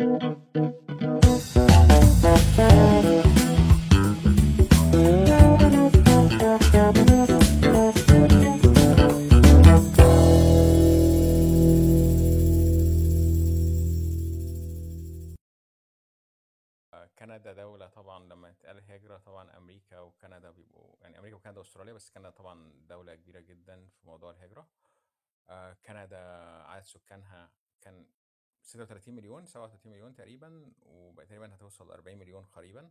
آه، 37 مليون تقريبا وبقى تقريبا هتوصل 40 مليون قريبا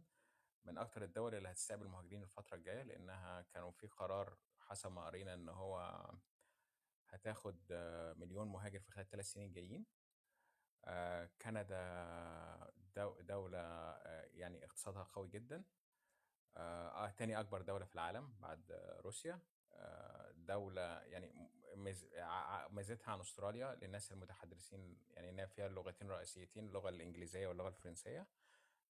من أكتر الدول اللي هتستقبل مهاجرين الفترة الجاية لأنها كانوا في قرار حسب ما قرينا إن هو هتاخد مليون مهاجر في خلال الثلاث سنين الجايين آه، كندا دو- دولة آه، يعني اقتصادها قوي جدا. آه تاني أكبر دولة في العالم بعد روسيا. دولة يعني ميزتها عن أستراليا للناس المتحدثين يعني إنها فيها اللغتين الرئيسيتين اللغة الإنجليزية واللغة الفرنسية.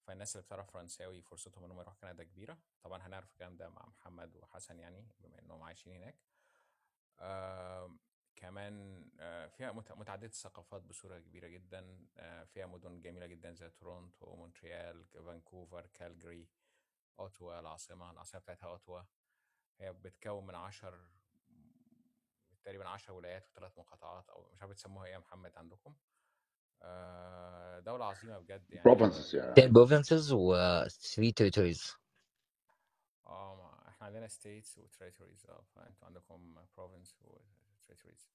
فالناس اللي بتعرف فرنساوي فرصتهم إنهم يروحوا كندا كبيرة. طبعا هنعرف الكلام ده مع محمد وحسن يعني بما إنهم عايشين هناك. كمان آه فيها مت- متعددة الثقافات بصورة كبيرة جدا. آه فيها مدن جميلة جدا زي تورونتو مونتريال فانكوفر كالجري أوتوا العاصمة العاصمة بتاعتها أوتوا. هي بتتكون من عشر تقريبا عشر ولايات وثلاث مقاطعات أو مش عارف بتسموها إيه يا محمد عندكم. آه دولة عظيمة بجد يعني. 10 يعني. Provinces و 3 territories. آه ما إحنا عندنا states و territories. آه فأنتوا عندكم province و territories.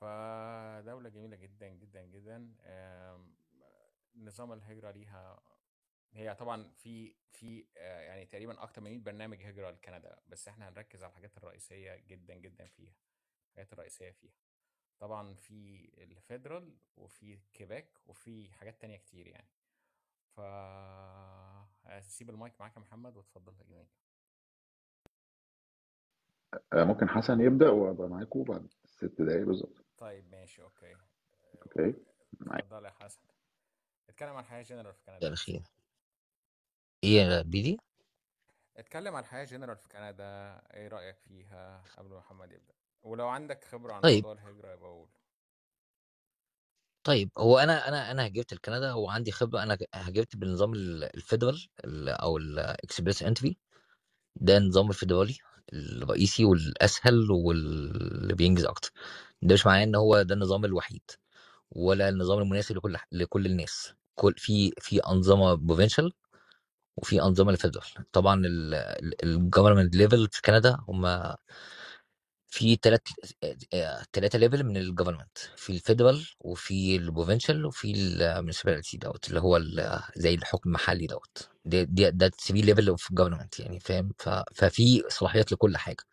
فدولة جميلة جدا جدا جدا. نظام الهجرة ليها هي طبعا في في آه، يعني تقريبا أكتر من 100 برنامج هجرة لكندا بس إحنا هنركز على الحاجات الرئيسية جدا جدا فيها. الحاجات الرئيسية فيها. طبعا في ال federal وفي كيباك وفي حاجات تانية كتير يعني. ف هسيب المايك معاك يا محمد وتفضل يا جميل. آه، ممكن حسن يبدأ وأبقى معاكم بعد ست دقايق بالظبط. طيب ماشي okay. Okay. معاك. اتفضل يا حسن. اتكلم عن الحياة جنرال في كندا. بخير إيه يا بيدي اتكلم عن الحياة جنرال في كندا. إيه رأيك فيها قبل ما محمد يبدأ؟ ولو عندك خبرة عن طيب. موضوع الهجرة يبقى قول. طيب هو أنا أنا أنا هاجرت لكندا وعندي خبرة أنا هاجرت بالنظام ال- ال federal ال- أو ال Express Entry ده النظام الفيدرالي الرئيسي والأسهل واللي بينجز أكتر. ده مش معناه إن هو ده النظام الوحيد ولا النظام المناسب لكل لكل الناس. كل في في أنظمة provincial وفي أنظمة ال federal. طبعا ال government level في كندا هم في ثلاث ثلاثة level من ال government في ال federal وفي ال provincial وفي ال municipality دوت اللي هو زي الحكم المحلي دوت. ده ده ده 3 level of government يعني فاهم؟ ففي صلاحيات لكل حاجة.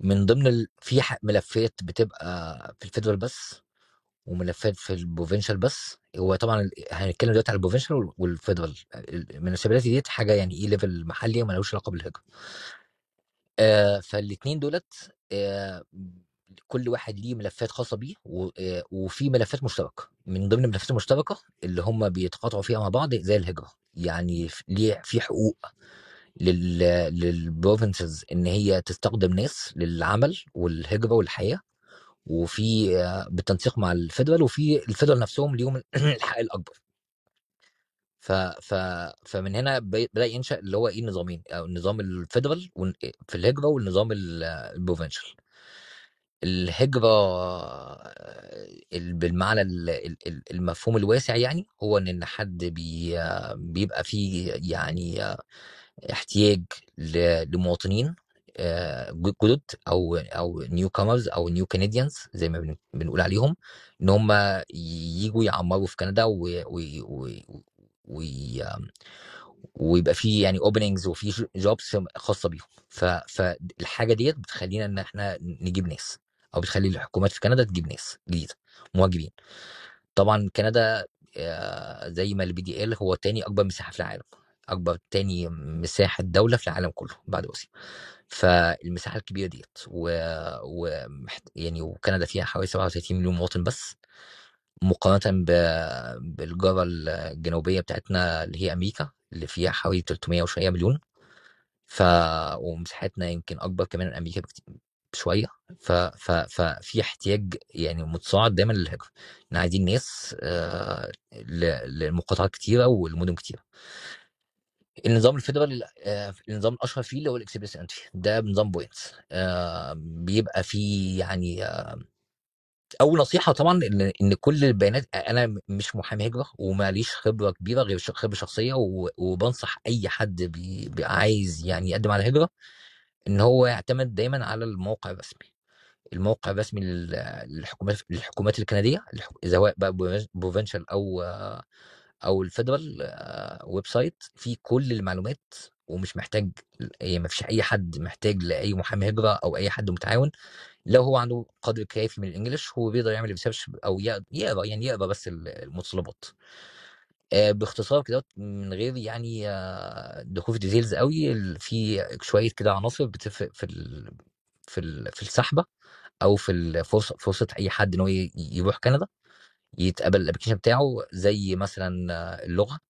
من ضمن ال... في ملفات بتبقى في ال federal بس وملفات في ال provincial بس. هو طبعا هنتكلم دلوقتي على ال provincial وال federal ال municipality ديت حاجة يعني إيه level محلي وملوش علاقة بالهجرة. آه فالاثنين دولت كل واحد ليه ملفات خاصة بيه آه، وفي ملفات مشتركة. من ضمن الملفات المشتركة اللي هم بيتقاطعوا فيها مع بعض زي الهجرة. يعني ليه في حقوق لل لل provinces إن هي تستخدم ناس للعمل والهجرة والحياة وفي آه، بالتنسيق مع ال federal وفي ال federal نفسهم ليهم الحق الأكبر. ف ف فمن هنا بدأ ينشأ اللي هو إيه النظامين أو النظام ال federal في الهجرة والنظام ال- ال provincial الهجرة ال- بالمعنى ال- ال- ال- المفهوم الواسع يعني هو إن حد بي بيبقى فيه يعني احتياج ل- لمواطنين آه، جدد أو أو newcomers أو new Canadians زي ما بن- بنقول عليهم إن هم يجوا يعمروا في كندا و و و و ويبقى في يعني openings وفي jobs خاصة بيهم. ف فالحاجه ديت بتخلينا إن إحنا نجيب ناس أو بتخلي الحكومات في كندا تجيب ناس جديدة مهاجرين طبعا كندا آه، زي ما اللي بيجي قال هو تاني أكبر مساحة في العالم أكبر تاني مساحة دولة في العالم كله بعد روسيا. فالمساحة الكبيرة ديت و... و... يعني وكندا فيها حوالي 37 مليون مواطن بس مقارنة. بالجارة الجنوبية بتاعتنا اللي هي أمريكا اللي فيها حوالي 300 وشوية مليون. ف ومساحتنا يمكن أكبر كمان من أمريكا شوية ف ف ففي احتياج يعني متصاعد دايما للهجرة إن عايزين ناس آه، ل- لمقاطعات كتيرة والمدن كتيرة. النظام ال federal آه، النظام الأشهر فيه اللي هو ال Express Entry. ده بنظام points. بيبقى فيه يعني آه، أول نصيحة طبعا إن إن كل البيانات أنا مش محامي هجرة وماليش خبرة كبيرة غير خبرة شخصية وبنصح أي حد بي عايز يعني يقدم على هجرة إن هو يعتمد دايما على الموقع الرسمي. الموقع الرسمي لل- للحكومات للحكومات الكندية سواء بقى provincial أو أو ال federal website فيه كل المعلومات ومش محتاج يعني ما فيش أي حد محتاج لأي محامي هجرة أو أي حد متعاون. لو هو عنده قدر كافي من ال English هو بيقدر يعمل research أو يق- يقرأ يعني يقرأ بس المتطلبات. آه، باختصار كده من غير يعني دخول في details قوي في شوية كده عناصر بتفرق في ال في ال في السحبة أو في الفرصه فرصة أي حد إن هو يروح كندا يتقبل ال application بتاعه زي مثلا آه، اللغة.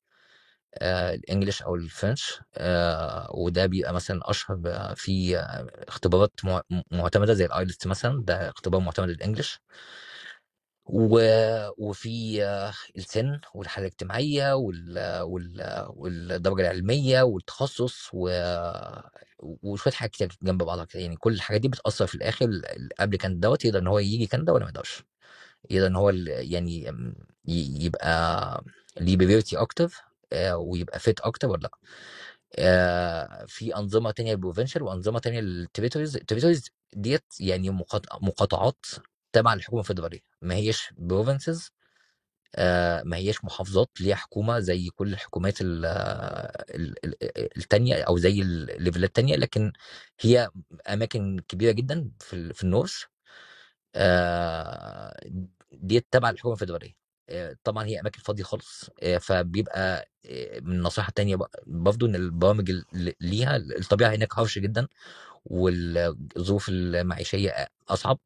ال English أو ال French آه، وده بيبقى مثلا أشهر في آه، اختبارات مع- معتمدة زي ال IELTS مثلا ده اختبار معتمد لل English. و... وفي آه، السن والحالة الاجتماعية وال... وال... والدرجة العلمية والتخصص و... وشوية حاجات كتير جنب بعضها كده. يعني كل الحاجات دي بتأثر في الآخر قبل كان دوت يقدر إن هو يجي كندا ولا ما يقدرش. يقدر إن هو يعني يبقى ليه بيبيرتي أكتر آه، ويبقى فيت أكتر ولا لأ. آه، في أنظمة تانية للبروفنشال وأنظمة تانية للتريتوريز التريتوريز ديت يعني مقاط- مقاطعات تبع الحكومة الفederاليه ما هيش بروفنسز ما هيش محافظات ليها حكومة زي كل الحكومات ال- ال- ال- التانية أو زي الليفلات التانية لكن هي أماكن كبيرة جدا في ال- في النورث. آه، ديت تبع الحكومة الفederاليه آه، طبعا هي أماكن فاضية خالص آه، فبيبقى آه، من النصيحه التانية بق- برضه إن البرامج ليها الطبيعة هناك هرش جدا والظروف المعيشية أصعب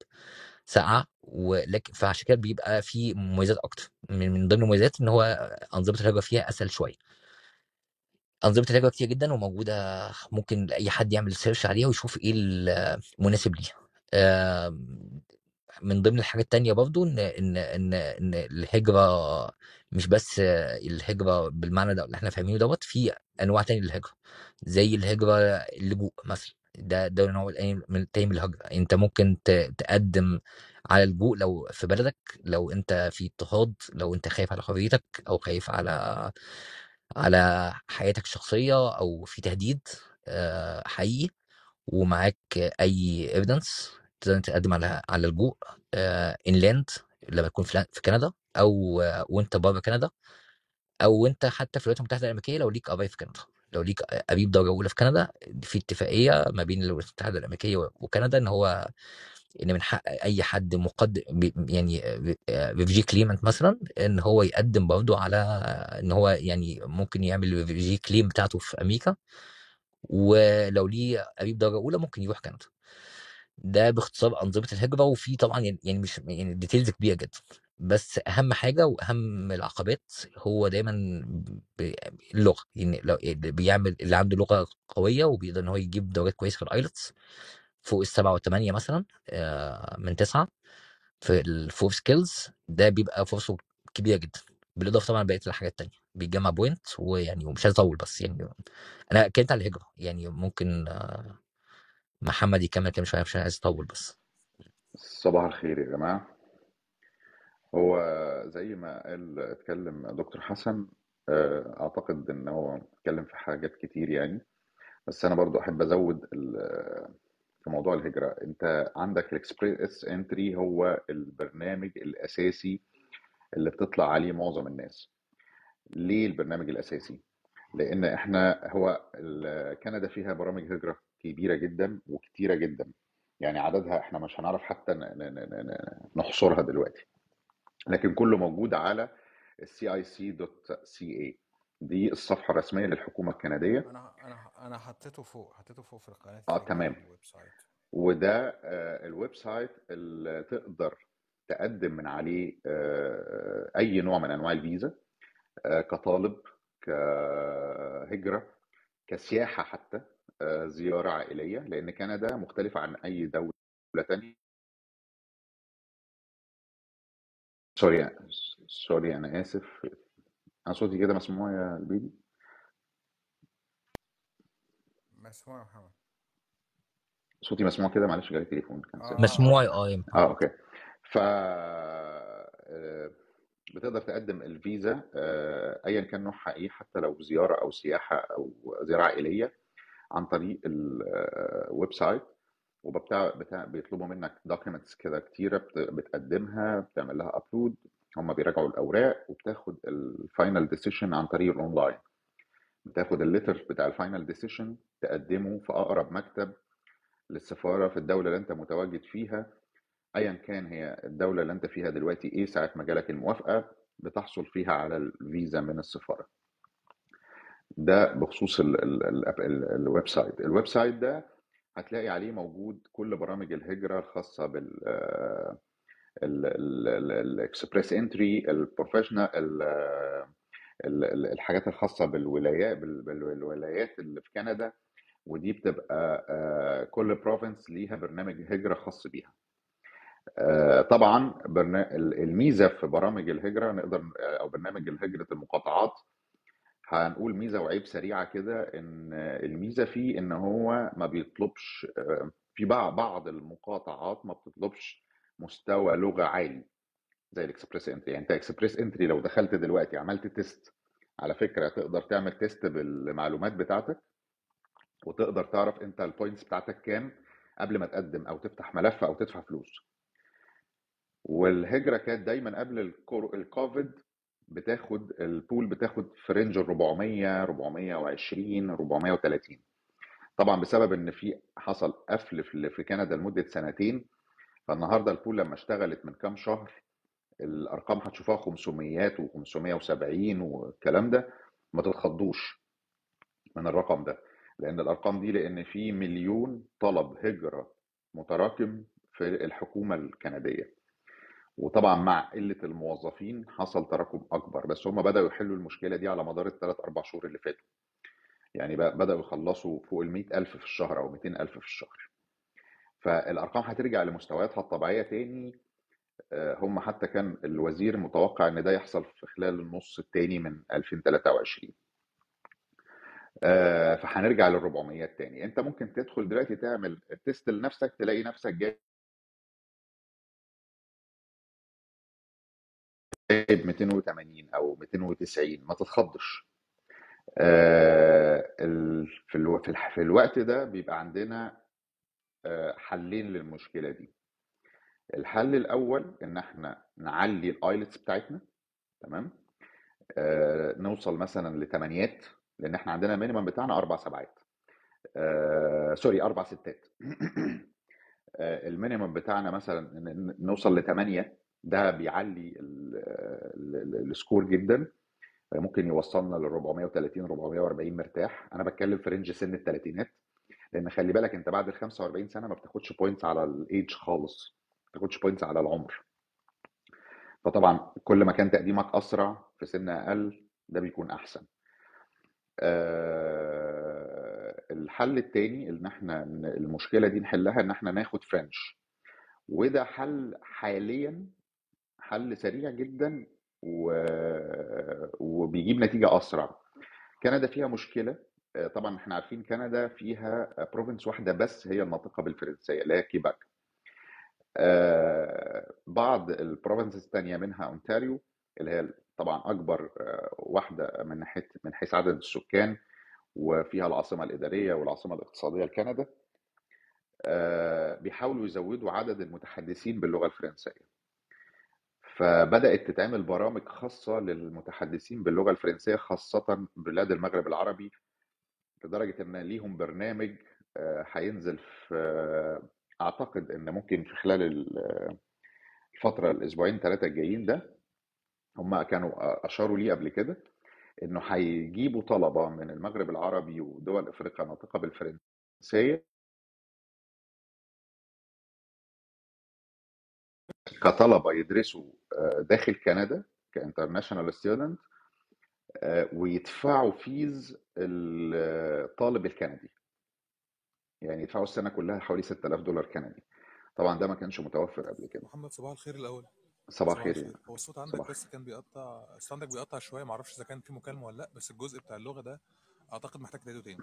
ساقعة ولكن فعشان كده بيبقى في مميزات أكتر. من من ضمن المميزات إن هو أنظمة الهجرة فيها أسهل شوية. أنظمة الهجرة كتير جدا وموجودة ممكن اي حد يعمل search عليها ويشوف إيه المناسب ليها. من ضمن الحاجات التانية برضو إن إن إن إن الهجرة مش بس الهجرة بالمعنى ده اللي إحنا فاهمينه دوت في أنواع تانية للهجرة زي الهجرة اللجوء مثلا ده ده نوع من التاني من الهجرة أنت ممكن تقدم على اللجوء لو في بلدك لو أنت في اضطهاد لو أنت خايف على حريتك أو خايف على على حياتك الشخصية أو في تهديد حقيقي ومعاك أي evidence تقدر تقدم على على اللجوء inland لما تكون في كندا أو آه، وأنت بره كندا أو انت حتى في الولايات المتحدة الأمريكية لو ليك قرايب في كندا. لو ليك قريب درجه أولى في كندا في اتفاقية ما بين الولايات المتحدة الأمريكية وكندا إن هو إن من حق أي حد مقدم يعني refugee claimant مثلا إن هو يقدم برضه على إن هو يعني ممكن يعمل refugee claim بتاعته في أمريكا. ولو ليه قريب درجه أولى ممكن يروح كندا. ده باختصار أنظمة الهجره وفي طبعا يعني يعني مش يعني details كبيرة جدا. بس أهم حاجة وأهم العقبات هو دايما اللغة. يعني لو اللي بيعمل اللي عنده لغة قوية وبيقدر إن هو يجيب درجات كويسة في ال IELTS فوق السبعة والثمانيه مثلا آه، من تسعة في ال four skills ده بيبقى فرصة كبيرة جدا. بالإضافة طبعا بقية الحاجات التانية. بيجمع point ويعني ومش أطول بس يعني أنا اتكلمت على الهجرة. يعني ممكن آه، محمد يكمل كام شوية عشان عايز اطول بس. صباح الخير يا جماعة. هو زي ما قال اتكلم دكتور حسن آه، أعتقد إن هو اتكلم في حاجات كتير يعني. بس أنا برضو أحب أزود في موضوع الهجرة. أنت عندك الإكسبريس إنتري هو البرنامج الأساسي اللي بتطلع عليه معظم الناس. ليه البرنامج الأساسي؟ لأن إحنا هو كندا فيها برامج هجرة كبيرة جدا وكتيرة جدا يعني عددها إحنا مش هنعرف حتى نحصرها دلوقتي. لكن كله موجود على cic.ca دي الصفحة الرسمية للحكومة الكندية. أنا أنا أنا حطيته فوق حطيته فوق في قناه آه تمام. وده آه، ال website اللي تقدر تقدم من عليه آه، أي نوع من أنواع الفيزا آه، كطالب كهجرة كسياحة حتى. آه، زيارة عائلية، لإن كندا مختلفة عن أي دولة تانية. sorry sorry أنا آسف، أنا صوتي كده مسموع يا البيبي؟ مسموع يا محمد. صوتي مسموع كده؟ معلش جالي تليفون كان آه آه مسموع يا آه آه okay. ف آه، بتقدر تقدم الفيزا آه، ايا كان نوعها إيه حتى لو زيارة أو سياحة أو زيارة عائلية. عن طريق ال website وبتاع بتاع بيطلبوا منك documents كده كتيرة بت- بتقدمها بتعمل لها upload هم بيراجعوا الأوراق وبتاخد ال final decision عن طريق الاونلاين بتاخد ال letter بتاع ال final decision تقدمه في أقرب مكتب للسفارة في الدولة اللي أنت متواجد فيها. ايا كان هي الدولة اللي أنت فيها دلوقتي إيه ساعة ما جالك الموافقة بتحصل فيها على الفيزا من السفارة. ده بخصوص ال ال ال ال website ال website ده هتلاقي عليه موجود كل برامج الهجرة الخاصة بال ال Express Entry ال provincial الحاجات الخاصة بالولايات بال- بالولايات اللي في كندا ودي بتبقى آه، كل province ليها برنامج هجرة خاص بيها آه، طبعا. الميزة في برامج الهجرة نقدر أو برنامج الهجرة المقاطعات هنقول ميزة وعيب سريعة كده إن الميزة فيه إن هو ما بيطلبش في بعض المقاطعات ما بتطلبش مستوى لغة عالي زي ال Express Entry. يعني أنت Express Entry لو دخلت دلوقتي عملت test على فكرة تقدر تعمل test بالمعلومات بتاعتك وتقدر تعرف أنت ال points بتاعتك كام قبل ما تقدم أو تفتح ملف أو تدفع فلوس. والهجرة كانت دايما قبل الكوفيد بتاخد ال pool بتاخد في range ال 400 420 430 طبعا بسبب إن في حصل قفل في كندا لمدة سنتين فالنهاردة ال pool لما اشتغلت من كام شهر الأرقام هتشوفها 500 و570 والكلام ده ما تتخضوش من الرقم ده. لأن الأرقام دي لأن في مليون طلب هجرة متراكم في الحكومة الكندية. وطبعا مع قلة الموظفين حصل تراكم أكبر بس هم بدأوا يحلوا المشكلة دي على مدار الثلاث أربع شهور اللي فاتوا. يعني بدأوا يخلصوا فوق ال 100000 في الشهر أو 200000 في الشهر. فالأرقام هترجع لمستوياتها الطبيعية تاني. آه، هم حتى كان الوزير متوقع إن ده يحصل في خلال النص الثاني من 2023 آه، فهنرجع لل 400 تاني. أنت ممكن تدخل دلوقتي تعمل تيست لنفسك تلاقي نفسك جايب 280 أو 290 ما تتخضش. آه، في في الوقت ده بيبقى عندنا آه، حلين للمشكلة دي. الحل الأول إن إحنا نعلي ال IELTS بتاعتنا تمام؟ آه، نوصل مثلا لثمانيات لأن إحنا عندنا minimum بتاعنا أربع سبعات. sorry أربع ستات. ال minimum بتاعنا مثلا نوصل لثمانيه ده بيعلي ال- ال- ال- score جدا. ممكن يوصلنا ل 430 440 مرتاح. أنا بتكلم في range سن الثلاثينات لأن خلي بالك أنت بعد ال 45 سنة ما بتاخدش points على الايدج خالص. ما بتاخدش points على العمر. فطبعا كل ما كان تقديمك أسرع في سن أقل ده بيكون أحسن. آه، الحل التاني ان إحنا المشكلة دي نحلها إن إحنا ناخد French وده حل حاليا حل سريع جدا و... وبيجيب نتيجة أسرع. كندا فيها مشكلة. آه، طبعا إحنا عارفين كندا فيها province واحدة بس هي الناطقه بالفرنسية اللي هي كيباك آه، بعض ال provinces الثانية منها اونتاريو اللي هي طبعا أكبر آه، واحدة من ناحية من حيث عدد السكان وفيها العاصمة الإدارية والعاصمة الاقتصادية لكندا. آه، بيحاولوا يزودوا عدد المتحدثين باللغة الفرنسية. فبدأت تتعمل برامج خاصة للمتحدثين باللغة الفرنسية خاصة بلاد المغرب العربي لدرجة إن ليهم برنامج آه، هينزل في آه، أعتقد إن ممكن في خلال ال- الفترة الأسبوعين ثلاثة الجايين ده. هم كانوا أشاروا ليه قبل كده إنه هيجيبوا طلبة من المغرب العربي ودول أفريقيا ناطقة بالفرنسية كطلبة يدرسوا آه، داخل كندا ك international student ويدفعوا fees الطالب الكندي. يعني يدفعوا السنة كلها حوالي 6000 دولار كندي. طبعا ده ما كانش متوفر قبل كده. محمد صباح الخير الأول. صباح الخير يعني. هو الصوت عندك صباح. بس كان بيقطع الصوت عندك بيقطع شوية معرفش إذا كان في مكالمة ولا لأ بس الجزء بتاع اللغة ده أعتقد محتاج تعيده تاني.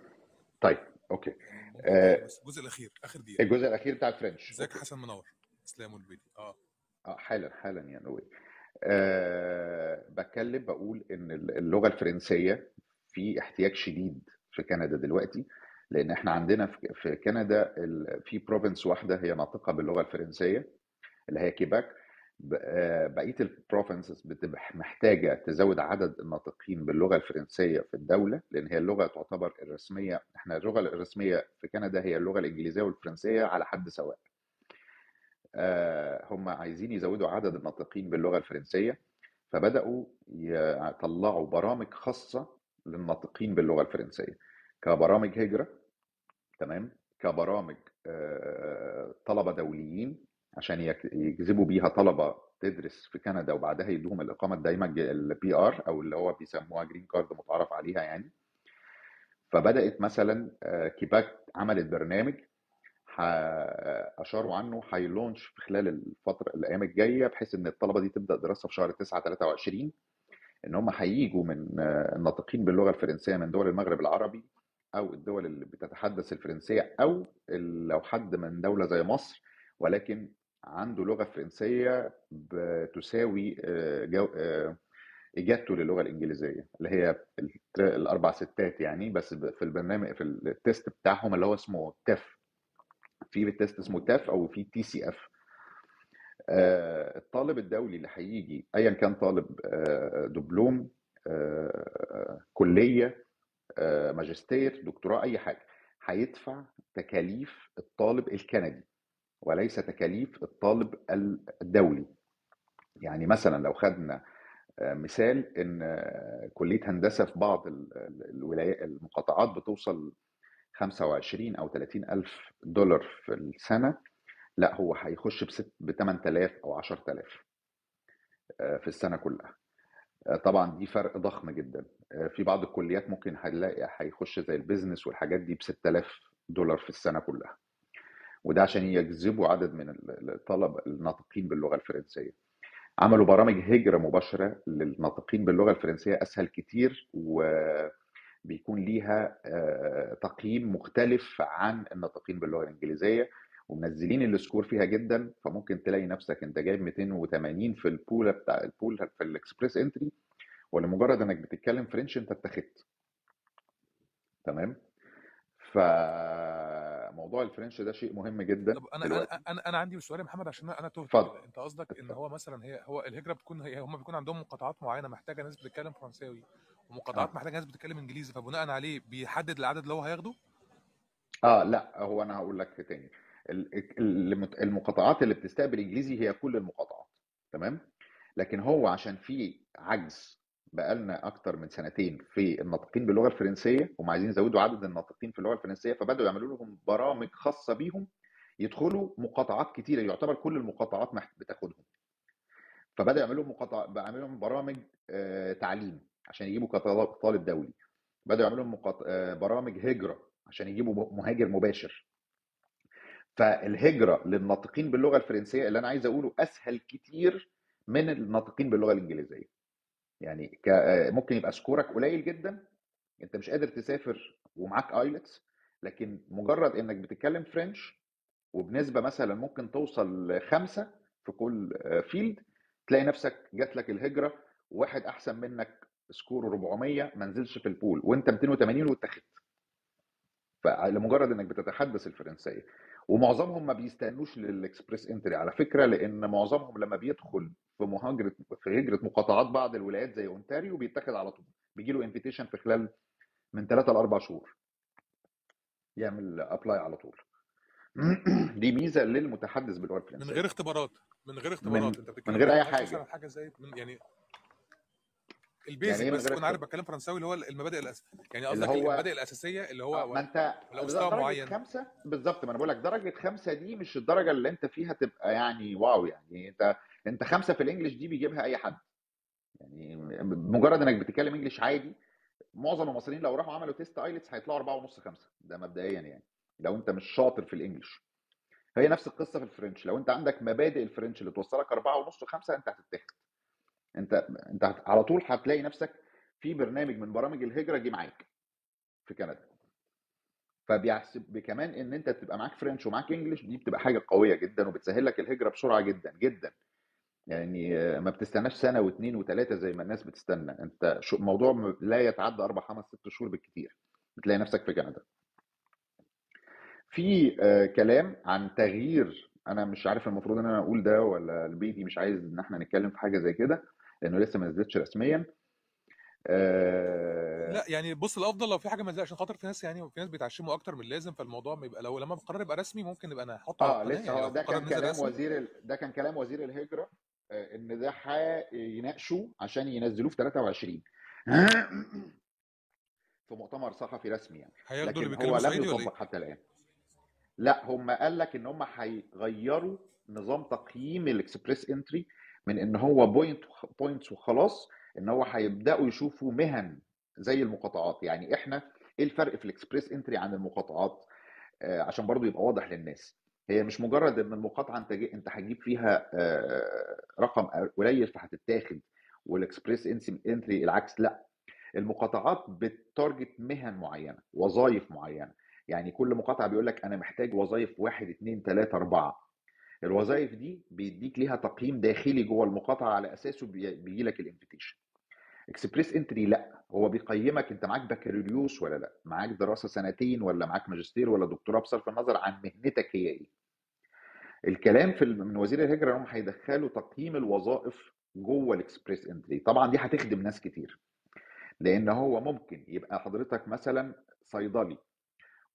طيب أوكي. يعني آه الجزء الأخير آخر دقيقة. الجزء الأخير بتاع الفرنش ازيك حسن منور. إسلام والبيدي آه. آه حالا حالا يعني نوي أه بتكلم بقول إن اللغة الفرنسية في احتياج شديد في كندا دلوقتي لأن إحنا عندنا في كندا في province واحدة هي ناطقه باللغة الفرنسية اللي هي كيباك آه، بقية ال provinces بتبقى محتاجة تزود عدد الناطقين باللغة الفرنسية في الدولة لأن هي اللغة تعتبر الرسمية إحنا اللغة الرسمية في كندا هي اللغة الإنجليزية والفرنسية على حد سواء. هم عايزين يزودوا عدد الناطقين باللغة الفرنسية فبدأوا يطلعوا برامج خاصة للناطقين باللغة الفرنسية. كبرامج هجرة تمام؟ كبرامج آه، طلبة دوليين عشان يجذبوا بيها طلبة تدرس في كندا وبعدها يدوهم الإقامة الدائمه ال PR أو اللي هو بيسموها green card متعارف عليها يعني. فبدأت مثلا آه، كيباك عملت برنامج اشاروا عنه هي launch في خلال الفترة الأيام الجاية بحيث إن الطلبة دي تبدأ دراسة في شهر 9 23 إن هم هيجوا من الناطقين باللغة الفرنسية من دول المغرب العربي أو الدول اللي بتتحدث الفرنسية أو لو حد من دولة زي مصر ولكن عنده لغة فرنسية بتساوي آه، آه، إجابته للغة الإنجليزية اللي هي الأربع 6ات يعني بس في البرنامج في ال test بتاعهم اللي هو اسمه TEF في test اسمه TEF أو في TCF الطالب الدولي اللي هيجي ايا كان طالب آه، دبلوم آه، كلية آه، ماجستير دكتوراه أي حاجة هيدفع تكاليف الطالب الكندي وليس تكاليف الطالب الدولي. يعني مثلا لو خدنا مثال إن كلية هندسة في بعض ال- ال- الولايات المقاطعات بتوصل 25 أو 30 ألف دولار في السنة لا هو هيخش ب 8000 أو 10000 آه، في السنة كلها. آه، طبعا دي فرق ضخم جدا. آه، في بعض الكليات ممكن هنلاقي هيخش زي البيزنس والحاجات دي ب 6000 دولار في السنة كلها. وده عشان يجذبوا عدد من ال- الطلبة الناطقين باللغة الفرنسية. عملوا برامج هجرة مباشرة للناطقين باللغة الفرنسية أسهل كتير وبيكون ليها آه، تقييم مختلف عن الناطقين باللغة الإنجليزية ومنزلين ال score فيها جدا. فممكن تلاقي نفسك أنت جايب 280 في ال pool بتاع ال pool في ال Express Entry ولمجرد إنك بتتكلم French أنت اتخذت. تمام؟ فموضوع ال French ده شيء مهم جدا طب أنا دلوقتي. أنا أنا عندي سؤال يا محمد عشان أنا تهت أنت قصدك إن هو مثلا هي هو الهجرة بتكون هي هم بيكون عندهم مقاطعات معينة محتاجة ناس بتتكلم فرنساوي. ومقاطعات آه. محتاجة ناس بتتكلم إنجليزي فبناء عليه بيحدد العدد اللي هو هياخده؟ آه لا هو أنا هقول لك تاني. ال- ال- المقاطعات اللي بتستقبل إنجليزي هي كل المقاطعات تمام؟ لكن هو عشان في عجز بقالنا أكتر من سنتين في الناطقين باللغة الفرنسية هم عايزين يزودوا عدد الناطقين في اللغة الفرنسية فبدأوا يعملوا لهم برامج خاصة بيهم يدخلوا مقاطعات كتيرة يعتبر كل المقاطعات بتاخدهم. فبدا يعملوا مقاطع بيعملوا لهم برامج آه، تعليم. عشان يجيبوا كطالب طالب دولي. بدأوا يعملوا مقاط... آه، برامج هجرة عشان يجيبوا مهاجر مباشر. فالهجرة للناطقين باللغة الفرنسية اللي أنا عايز أقوله أسهل كتير من الناطقين باللغة الإنجليزية. يعني ك... آه، ممكن يبقى سكورك قليل جدا أنت مش قادر تسافر ومعاك IELTS لكن مجرد إنك بتتكلم French وبنسبة مثلا ممكن توصل لخمسة في كل آه، field تلاقي نفسك جات لك الهجرة واحد أحسن منك score ه 400 ما نزلش في ال pool وأنت 280 واتخذت فلمجرد إنك بتتحدث الفرنسية. ومعظمهم ما بيستنوش لل Express Entry على فكرة لأن معظمهم لما بيدخل في مهاجرة في هجرة مقاطعات بعض الولايات زي أونتاريو بيتاخد على طول. بيجي له invitation في خلال من ثلاثة لاربع شهور. يعمل apply على طول. دي ميزة للمتحدث باللغة من الفرنسية. غير اختبارات من غير من اختبارات. أنت من غير أي حاجة حاجة زي من يعني ال basic إيه من بس تكون عارف اختبار بتكلم فرنساوي اللي هو المبادئ الأس... يعني قصدك هو المبادئ الأساسية اللي هو آه ما أنت لو مستوى درجة معين. خمسة بالظبط ما أنا بقول لك درجة خمسة دي مش الدرجة اللي أنت فيها تبقى يعني wow يعني أنت أنت خمسة في ال English دي بيجيبها أي حد. يعني مجرد إنك بتتكلم English عادي معظم المصريين لو راحوا عملوا test IELTS هيطلعوا أربعة ونص خمسة ده مبدئيا يعني لو أنت مش شاطر في الإنجليش. هي نفس القصة في الفرنش لو أنت عندك مبادئ الفرنش اللي توصلك أربعة ونص خمسة أنت هتتاخد انت انت على طول هتلاقي نفسك في برنامج من برامج الهجرة جه معاك في كندا. فبيحسب كمان إن أنت تبقى معاك فرنش ومعاك انجلش دي بتبقى حاجة قوية جدا وبتسهل لك الهجرة بسرعة جدا جدا. يعني ما بتستناش سنة واثنين وثلاثه زي ما الناس بتستنى. أنت شو الموضوع م- لا يتعدى أربع خمس ست شهور بالكثير بتلاقي نفسك في كندا. في آه، كلام عن تغيير أنا مش عارف المفروض إن أنا أقول ده ولا البيتي مش عايز إن إحنا نتكلم في حاجة زي كده. لأنه لسه ما نزلتش رسميا. آه، لا يعني بص الأفضل لو في حاجة منزله عشان خاطر في ناس يعني في ناس بيتعشموا أكتر من اللازم فالموضوع ما يبقى لو لما القرار يبقى رسمي ممكن نبقى نحطه آه لسه يعني هو لو ده كان كلام وزير ال... ده كان كلام وزير الهجرة آه، إن ده هيناقشوا عشان ينزلوه في 23 في مؤتمر صحفي رسمي يعني. لكن هو لم؟ يطبق حتى الآن. لا هم قال لك إن هم هيغيروا نظام تقييم ال Express Entry من إن هو point points وخلاص إن هو هيبدأوا يشوفوا مهن زي المقاطعات. يعني إحنا إيه الفرق في ال Express Entry عن المقاطعات؟ آه، عشان برضو يبقى واضح للناس. هي مش مجرد إن المقاطعة أنت أنت هتجيب فيها آه، رقم قليل فهتتاخد وال Express Entry العكس لأ. المقاطعات بت target مهن معينة وظائف معينة. يعني كل مقاطعة بيقول لك أنا محتاج وظائف واحد اتنين تلاتة أربعة. الوظائف دي بيديك ليها تقييم داخلي جوه المقاطعة على أساسه بيجي لك ال invitation Express Entry لأ. هو بيقيمك أنت معاك بكالوريوس ولا لأ؟ معاك دراسة سنتين ولا معاك ماجستير ولا دكتوراه؟ بصرف النظر عن مهنتك هي إيه. الكلام في من وزير الهجرة انهم هيدخلوا تقييم الوظائف جوه ال Express Entry طبعا دي هتخدم ناس كتير. لأن هو ممكن يبقى حضرتك مثلا صيدلي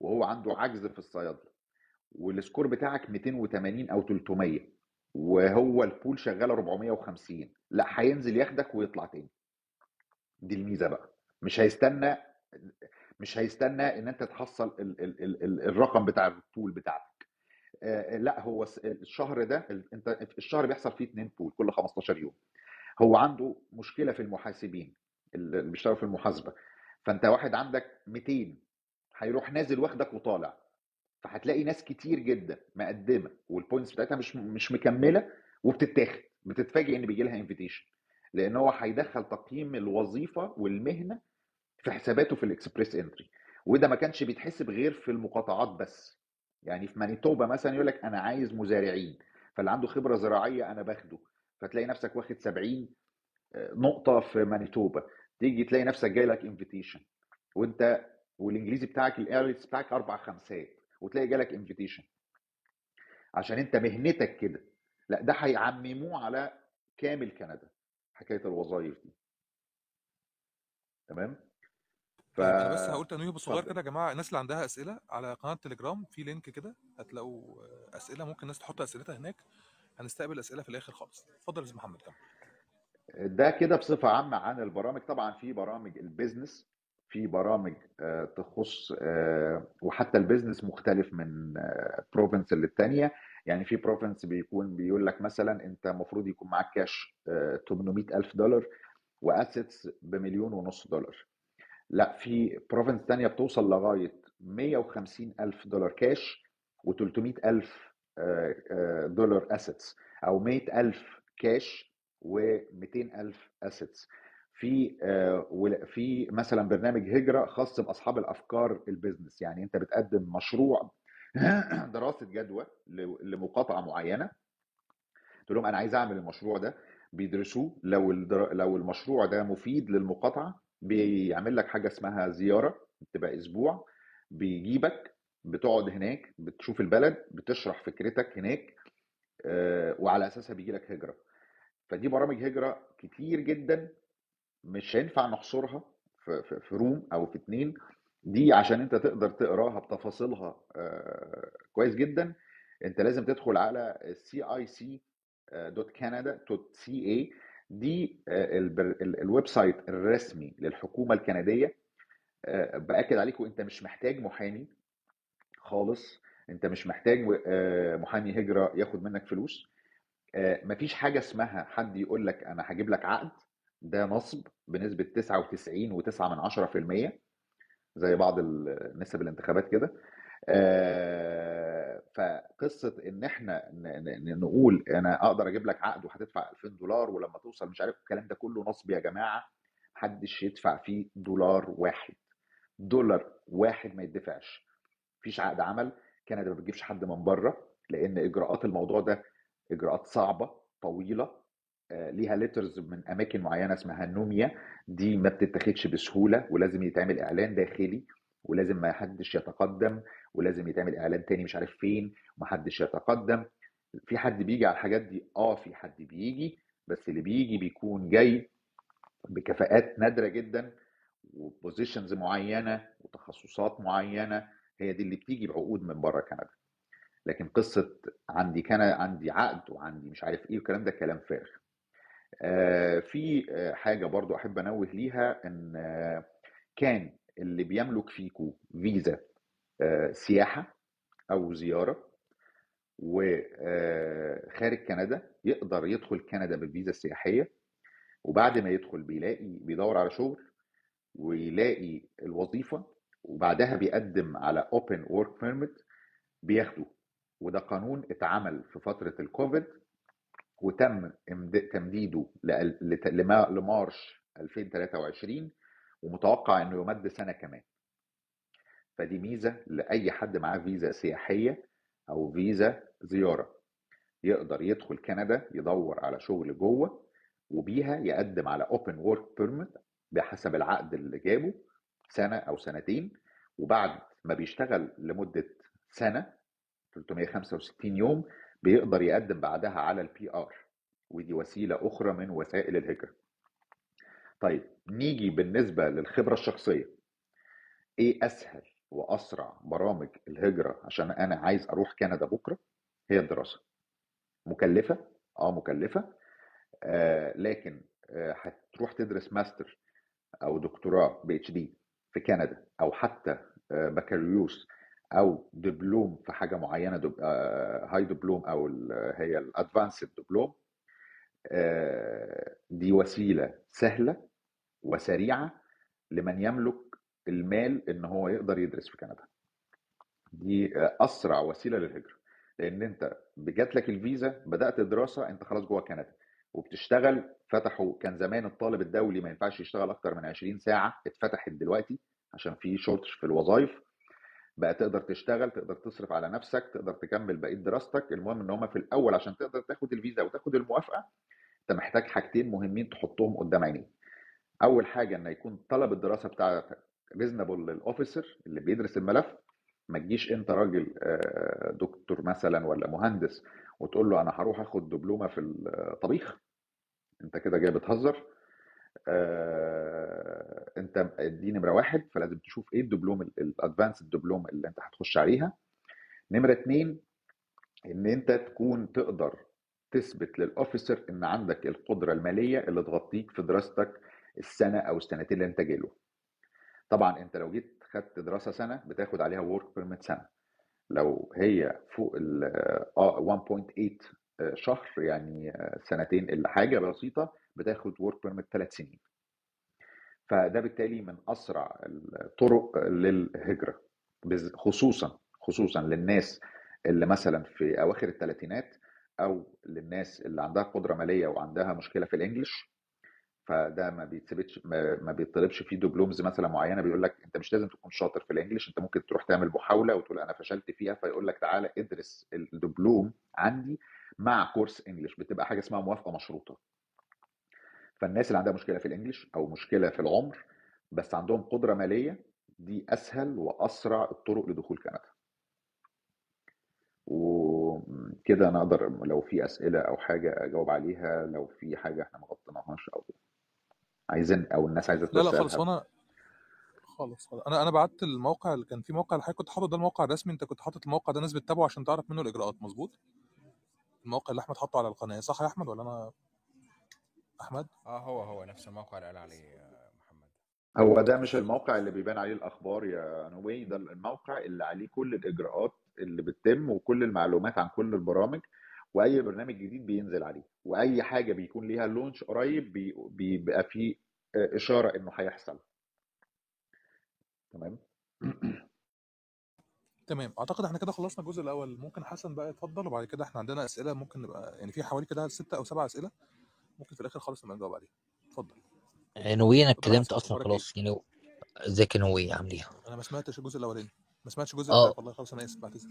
وهو عنده عجز في الصيادلة. وال score بتاعك 280 أو 300 وهو ال pool شغاله 450 لا هينزل ياخدك ويطلع تاني. دي الميزة بقى. مش هيستنى مش هيستنى إن أنت تحصل ال ال ال ال الرقم بتاع ال pool بتاعتك. آه، لا هو الشهر ده أنت الشهر بيحصل فيه اتنين pool كل 15 يوم. هو عنده مشكلة في المحاسبين اللي بيشتغلوا في المحاسبة. فأنت واحد عندك 200 هيروح نازل واخدك وطالع. فهتلاقي ناس كتير جدا مقدمة وال points بتاعتها مش مش مكملة وبتتاخد بتتفاجئ إن بيجي لها invitation لأن هو هيدخل تقييم الوظيفة والمهنة في حساباته في ال Express Entry وده ما كانش بيتحسب غير في المقاطعات بس. يعني في مانيتوبا مثلا يقول لك أنا عايز مزارعين فاللي عنده خبرة زراعية أنا باخده. فتلاقي نفسك واخد 70 نقطة في مانيتوبا. تيجي تلاقي نفسك جاي لك invitation وأنت والإنجليزي بتاعك ال IELTS بتاعك أربع خمسات. وتلاقي جالك invitation عشان انت مهنتك كده. لا ده هيعمموه على كامل كندا حكاية الوظائف دي. تمام؟ ف طيب أنا بس هقول تنويه بصغير كده يا جماعة. الناس اللي عندها أسئلة على قناة تليجرام في link كده هتلاقوا أسئلة. ممكن الناس تحط أسئلتها هناك. هنستقبل أسئلة في الآخر خالص. اتفضل يا محمد كمل. ده كده بصفة عامة عن البرامج. طبعا في برامج ال business في برامج آه، تخص آه، وحتى ال business مختلف من province للتانية. يعني في province بيكون بيقول لك مثلا أنت المفروض يكون معاك كاش 800 ألف دولار و assets بمليون ونص دولار. لا في province تانية بتوصل لغاية 150 ألف دولار كاش و300 ألف دولار assets أو 100 ألف كاش و200 ألف assets في آه، في مثلا برنامج هجرة خاص بأصحاب الأفكار ال business يعني أنت بتقدم مشروع دراسة جدوى ل- لمقاطعة معينة تقول لهم أنا عايز أعمل المشروع ده بيدرسوه لو. لو المشروع ده مفيد للمقاطعة بيعمل لك حاجة اسمها زيارة بتبقى أسبوع بيجيبك بتقعد هناك بتشوف البلد بتشرح فكرتك هناك آه، وعلى أساسها بيجي لك هجرة فدي برامج هجرة كتير جدا مش هينفع نحصرها في, في, روم أو في اتنين. دي عشان أنت تقدر تقراها بتفاصيلها آه، كويس جدا. أنت لازم تدخل على CIC آه، ال website الرسمي للحكومة الكندية. آه، بأكد عليكم انت مش محتاج محامي خالص. أنت مش محتاج آه، محامي هجرة ياخد منك فلوس. آه، مفيش حاجة اسمها حد يقول لك أنا هجيب لك عقد. ده نصب بنسبة 99.9% زي بعض ال- نسب الانتخابات كده. فقصة إن إحنا نقول أنا أقدر أجيب لك عقد وهتدفع 2000 دولار ولما توصل مش عارف الكلام ده كله نصب يا جماعة محدش يدفع فيه دولار واحد. دولار واحد ما يدفعش. مفيش عقد عمل كندا ما بتجيبش حد من بره لأن إجراءات الموضوع ده إجراءات صعبة طويلة ليها ليترز من أماكن معينة اسمها نوميا. دي ما بتتاخدش بسهولة ولازم يتعمل إعلان داخلي ولازم ما حدش يتقدم ولازم يتعمل إعلان تاني مش عارف فين ومحدش يتقدم. في حد بيجي على الحاجات دي؟ آه في حد بيجي بس اللي بيجي بيكون جاي بكفاءات نادرة جدا وبوزيشنز معينة وتخصصات معينة. هي دي اللي بتيجي بعقود من بره كندا. لكن قصة عندي كان عندي عقد وعندي مش عارف إيه والكلام ده كلام فارغ. آه، في آه، حاجة برضو أحب أنوه ليها إن آه، كان اللي بيملك فيكو فيزا آه، سياحة أو زيارة وخارج كندا يقدر يدخل كندا بالفيزا السياحية وبعد ما يدخل بيلاقي بيدور على شغل ويلاقي الوظيفة وبعدها بيقدم على open work permit بياخده. وده قانون اتعمل في فترة الكوفيد وتم تمديده لمارش 2023 ومتوقع إنه يمد سنة كمان. فدي ميزة لأي حد معاه فيزا سياحية أو فيزا زيارة. يقدر يدخل كندا يدور على شغل جوه وبيها يقدم على open work permit بحسب العقد اللي جابه سنة أو سنتين وبعد ما بيشتغل لمدة سنة 365 يوم بيقدر يقدم بعدها على ال PR ودي وسيلة أخرى من وسائل الهجرة. طيب نيجي بالنسبة للخبرة الشخصية إيه أسهل وأسرع برامج الهجرة عشان أنا عايز أروح كندا بكرة هي الدراسة. مكلفة آه مكلفة آه لكن آه هتروح تدرس ماستر أو دكتوراه PhD في كندا أو حتى آه، بكالوريوس أو دبلوم في حاجة معينة دب... آه، هاي دبلوم أو ال- هي الادفانسد دبلوم آه، دي وسيلة سهلة وسريعة لمن يملك المال إن هو يقدر يدرس في كندا. دي آه، أسرع وسيلة للهجرة. لأن أنت جات لك الفيزا بدأت دراسة أنت خلاص جوه كندا. وبتشتغل فتحوا كان زمان الطالب الدولي ما ينفعش يشتغل أكتر من 20 ساعة اتفتحت دلوقتي عشان في shortage في الوظائف. بقى تقدر تشتغل تقدر تصرف على نفسك تقدر تكمل بقية دراستك. المهم إن هم في الأول عشان تقدر تاخد الفيزا وتاخد الموافقة أنت محتاج حاجتين مهمين تحطهم قدام عينيك. أول حاجة إن يكون طلب الدراسة بتاعتك reasonable لل officer اللي بيدرس الملف. ما تجيش أنت راجل آه، دكتور مثلا ولا مهندس وتقول له أنا هروح آخد دبلومة في الطبيخ. أنت كده جاي بتهزر. آه، انت دي نمرة واحد فلازم تشوف إيه ال diploma ال advanced diploma اللي انت هتخش عليها. نمرة اتنين ان انت تكون تقدر تثبت لل officer ان عندك القدرة المالية اللي تغطيك في دراستك السنة أو السنتين اللي انت جايله طبعا انت لو جيت خدت دراسة سنة بتاخد عليها work permit سنة. لو هي فوق ال آه، 1.8 شهر يعني آه، سنتين إلا حاجة بسيطة بتاخد work permit ثلاث سنين. فده بالتالي من أسرع الطرق للهجرة خصوصا خصوصا للناس اللي مثلا في أواخر الثلاثينات أو للناس اللي عندها قدرة مالية وعندها مشكلة في ال English. فده ما بيتثبتش ما ما بيطلبش فيه diplomas مثلا معينة بيقول لك أنت مش لازم تكون شاطر في ال English أنت ممكن تروح تعمل محاولة وتقول أنا فشلت فيها فيقول لك تعالى ادرس الدبلوم عندي مع كورس إنجليش. بتبقى حاجة اسمها موافقة مشروطة. فالناس اللي عندها مشكلة في الإنجليش أو مشكلة في العمر بس عندهم قدرة مالية دي أسهل وأسرع الطرق لدخول كندا. وكده أنا أقدر لو في أسئلة أو حاجة أجاوب عليها لو في حاجة إحنا ما غطيناهاش أو عايزين أو الناس عايزة لا لا خالص وأنا خالص خالص. أنا أنا بعت الموقع اللي كان في موقع حضرتك كنت حاطط ده الموقع الرسمي أنت كنت حاطط الموقع ده الناس بتتابعه عشان تعرف منه الإجراءات. مظبوط؟ الموقع اللي أحمد حطه على القناة صح يا أحمد ولا أنا أحمد؟ آه هو هو نفس الموقع اللي قال عليه آه، محمد. هو ده مش الموقع اللي بيبان عليه الأخبار يا نوي ده الموقع اللي عليه كل الإجراءات اللي بتتم وكل المعلومات عن كل البرامج وأي برنامج جديد بينزل عليه وأي حاجة بيكون ليها لونش قريب بي- بيبقى فيه آه، إشارة إنه هيحصل. تمام؟ تمام. أعتقد إحنا كده خلصنا الجزء الأول. ممكن حسن بقى يتفضل وبعد كده إحنا عندنا أسئلة ممكن نبقى يعني في حوالي كده ستة أو سبع أسئلة. ممكن في الآخر خالص نبقى نجاوب عليها. اتفضل. نوي أنا اتفضل يا اتكلمت أصلا إيه؟ خلاص يعني ازيك يا نوي عامل إيه؟ أنا ما سمعتش الجزء الأولاني. ما سمعتش الجزء آه. بتاعك والله خلاص أنا آسف بعتذر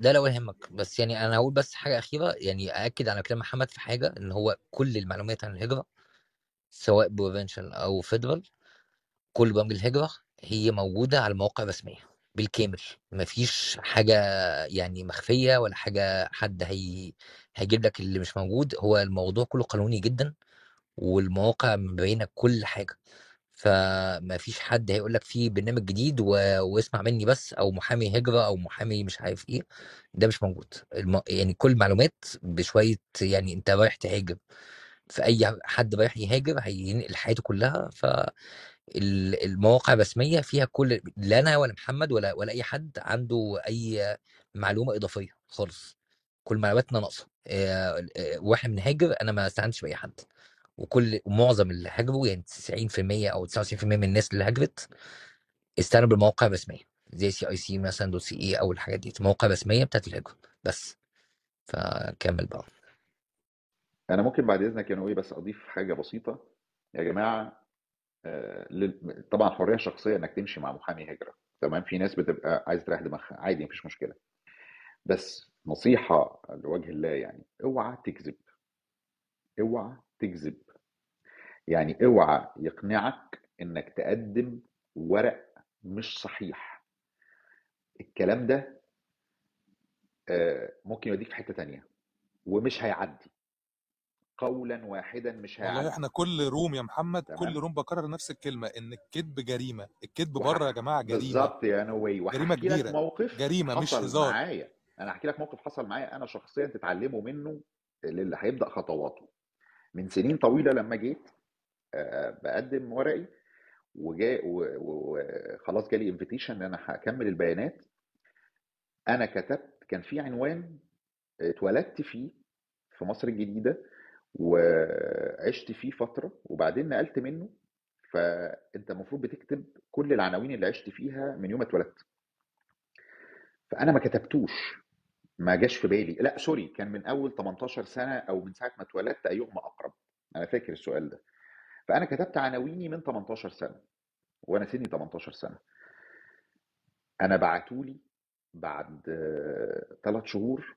لا لا ولا يهمك بس يعني أنا هقول بس حاجة أخيرة يعني أأكد على كلام محمد في حاجة إن هو كل المعلومات عن الهجرة سواء provincial أو federal كل برامج الهجرة هي موجودة على المواقع الرسمية. بالكامل مفيش حاجة يعني مخفية ولا حاجة حد هي هيجيب لك اللي مش موجود. هو الموضوع كله قانوني جدا والمواقع مبينة كل حاجة. فما فيش حد هيقول لك في برنامج جديد و... واسمع مني بس أو محامي هجرة أو محامي مش عارف إيه. ده مش موجود. الم... يعني كل المعلومات بشوية يعني أنت رايح تهاجر. فأي حد رايح يهاجر هينقل حياته كلها. فالمواقع الرسمية فيها كل لا أنا ولا محمد ولا ولا أي حد عنده أي معلومة إضافية خالص. كل معلوماتنا ناقصة. آه، آه، وإحنا بنهاجر أنا ما استعنتش بأي حد. وكل ومعظم اللي هاجروا يعني 90% أو 99% من الناس اللي هاجرت استعانوا بالمواقع الرسمية. زي CIC مثلا dot CA أو الحاجات دي مواقع رسميه بتاعت الهجرة بس. فكمل بقى. أنا ممكن بعد إذنك يا نوي بس أضيف حاجة بسيطة. يا جماعة طبعا حرية شخصية إنك تمشي مع محامي هجرة. تمام؟ في ناس بتبقى عايز تريح دماغها. عادي مفيش مشكلة. بس نصيحة لوجه الله يعني اوعى تكذب. اوعى تكذب. يعني اوعى يقنعك إنك تقدم ورق مش صحيح. الكلام ده آه، ممكن يوديك في حتة تانية ومش هيعدي. قولا واحدا مش والله هيعدي. إحنا كل روم يا محمد كل تمام. روم بكرر نفس الكلمة إن الكذب جريمة الكذب وح... برة يا جماعة جريمة. بالظبط يا نوي جريمة كبيرة. موقف جريمة مش هزار. معايا. أنا هحكي لك موقف حصل معايا أنا شخصيا تتعلموا منه للي هيبدأ خطواته. من سنين طويلة لما جيت آه، بقدم ورقي وجاء وخلاص جالي invitation إن أنا هكمل البيانات. أنا كتبت كان في عنوان اتولدت فيه في مصر الجديدة وعشت فيه فترة وبعدين نقلت منه فأنت المفروض بتكتب كل العناوين اللي عشت فيها من يوم ما اتولدت. فأنا ما كتبتوش ما جاش في بالي. لا sorry كان من أول 18 سنة أو من ساعة ما اتولدت ايهما أقرب. أنا فاكر السؤال ده. فأنا كتبت عناويني من 18 سنة وأنا سني 18 سنة. أنا بعتولي بعد ثلاث شهور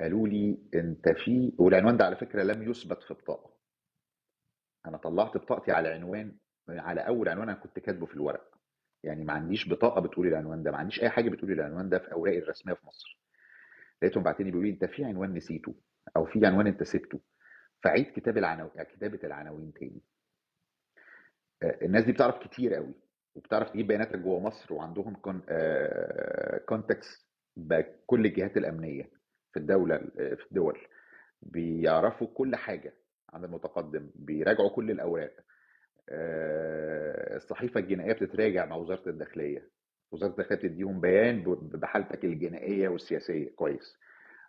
قالوا لي أنت في والعنوان ده على فكرة لم يثبت في بطاقة. أنا طلعت بطاقتي على عنوان على أول عنوان أنا كنت كاتبه في الورق. يعني ما عنديش بطاقة بتقول العنوان ده ما عنديش أي حاجة بتقول العنوان ده في أوراقي الرسمية في مصر. لقيتهم باعتين بيقولوا لي أنت في عنوان نسيته أو في عنوان أنت سبته. فعيد كتاب العناوين كتابة العناوين تاني. آه، الناس دي بتعرف كتير قوي وبتعرف تجيب بياناتك جوه مصر وعندهم كونتكست بكل الجهات الأمنية. في الدولة في الدول بيعرفوا كل حاجة عن المتقدم بيراجعوا كل الأوراق. آه، الصحيفة الجنائية بتتراجع مع وزارة الداخلية. وزارة الداخلية بتديهم بيان بحالتك الجنائية والسياسية. كويس.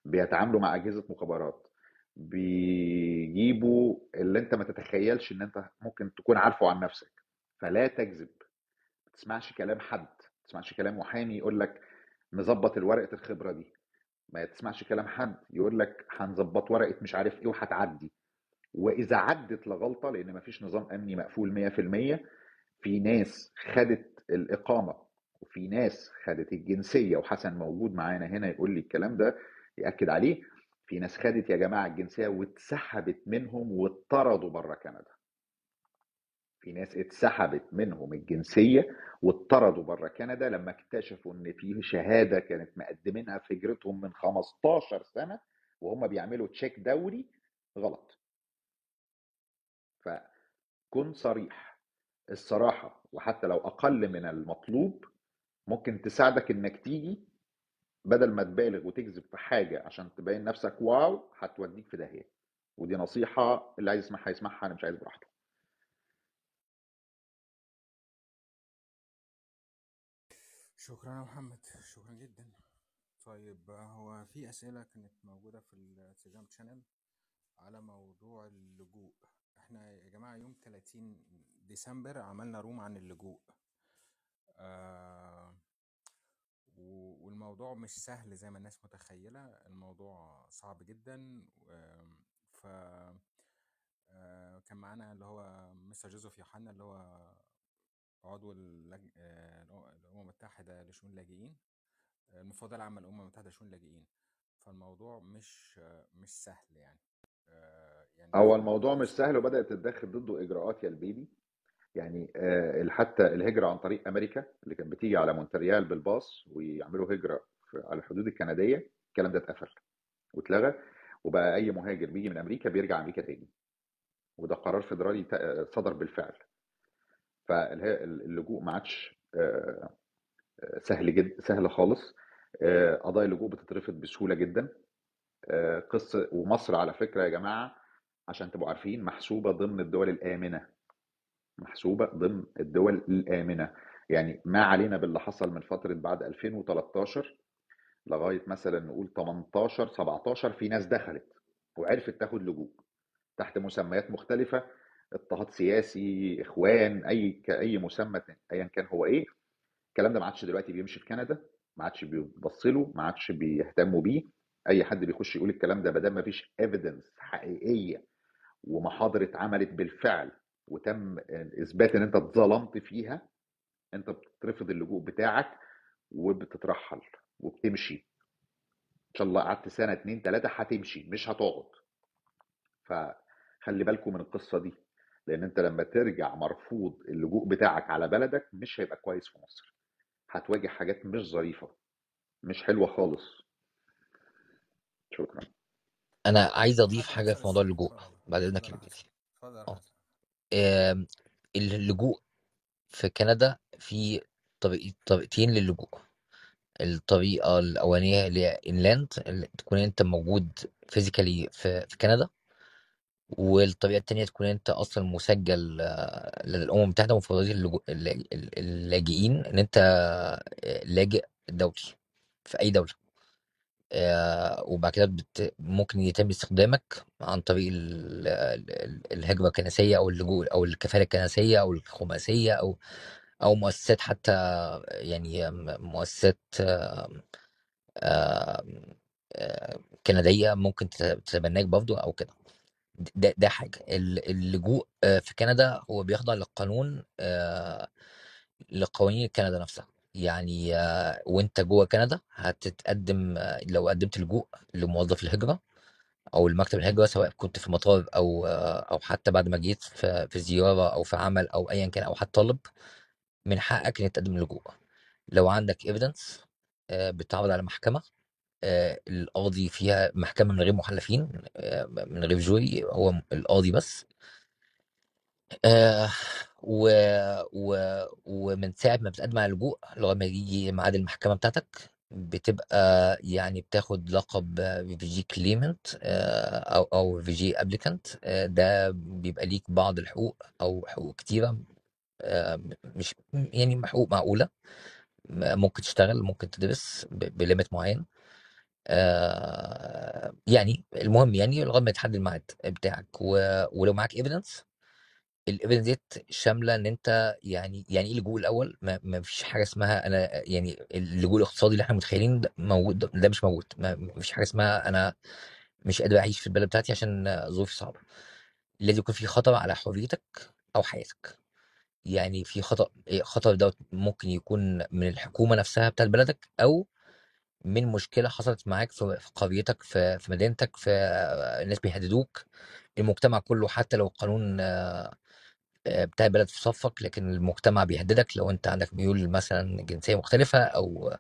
بيتعاملوا مع أجهزة مخابرات. بيجيبوا اللي أنت ما تتخيلش إن أنت ممكن تكون عارفه عن نفسك. فلا تكذب. ما تسمعش كلام حد. ما تسمعش كلام محامي يقول لك مظبط الورقة الخبرة دي. ما تسمعش كلام حد يقول لك هنظبط ورقة مش عارف إيه وهتعدي. وإذا عدت لغلطه لأن مفيش نظام أمني مقفول 100% في ناس خدت الإقامة وفي ناس خدت الجنسية وحسن موجود معانا هنا يقول لي الكلام ده يأكد عليه في ناس خدت يا جماعة الجنسية واتسحبت منهم واتطردوا بره كندا. في ناس اتسحبت منهم الجنسية واتطردوا بره كندا لما اكتشفوا إن في شهادة كانت مقدمينها في هجرتهم من 15 سنة وهم بيعملوا تشيك دوري غلط. فكن صريح. الصراحة وحتى لو أقل من المطلوب ممكن تساعدك إنك تيجي بدل ما تبالغ وتكذب في حاجة عشان تبين نفسك واو هتوديك في داهية. ودي نصيحة اللي عايز يسمعها يسمعها أنا مش عايز براحته شكرا يا محمد. شكرا جدا. طيب هو في أسئلة كانت موجودة في ال Telegram channel على موضوع اللجوء. إحنا يا جماعة يوم 30 ديسمبر عملنا room عن اللجوء. آه والموضوع الموضوع مش سهل زي ما الناس متخيلة. الموضوع صعب جدا. ف آه، كان معانا اللي هو مستر جوزيف يوحنا اللي هو عضو اللج... آه، الأمم المتحدة لشؤون اللاجئين آه، المفوضية العامة للأمم المتحدة لشؤون اللاجئين. فالموضوع مش آه، مش سهل يعني آه، يعني هو الموضوع مش سهل وبدأت تتدخل ضده إجراءات يا البيبي يعني آه، حتى الهجرة عن طريق أمريكا اللي كانت بتيجي على مونتريال بالباص ويعملوا هجرة في- على الحدود الكندية الكلام ده اتقفل واتلغى وبقى أي مهاجر بيجي من أمريكا بيرجع أمريكا تاني. وده قرار فيدرالي تا- صدر بالفعل. فاللجوء ما عادش آه، آه، سهل جدا سهل خالص. آه، قضايا اللجوء بتترفض بسهولة جدا. قصة ومصر على فكرة يا جماعة عشان تبقوا عارفين محسوبة ضمن الدول الآمنة. محسوبة ضمن الدول الآمنة. يعني ما علينا باللي حصل من فترة بعد 2013 لغاية مثلا نقول 18 17 في ناس دخلت وعرفت تاخد لجوء تحت مسميات مختلفة. اضطهاد سياسي إخوان أي كاي مسمى ايا كان هو إيه الكلام ده ما عادش دلوقتي بيمشي في كندا ما عادش بيبص له ما عادش بيهتموا بيه أي حد بيخش يقول الكلام ده ما دام ما فيش evidence حقيقية ومحاضر اتعملت بالفعل وتم إثبات إن أنت اتظلمت فيها أنت بتترفض اللجوء بتاعك وبتترحل وبتمشي. إن شاء الله قعدت سنة اتنين تلاتة هتمشي مش هتقعد. فخلي بالكم من القصة دي. لأن أنت لما ترجع مرفوض اللجوء بتاعك على بلدك مش هيبقى كويس في مصر. هتواجه حاجات مش ظريفة مش حلوة خالص. شكرا. أنا عايز أضيف حاجة في موضوع اللجوء بعد إذنك يا آه. اللجوء في كندا في طريق طريقتين للجوء الطريقة الأولانية اللي هي inland اللي تكون أنت موجود physically في في كندا. والطريقة التانية تكون أنت أصلا مسجل آه، لدى ومفوضية اللجوء- اللاج- اللاجئين إن أنت آه، لاجئ دولي في أي دولة آه، وبعد كده. ممكن يتم استقدامك عن طريق ال... ال- الهجرة الكنسية أو اللجوء أو الكفالة الكنسية أو الخماسية أو أو مؤسسات حتى يعني مؤسسات كندية ممكن تت- تتبناك برضه أو كده ده ده حاجة. ال- اللجوء آه، في كندا هو بيخضع للقانون آه، لقوانين كندا نفسها. يعني آه، وانت جوه كندا هتتقدم لو قدمت لجوء لموظف الهجرة أو المكتب الهجرة سواء كنت في مطار أو أو حتى بعد ما جيت في زيارة أو في عمل أو ايا كان أو حتى طالب من حقك انك تقدم لجوء. لو عندك evidence بتعرض على محكمة آه، القاضي فيها محكمة من غير محلفين آه، من غير jury هو القاضي بس. آه و... و... ومن ساعة ما بتقدم على اللجوء لغاية ما يجي ميعاد المحكمة بتاعتك بتبقى يعني بتاخد لقب refugee claimant أو أو refugee applicant ده بيبقى ليك بعض الحقوق أو حقوق كتيرة آه، مش يعني حقوق معقولة ممكن تشتغل ممكن تدرس ب limit معين. آه، يعني المهم يعني لغاية ما يتحدد الميعاد بتاعك. ولو معاك evidence ال evidence ديت شاملة إن أنت يعني يعني إيه اللجوء الأول؟ ما, ما فيش حاجة اسمها أنا يعني اللجوء الاقتصادي اللي إحنا متخيلين ده موجود ده مش موجود. ما فيش حاجة اسمها أنا مش قادر أعيش في البلد بتاعتي عشان ظروفي صعبة. لازم يكون في خطر على حريتك أو حياتك. يعني في خطر خطر دوت ممكن يكون من الحكومة نفسها بتاعت بلدك أو من مشكلة حصلت معاك في قريتك في في مدينتك في الناس بيهددوك المجتمع كله حتى لو القانون آه، آه، بتاع البلد في صفك لكن المجتمع بيهددك لو انت عندك ميول مثلا جنسية مختلفة أو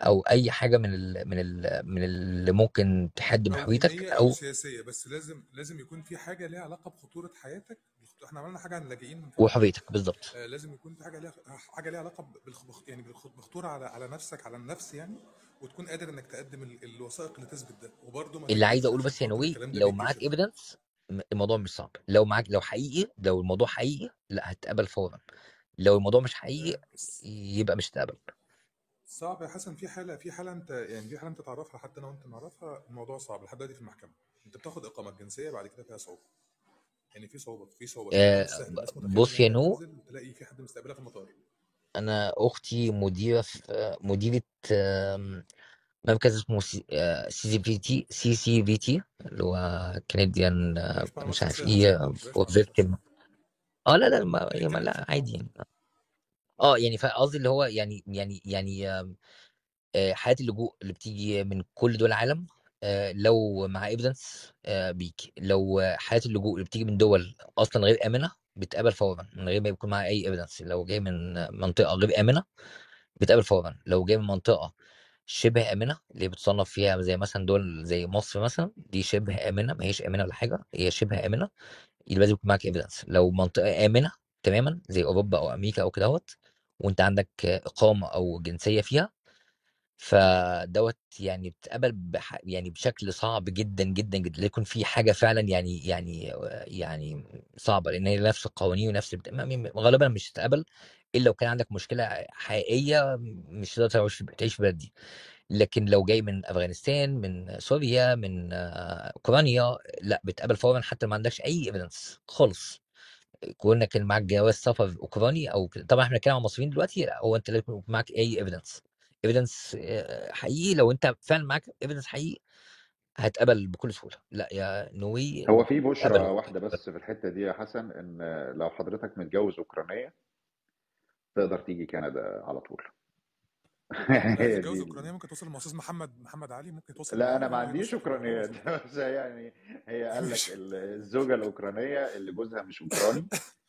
أو أي حاجة من ال من ال من اللي ممكن تحد من أو حريتك سياسية بس لازم لازم يكون في حاجة ليها علاقة بخطورة حياتك إحنا عملنا حاجة عن اللاجئين وحريتك بالظبط آه، لازم يكون في حاجة ليها حاجة ليها علاقة بالخ... يعني بخطورة على على نفسك على النفس يعني. وتكون قادر إنك تقدم ال- الوثائق اللي تثبت ده. وبرده اللي عايز أقوله بس يا نوي لو معاك ايفيدنس الموضوع مش صعب. لو معاك لو حقيقي لو الموضوع حقيقي لا هتقبل فورا. لو الموضوع مش حقيقي يبقى مش هتقبل صعب يا حسن. في حالة في حالة أنت يعني في حالة أنت تعرفها حتى أنا وانت نعرفها الموضوع صعب لحد دلوقتي في المحكمة. أنت بتاخد إقامة جنسية بعد كده فيها صعوبة. يعني في صعوبة في صعوبة. آه بص you know تلاقي في حد مستقبلها في المطار. أنا أختي مديرة في مديرة آم، مركز اسمه سي سي في تي سي سي في تي اللي هو Canadian مش معلومات مش عارف إيه for شخصيه victim آه لا لا ما هي ما كلام لا عادي يعني آه. يعني فقصدي اللي هو يعني يعني يعني آم، آه، حالات اللجوء اللي بتيجي من كل دول العالم آه، لو مع evidence بيك لو حالات اللجوء اللي بتيجي من دول أصلا غير آمنة بتقبل فورا من غير ما يكون معاها أي evidence لو جاي من منطقة غير آمنة بتقبل فورا. لو جاي من منطقة شبه آمنة اللي بتصنف فيها زي مثلا دول زي مصر مثلا دي شبه آمنة ما هيش آمنة ولا حاجة هي شبه آمنة يبقى لازم يكون معاك evidence لو منطقة آمنة تماما زي أوروبا أو أمريكا أو كدهوت وأنت عندك إقامة أو جنسية فيها فدوت يعني بتقبل بح... يعني بشكل صعب جدا جدا جدا لا يكون في حاجة فعلا يعني يعني يعني صعبة لأن هي نفس القوانين ونفس البت... غالبا مش هتتقبل إلا لو كان عندك مشكلة حقيقية مش هتقدر تعيش تعيش في البلد دي. لكن لو جاي من أفغانستان من سوريا من أوكرانيا لا بتقبل فورا حتى ما عندكش أي evidence خالص. كونك معاك جواز سفر أوكراني أو. طبعا إحنا بنتكلم عن المصريين دلوقتي لا هو أنت لازم يكون معاك أي evidence evidence حقيقي لو أنت فعلا معاك evidence حقيقي هتقبل بكل سهولة. لأ you know هو في بشرى قبل واحدة بس في الحتة دي يا حسن إن لو حضرتك متجوز أوكرانية تقدر تيجي كندا على طول. تتجوز أوكرانية ممكن توصل للاستاذ محمد محمد علي؟ ممكن توصل لا أنا ما عنديش اوكرانيات بس يعني هي قال لك مش الزوجة الأوكرانية اللي جوزها مش أوكراني.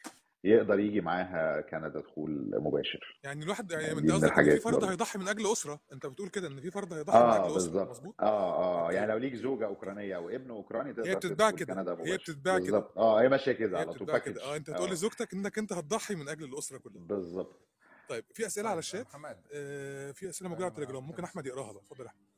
يقدر يجي معاها كندا دخول مباشر. يعني الواحد يعني يعني انت من قصدك إن في فرد هيضحي من أجل أسرة؟ انت بتقول كده إن في فرد هيضحي من آه أجل أسرة مظبوط؟ آه آه يعني لو ليك زوجة أوكرانية أو ابن أوكراني هي تقدر بتتباع تدخل كده كندا هي مباشر. بتتباع كده. بالظبط. آه هي ماشية كده هي على طول بتتباع كده. آه انت هتقول آه. لزوجتك إنك أنت هتضحي من أجل الأسرة كلها. بالظبط. طيب في أسئلة على طيب آه، الشات؟ محمد. آه في أسئلة موجودة على سؤال التليجرام ممكن ممكن أحمد يقراها بقى. اتفضل يا أحمد.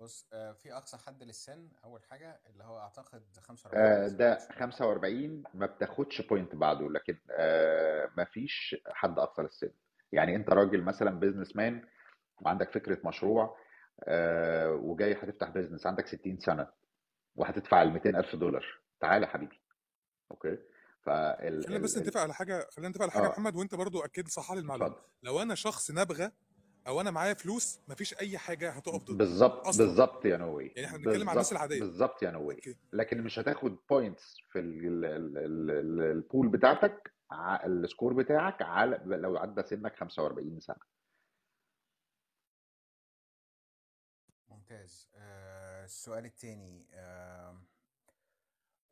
بص آه، في أقصى حد للسن أول حاجة اللي هو أعتقد 45 آه ده بتاخدش point 45 ما بتاخدش point بعده لكن آه ما فيش حد أقصى للسن. يعني أنت راجل مثلا businessman وعندك فكرة مشروع آه وجاي هتفتح business عندك 60 سنة وهتدفع ال 200 ألف دولار. تعالى يا حبيبي. okay؟ فال خلينا بس نتفق على حاجة خلينا نتفق على حاجة يا آه. محمد وأنت برضو اكد صح لي المعلومة. اتفضل. لو أنا شخص نابغة أو أنا معايا فلوس مفيش أي حاجة هتقف ضدي بالظبط بالظبط يا نووي. يعني إحنا بنتكلم على الناس العادية. بالظبط يا نووي. لكن مش هتاخد points في ال- ال- ال- ال- ال- ال pool بتاعتك ال score بتاعك على لو عدى سنك 45 سنة. ممتاز. آه، السؤال التاني آه،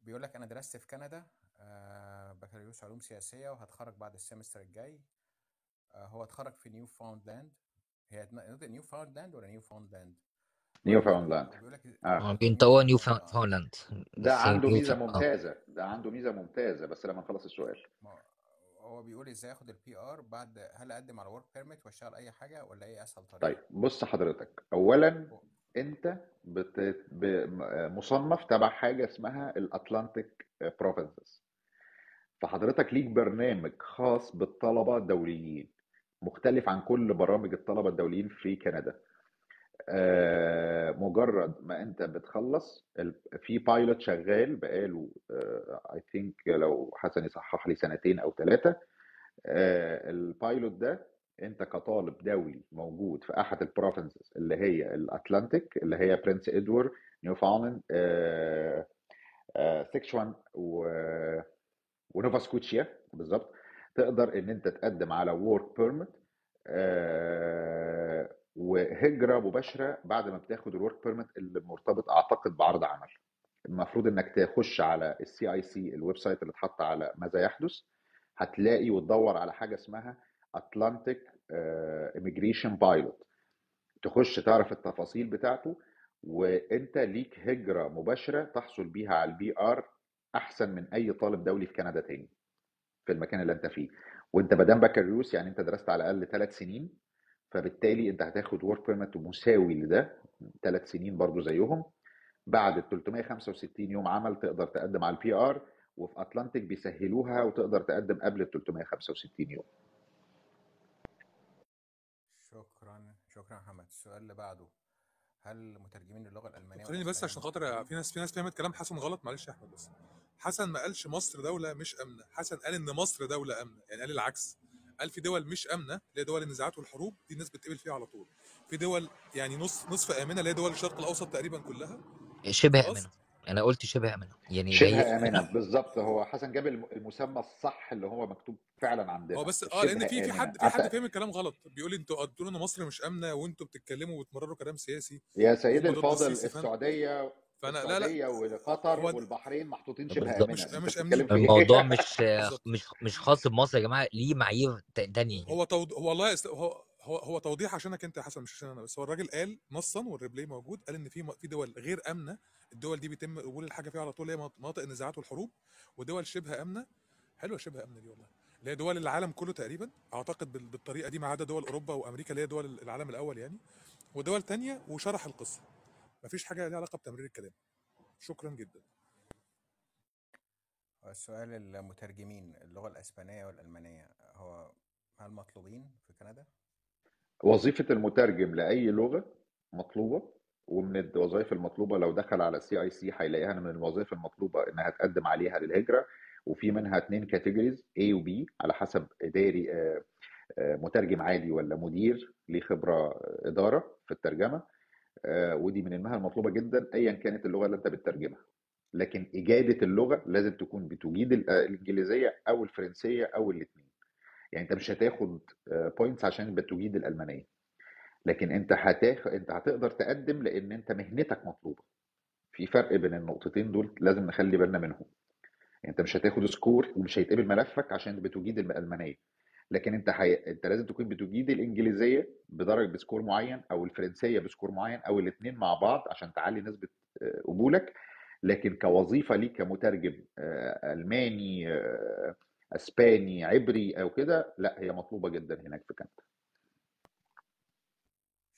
بيقول لك أنا درست في كندا آه، بكالوريوس علوم سياسية وهتخرج بعد ال semester الجاي. آه، هو اتخرج في نيو فاوندلاند هي نيو فاوندلاند ولا نيو فاوندلاند نيو فاوندلاند آه. آه، نيو انت هو نيو فاوندلاند ده عنده نيو ميزة ف... آه. ممتازة ده عنده ميزة ممتازة بس لما نخلص السؤال. هو بيقول إزاي آخد ال PR بعد هل أقدم على work permit وأشتغل أي حاجة ولا إيه أسهل طيب طريقه بص حضرتك. أولا هو- أنت بت... مصنف تبع حاجة اسمها ال Atlantic provinces فحضرتك ليك برنامج خاص بالطلبة الدوليين. مختلف عن كل برامج الطلبة الدوليين في كندا. آه، مجرد ما انت بتخلص في pilot شغال بقاله I think لو حسن يصحح لي سنتين أو ثلاثة ال pilot ده انت كطالب دولي موجود في أحد ال provinces اللي هي ال Atlantic اللي هي برنس ادوارد نيوفاوندلاند آه، آه، سيكشوان و- ونوفا سكوتشيا بالظبط. تقدر إن أنت تقدم على work permit وهجرة مباشرة بعد ما بتاخد ال work permit اللي مرتبط أعتقد بعرض عمل. المفروض إنك تخش على ال CIC ال website اللي اتحط على ماذا يحدث. هتلاقي وتدور على حاجة اسمها Atlantic Immigration Pilot تخش تعرف التفاصيل بتاعته وأنت ليك هجرة مباشرة تحصل بيها على ال PR أحسن من أي طالب دولي في كندا تاني. في المكان اللي انت فيه. وانت مادام بكالوريوس يعني انت درست على الاقل ثلاث سنين فبالتالي انت هتاخد work permit مساوي لده ثلاث سنين برضو زيهم. بعد ال 365 يوم عمل تقدر تقدم على ال PR وفي Atlantic بيسهلوها وتقدر تقدم قبل ال 365 يوم. شكرا شكرا محمد السؤال اللي بعده هل مترجمين اللغة الألمانية خليني بس عشان خاطر في ناس في ناس فهمت كلام حسن غلط. معلش يا أحمد بس. حسن ما قالش مصر دولة مش آمنة. حسن قال إن مصر دولة آمنة. يعني قال العكس. قال في دول مش آمنة اللي هي دول النزاعات والحروب دي الناس بتقبل فيها على طول. في دول يعني نص نصف آمنة اللي هي دول الشرق الأوسط تقريبا كلها. شبه آمنة. أنا قلت شبه آمنة. يعني شبه هي آمنة. بالظبط. هو حسن جاب الم- المسمى الصح اللي هو مكتوب فعلا هو عندنا بس آه لأن في في حد في حد فاهم الكلام غلط. بيقول أنتوا قلتوا إن مصر مش آمنة وأنتوا بتتكلموا وتمرروا كلام سياسي. يا سيدي الفاضل السيسي فانا لا لا. وقطر هو والبحرين محطوطين شبه آمنة مش مش امنين إيه؟ الموضوع مش مش مش خاص بمصر يا جماعة ليه معايير تا- تانية يعني؟ هو توض... هو والله است... هو هو هو توضيح عشانك أنت يا حسن مش عشان أنا بس. هو الراجل قال نصا وال reply موجود قال إن في م- في دول غير آمنة الدول دي بيتم قبول الحاجة فيها على طول اللي هي مناط- مناطق النزاعات والحروب ودول شبه آمنة. حلوة شبه آمنة دي والله. اللي هي دول العالم كله تقريبا أعتقد بال- بالطريقة دي ما عدا دول أوروبا وأمريكا اللي هي دول العالم الأول يعني ودول تانية وشرح القصة. مفيش حاجة ليها علاقة بتمرير الكلام. شكرا جدا. السؤال المترجمين اللغة الأسبانية والألمانية هو هل مطلوبين في كندا؟ وظيفة المترجم لأي لغة مطلوبة ومن الوظائف المطلوبة لو دخل على ال CIC هيلاقيها. من الوظائف المطلوبة إنها تقدم عليها للهجرة وفي منها اتنين categories A و B على حسب إداري آه، آه، مترجم عادي ولا مدير ليه خبرة آه، إدارة في الترجمة. آه، ودي من المهن المطلوبة جدا ايا كانت اللغة اللي أنت بتترجمها. لكن إجادة اللغة لازم تكون بتجيد آه، الإنجليزية أو الفرنسية أو الاثنين يعني أنت مش هتاخد points عشان بتجيد الألمانية. لكن أنت هتاخ... أنت هتقدر تقدم لأن أنت مهنتك مطلوبة. في فرق بين النقطتين دول لازم نخلي بالنا منهم. أنت مش هتاخد score ومش هيتقبل ملفك عشان بتجيد الألمانية. لكن انت حي... انت لازم تكون بتجيد الإنجليزية بدرجة ب score معين أو الفرنسية ب score معين أو الاثنين مع بعض عشان تعلي نسبة آه، قبولك لكن كوظيفة ليك كمترجم آه، ألماني آه، إسباني عبري أو كده لا هي مطلوبة جدا هناك في كندا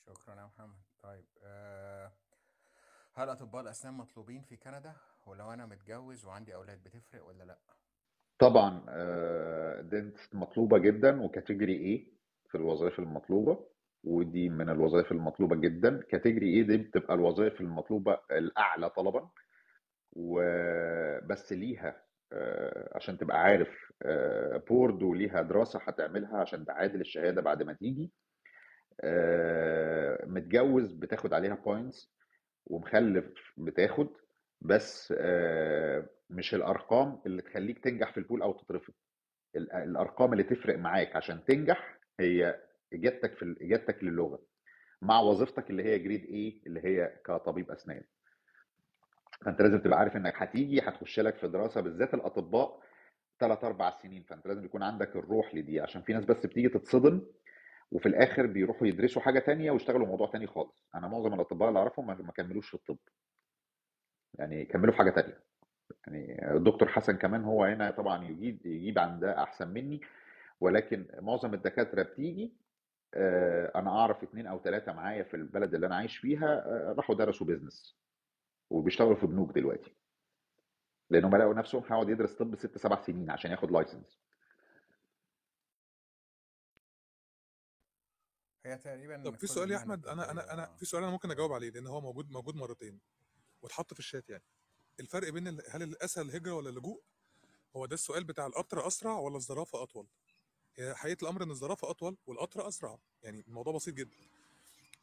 شكرا يا محمد طيب هل أطباء الأسنان مطلوبين في كندا؟ ولو أنا متجوز وعندي أولاد بتفرق ولا لأ؟ طبعا آه، dent مطلوبة جدا و category A في الوظائف المطلوبة ودي من الوظائف المطلوبة جدا. category A دي بتبقى الوظائف المطلوبة الأعلى طلبا وبس ليها آه، عشان تبقى عارف آه، board وليها دراسة هتعملها عشان تعادل الشهادة بعد ما تيجي. آه، متجوز بتاخد عليها points ومخلف بتاخد بس آه، مش الأرقام اللي تخليك تنجح في ال pool أو تترفض. ال- الأرقام اللي تفرق معاك عشان تنجح هي إجادتك في إجادتك للغة مع وظيفتك اللي هي grade A اللي هي كطبيب أسنان. فأنت لازم تبقى عارف إنك هتيجي هتخش لك في دراسة بالذات الأطباء ثلاث أربع سنين فأنت لازم يكون عندك الروح لده عشان في ناس بس بتيجي تتصدم وفي الآخر بيروحوا يدرسوا حاجة تانية ويشتغلوا موضوع تاني خالص. أنا معظم الأطباء اللي أعرفهم ما كملوش في الطب. يعني كملوا في حاجة تانية. يعني الدكتور حسن كمان هو هنا طبعا يجيب يجيب عن ده أحسن مني ولكن معظم الدكاترة بتيجي آه، أنا أعرف اتنين أو ثلاثة معايا في البلد اللي أنا عايش فيها آه، راحوا درسوا business وبيشتغلوا في بنوك دلوقتي. لأنهم لقوا نفسهم هيقعد يدرس طب ست سبع سنين عشان ياخد license هي تقريبا طب في سؤال يا أحمد أنا أنا أنا في سؤال أنا ممكن أجاوب عليه لأن هو موجود موجود مرتين واتحط في الشات يعني. الفرق بين ال- هل الأسهل الهجرة ولا اللجوء؟ هو ده السؤال بتاع القطر أسرع ولا الزرافة أطول؟ هي حقيقة الأمر إن الزرافة أطول والقطر أسرع يعني الموضوع بسيط جدا.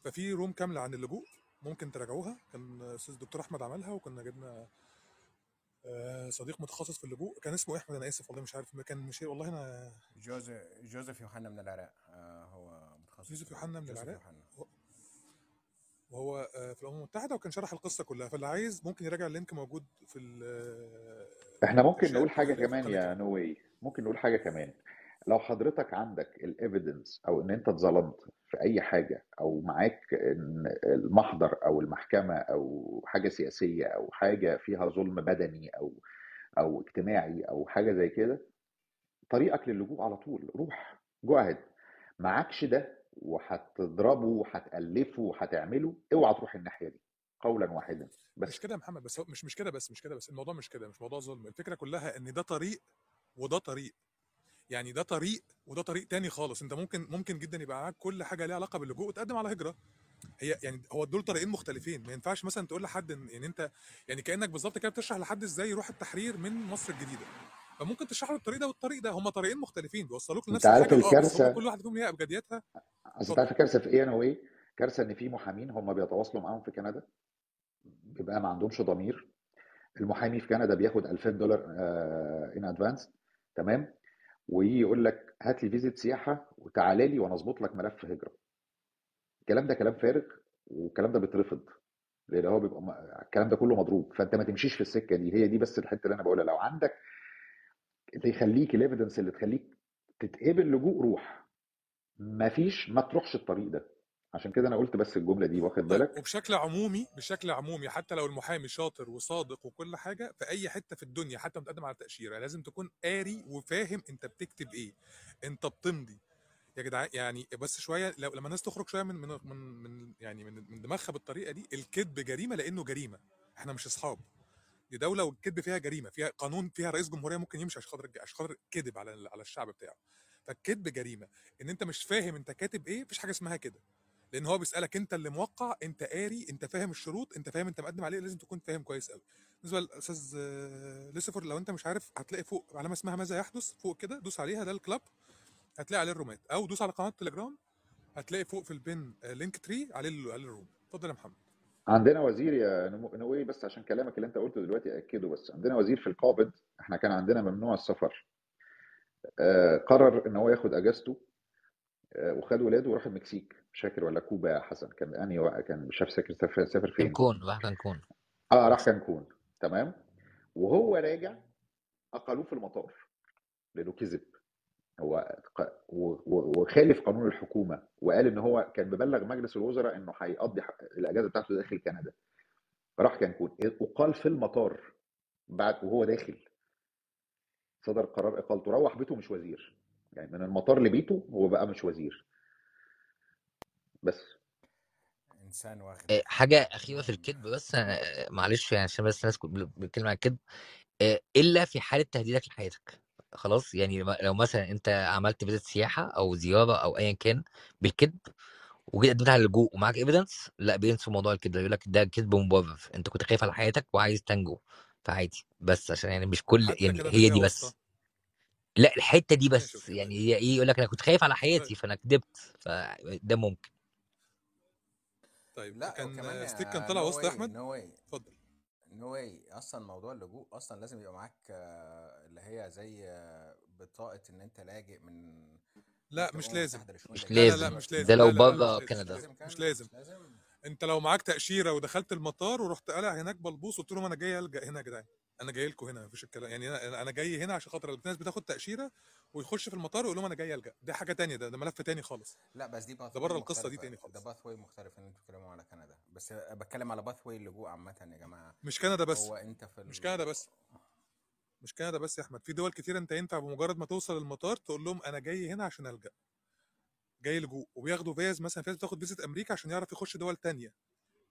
ففي روم كاملة عن اللجوء ممكن تراجعوها كان أستاذ الدكتور أحمد عملها وكنا جبنا آه، صديق متخصص في اللجوء كان اسمه إيه؟ أحمد أنا آسف والله مش عارف كان مش والله أنا جوزيف جوزيف يوحنا من العراق آه، هو متخصص في يوحنا من جوزيف العراق؟ يوحنا. وهو آه، في الامم المتحده وكان شرح القصة كلها فاللي عايز ممكن يراجع ال link موجود في ال- إحنا ممكن نقول حاجة كمان يا نوي. ممكن نقول حاجة كمان. لو حضرتك عندك ال evidence أو إن أنت اتظلمت في أي حاجة أو معاك إن المحضر أو المحكمة أو حاجة سياسية أو حاجة فيها ظلم بدني أو أو اجتماعي أو حاجة زي كده طريقك للجوء على طول. روح جاهد معكش ده وهتضربه وهتألفه وهتعمله اوعى تروح الناحية دي قولا واحدا مش بس كده يا محمد بس مش مش كده بس مش كده بس الموضوع مش كده مش موضوع ظلم. الفكرة كلها إن ده طريق وده طريق. يعني ده طريق وده طريق تاني خالص. أنت ممكن ممكن جدا يبقى معاك كل حاجة ليها علاقة باللجوء وتقدم على هجرة. هي يعني هو دول طريقين مختلفين. ما ينفعش مثلا تقول لحد إن يعني أنت يعني كأنك بالظبط كده بتشرح لحد إزاي يروح التحرير من مصر الجديدة. فممكن تشرح له الطريق ده والطريق ده. هم طريقين مختلفين بيوصلوك أنت لنفس عارف الحاجة بس هم الكارثه كل واحد فيهم ليها إبجدياتها. اصل انت عارف الكارثة في إيه أنا وإيه؟ كارثة إن في محامين هم بيتواصلوا معاهم في كندا. بيبقى ما عندهمش ضمير. المحامي في كندا بياخد 2000 دولار in advance تمام؟ ويجي يقول لك هات لي visit سياحة وتعالى لي وأنا أظبط لك ملف هجرة. الكلام ده كلام فارغ والكلام ده بيترفض لأن هو بيبقى الكلام ده كله مضروب. فأنت ما تمشيش في السكة دي. هي دي بس الحتة اللي أنا بقولها. لو عندك يخليك الايفيدنس اللي تخليك تتقبل لجوء روح. مفيش ما تروحش الطريق ده. عشان كده أنا قلت بس الجملة دي واخد طيب بالك؟ وبشكل عمومي بشكل عمومي حتى لو المحامي شاطر وصادق وكل حاجة في أي حتة في الدنيا حتى متقدم على تأشيرة لازم تكون قاري وفاهم أنت بتكتب إيه. أنت بتمضي. يا جدعان يعني بس شوية لو لما الناس تخرج شوية من من من, من يعني من, من دماغها بالطريقة دي الكذب جريمة لأنه جريمة. إحنا مش أصحاب. دي دولة والكذب فيها جريمة فيها قانون فيها رئيس جمهورية ممكن يمشي عشان خاطر عشان خاطر كذب على على الشعب بتاعه. فالكذب جريمة. إن أنت مش فاهم أنت كاتب إيه مفيش حاجة اسمها كده. لأن هو بيسألك أنت اللي موقع أنت قاري أنت فاهم الشروط أنت فاهم أنت مقدم عليه لازم تكون فاهم كويس قوي بالنسبة للأستاذ ليسيفر لو أنت مش عارف هتلاقي فوق علامة اسمها ماذا يحدث فوق كده دوس عليها ده الكلاب هتلاقي عليه الرومات. أو دوس على قناة التليجرام هتلاقي فوق في البن آه، لينك تري عليه عليه الروم. اتفضل يا محمد. عندنا وزير يا نمو نوي بس عشان كلامك اللي انت قلته دلوقتي اكده بس عندنا وزير في القابض إحنا كان عندنا ممنوع السفر. آه قرر إن هو ياخد أجازته آه وخد ولاده وراح المكسيك. مش فاكر ولا كوبا يا حسن كان وقت كان مش عارف سافر سافر سافر فين؟ كانكون راح كانكون. آه راح كانكون. تمام؟ وهو راجع أقلوه في المطار لأنه كذب. هو وخالف قانون الحكومة وقال إن هو كان مبلغ مجلس الوزراء إنه هيقضي الأجازة بتاعته داخل كندا. راح كانكون. وقال في المطار بعد وهو داخل صدر قرار إقالته. روح بيته مش وزير. يعني من المطار لبيته هو بقى مش وزير. بس. إنسان واخد. آه، حاجة أخيرة في الكذب بس معلش يعني عشان بس الناس كل- بتتكلم عن الكذب. آه، إلا في حالة تهديدك لحياتك. خلاص يعني لو مثلا أنت عملت فيزيت سياحة أو زيارة أو ايا كان بالكذب وجيت قدمت على اللجوء ومعاك ايفيدنس لأ بينسوا موضوع الكذب يقول لك ده كذب مبرر أنت كنت خايف على حياتك وعايز تنجو فعادي بس عشان يعني مش كل حتى يعني كده هي دي بس. لأ الحتة دي بس يعني هي إيه يقول لك أنا كنت خايف على حياتي فأنا كدبت فده ممكن. طيب لأ كان ستيك كان طلع وسط أحمد؟ نو اتفضل نو واي أصلا موضوع اللجوء أصلا لازم يبقى معاك آه، اللي هي زي آه، بطاقة إن أنت لاجئ من لا مش لازم. مش لا لا لا لازم. مش ده لازم. لو لا لا لا مش بره لازم كندا مش لازم مش لازم. أنت لو معاك تأشيرة ودخلت المطار ورحت قالع هناك بلبوس قلت لهم أنا جاي ألجأ هنا يا جدعان. أنا جاي لكم هنا مفيش الكلام. يعني أنا أنا جاي هنا عشان خاطر الناس بتاخد تأشيرة ويخش في المطار ويقول لهم أنا جاي ألجأ. دي حاجة تانية ده, ده ملف تاني خالص. لا بس دي path ده بره القصة دي تاني ده خالص. pathway مختلف ان أنتوا بتتكلموا على كندا. بس بتكلم على pathway اللجوء عامة يا جماعة. مش كندا بس. هو انت في مش. كندا بس. مش كندا بس يا أحمد. في دول كتير أنت ينفع بمجرد ما توصل المطار تقول لهم أنا جاي هنا عشان ألجأ. جاي لجوء. وبياخدوا فيز مثلا فيز بتاخد فيزة أمريكا عشان يعرف يخش دول تانية.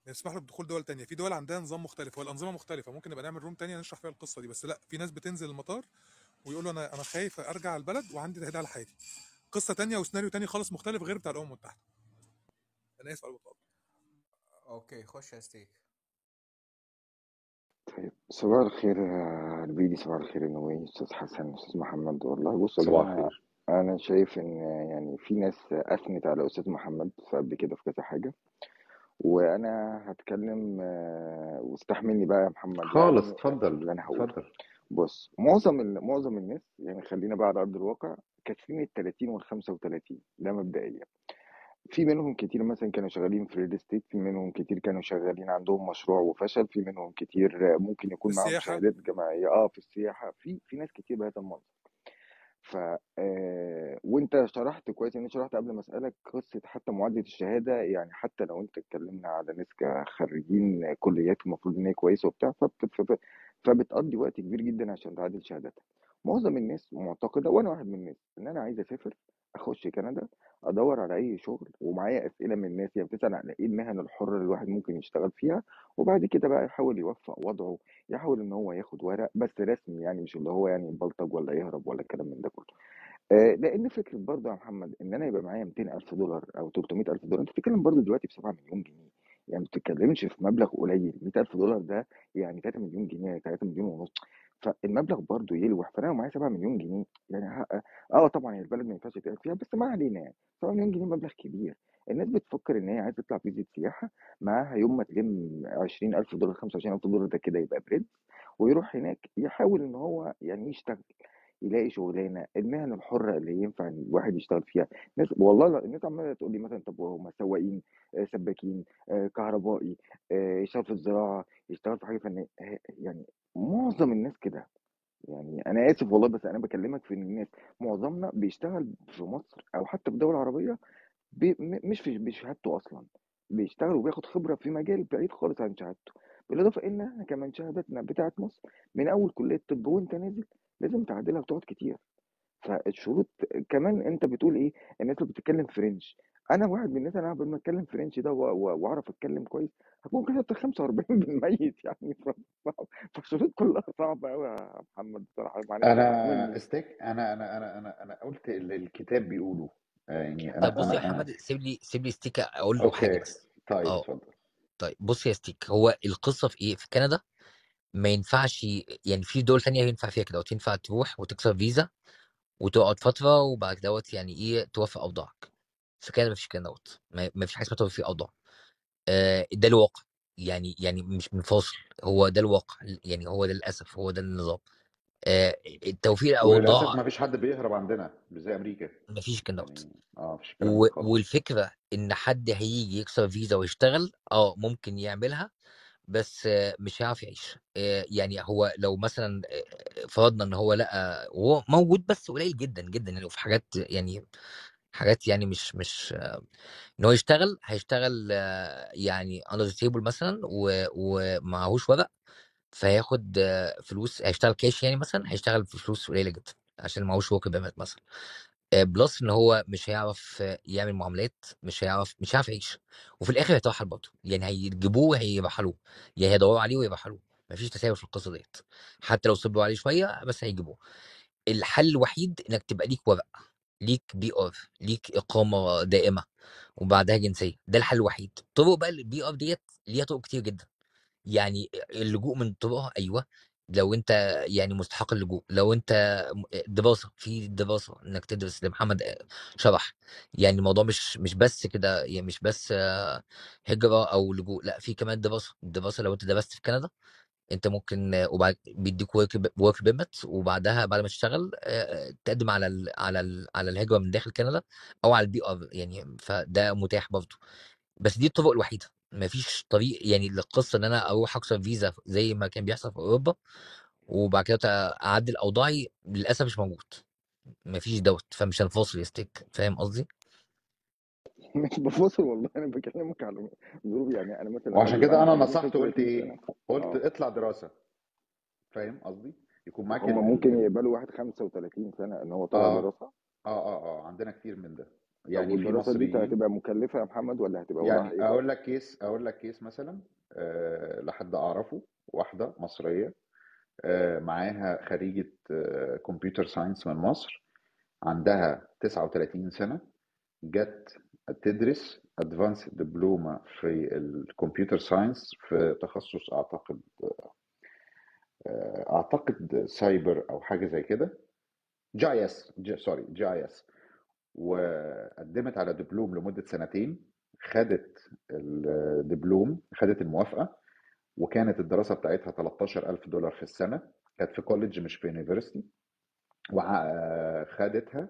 يسمح له بدخول دول تانية. في دول عندها نظام مختلف. والانظمه مختلفة. ممكن نبقى نعمل room تانية نشرح فيها القصة دي. بس لا في ناس بتنزل المطار ويقولوا أنا أنا خايف أرجع البلد وعندي تهديد على حياتي قصة تانية وسيناريو تاني خالص مختلف غير بتاع الامم المتحده أنا آسف على okay خش يا ستيك. طيب صباح الخير يا البيدي صباح الخير يا نوي أستاذ حسن أستاذ محمد والله بص يا صباح جماعة الخير. أنا شايف إن يعني في ناس اثنت على أستاذ محمد قبل كده في كذا حاجة. وأنا هتكلم آه، واستحملني بقى يا محمد خالص يعني اتفضل اللي أنا هقوله. اتفضل. بص معظم ال- معظم الناس يعني خلينا بقى على أرض الواقع كاسرين ال 30 وال 35 ده مبدئيا. في منهم كتير مثلا كانوا شغالين في ريل استيت في منهم كتير كانوا شغالين عندهم مشروع وفشل في منهم كتير ممكن في يكون معاهم السياحة. شهادات جامعية آه في السياحة. في في ناس كتير بهذا المنظر. ف آه وأنت شرحت كويس ان شرحت قبل ما أسألك قصة حتى معادلة الشهادة يعني حتى لو أنت اتكلمنا على ناس خريجين كليات المفروض إن هي كويسة وبتاع فبت- فب- فبتقضي وقت كبير جدا عشان تعادل شهادتها معظم الناس معتقدة وأنا واحد من الناس إن أنا عايز أسافر أخش كندا أدور على أي شغل ومعايا أسئلة من الناس هي بتسأل على إيه المهن الحرة اللي الواحد ممكن يشتغل فيها وبعد كده بقى يحاول يوفق وضعه يحاول إن هو ياخد ورق بس رسمي يعني مش اللي هو يعني يبلطج ولا يهرب ولا الكلام من ده كله. آه، لأن فكرة برضه يا محمد إن أنا يبقى معايا 200000 دولار أو 300000 دولار أنت بتتكلم برضه دلوقتي ب 7 مليون جنيه. يعني ما بتتكلمش في مبلغ قليل 100000 دولار ده يعني 3 مليون جنيه 3 مليون ونص فالمبلغ برضه يلوح فأنا لو معايا 7 مليون جنيه يعني آه طبعا البلد ما ينفعش تقعد فيها بس ما علينا يعني 7 مليون جنيه مبلغ كبير. الناس بتفكر إن هي عايزة تطلع فيزا سياحة معاها يوم ما تلم 20000 دولار 25000 دولار ده كده يبقى برنس ويروح هناك يحاول إن هو يعني يشتغل. يلاقي شغلانة المهن الحرة اللي ينفع إن الواحد يشتغل فيها. ناس والله الناس عمالة تقول لي مثلا طب هم سواقين آه، سباكين آه، كهربائي آه، يشتغل في الزراعة يشتغل في حاجة فنية. يعني معظم الناس كده. يعني أنا آسف والله بس أنا بكلمك في إن الناس معظمنا بيشتغل في مصر أو حتى في دول عربية بي مش في بشهادته أصلا. بيشتغل وبياخد خبرة في مجال بعيد خالص عن شهادته. بالإضافة إن إحنا كمان شهادتنا بتاعة مصر من أول كلية طب وأنت نازل لازم تعدلها وتقعد كتير. فالشروط كمان أنت بتقول إيه؟ الناس اللي بتتكلم فرنش أنا واحد من الناس أنا قبل ما أتكلم فرنش ده وأعرف أتكلم كويس هكون كتبت 45 بالميت يعني. فالشروط كلها صعبة قوي يا محمد بصراحة. معلش أنا مني استيك أنا أنا أنا أنا أنا قلت اللي الكتاب بيقوله. آه، يعني طيب أنا بص يا أنا أنا محمد سيب لي سيب لي ستيك أقول له حاجة بس. طيب آه. اتفضل. طيب بص يا ستيك هو القصة في إيه؟ في كندا؟ ما ينفعش يعني في دول تانية ينفع فيها كده وتنفع تروح وتكسر فيزا وتقعد فترة وبعد دوت يعني إيه توفي أوضاعك. في كندا مفيش الكلام دوت. ما ما فيش حاجة اسمها توفي أوضاع. آه، ده الواقع. يعني يعني مش منفصل. هو ده الواقع. يعني هو ده للأسف. هو ده النظام. آه، التوفير اوضاع ما فيش حد بيهرب عندنا مش زي أمريكا. مفيش الكلام دوت. يعني آه مفيش الكلام و- ده خالص. والفكرة إن حد هيجي يكسر فيزا ويشتغل آه ممكن يعملها بس مش هيعرف يعيش. آه، يعني هو لو مثلا آه، فرضنا إن هو لقى وهو موجود بس قليل جدا جدا يعني في حاجات يعني حاجات يعني مش مش آه، إن هو يشتغل هيشتغل يعني under table مثلا ومعهوش ورق فهياخد فلوس هيشتغل كاش يعني مثلا هيشتغل في فلوس قليلة جدا عشان معهوش work permit مثلا. plus إن هو مش هيعرف آه، يعمل معاملات مش هيعرف مش هيعرف يعيش. وفي الآخر هيتوحل برضه. يعني هيجيبوه هيرحلوه يا هيدوروا عليه ويرحلوه مفيش تساهل في القصة ديت. حتى لو صبروا عليه شوية بس هيجيبوه. الحل الوحيد إنك تبقى ليك ورق ليك PR ليك إقامة دائمة وبعدها جنسية. ده الحل الوحيد. طرق بقى ال PR ديت ليها طرق كتير جدا. يعني اللجوء من طرقها أيوه. لو أنت يعني مستحق اللجوء لو أنت دراسه في دراسه إنك تدرس زي محمد شرح يعني الموضوع مش مش بس كده يعني مش بس آه، هجرة أو لجوء لأ في كمان دراسه الدراسه لو أنت درست في كندا أنت ممكن آه، وبعد بيديك work work permit وبعدها بعد ما تشتغل آه، تقدم على ال على ال على الهجرة من داخل كندا أو على ال PR يعني فده متاح برضه. بس دي الطرق الوحيدة. مفيش طريق يعني القصة إن أنا أروح أكسر فيزا زي ما كان بيحصل في أوروبا وبعد كده أعدل أوضاعي للأسف مش موجود مفيش دوت فمش هنفاصل يا ستيك فاهم قصدي؟ مش بفاصل والله أنا بكلمك على ظروف يعني أنا مثلا وعشان كده أنا نصحت وقلت 35 إيه قلت آه اطلع دراسة فاهم قصدي يكون معاك هم. ممكن. يقبلوا واحد 35 سنة إن هو طالع آه دراسة آه آه آه عندنا كتير من ده يعني في والدراسة دي هتبقى مكلفة يا محمد ولا هتبقى يعني برضه أقول لك case أقول لك case مثلا آه لحد أعرفه واحدة مصرية آه معاها خريجة آه computer science من مصر عندها 39 سنة جت تدرس advanced دبلومه في ال computer science في تخصص أعتقد أعتقد سايبر أو حاجة زي كده. GS sorry GS. وقدمت على دبلوم لمدة سنتين خدت الدبلوم خدت الموافقة وكانت الدراسة بتاعتها 13000 دولار في السنة. كانت في college مش في university وخدتها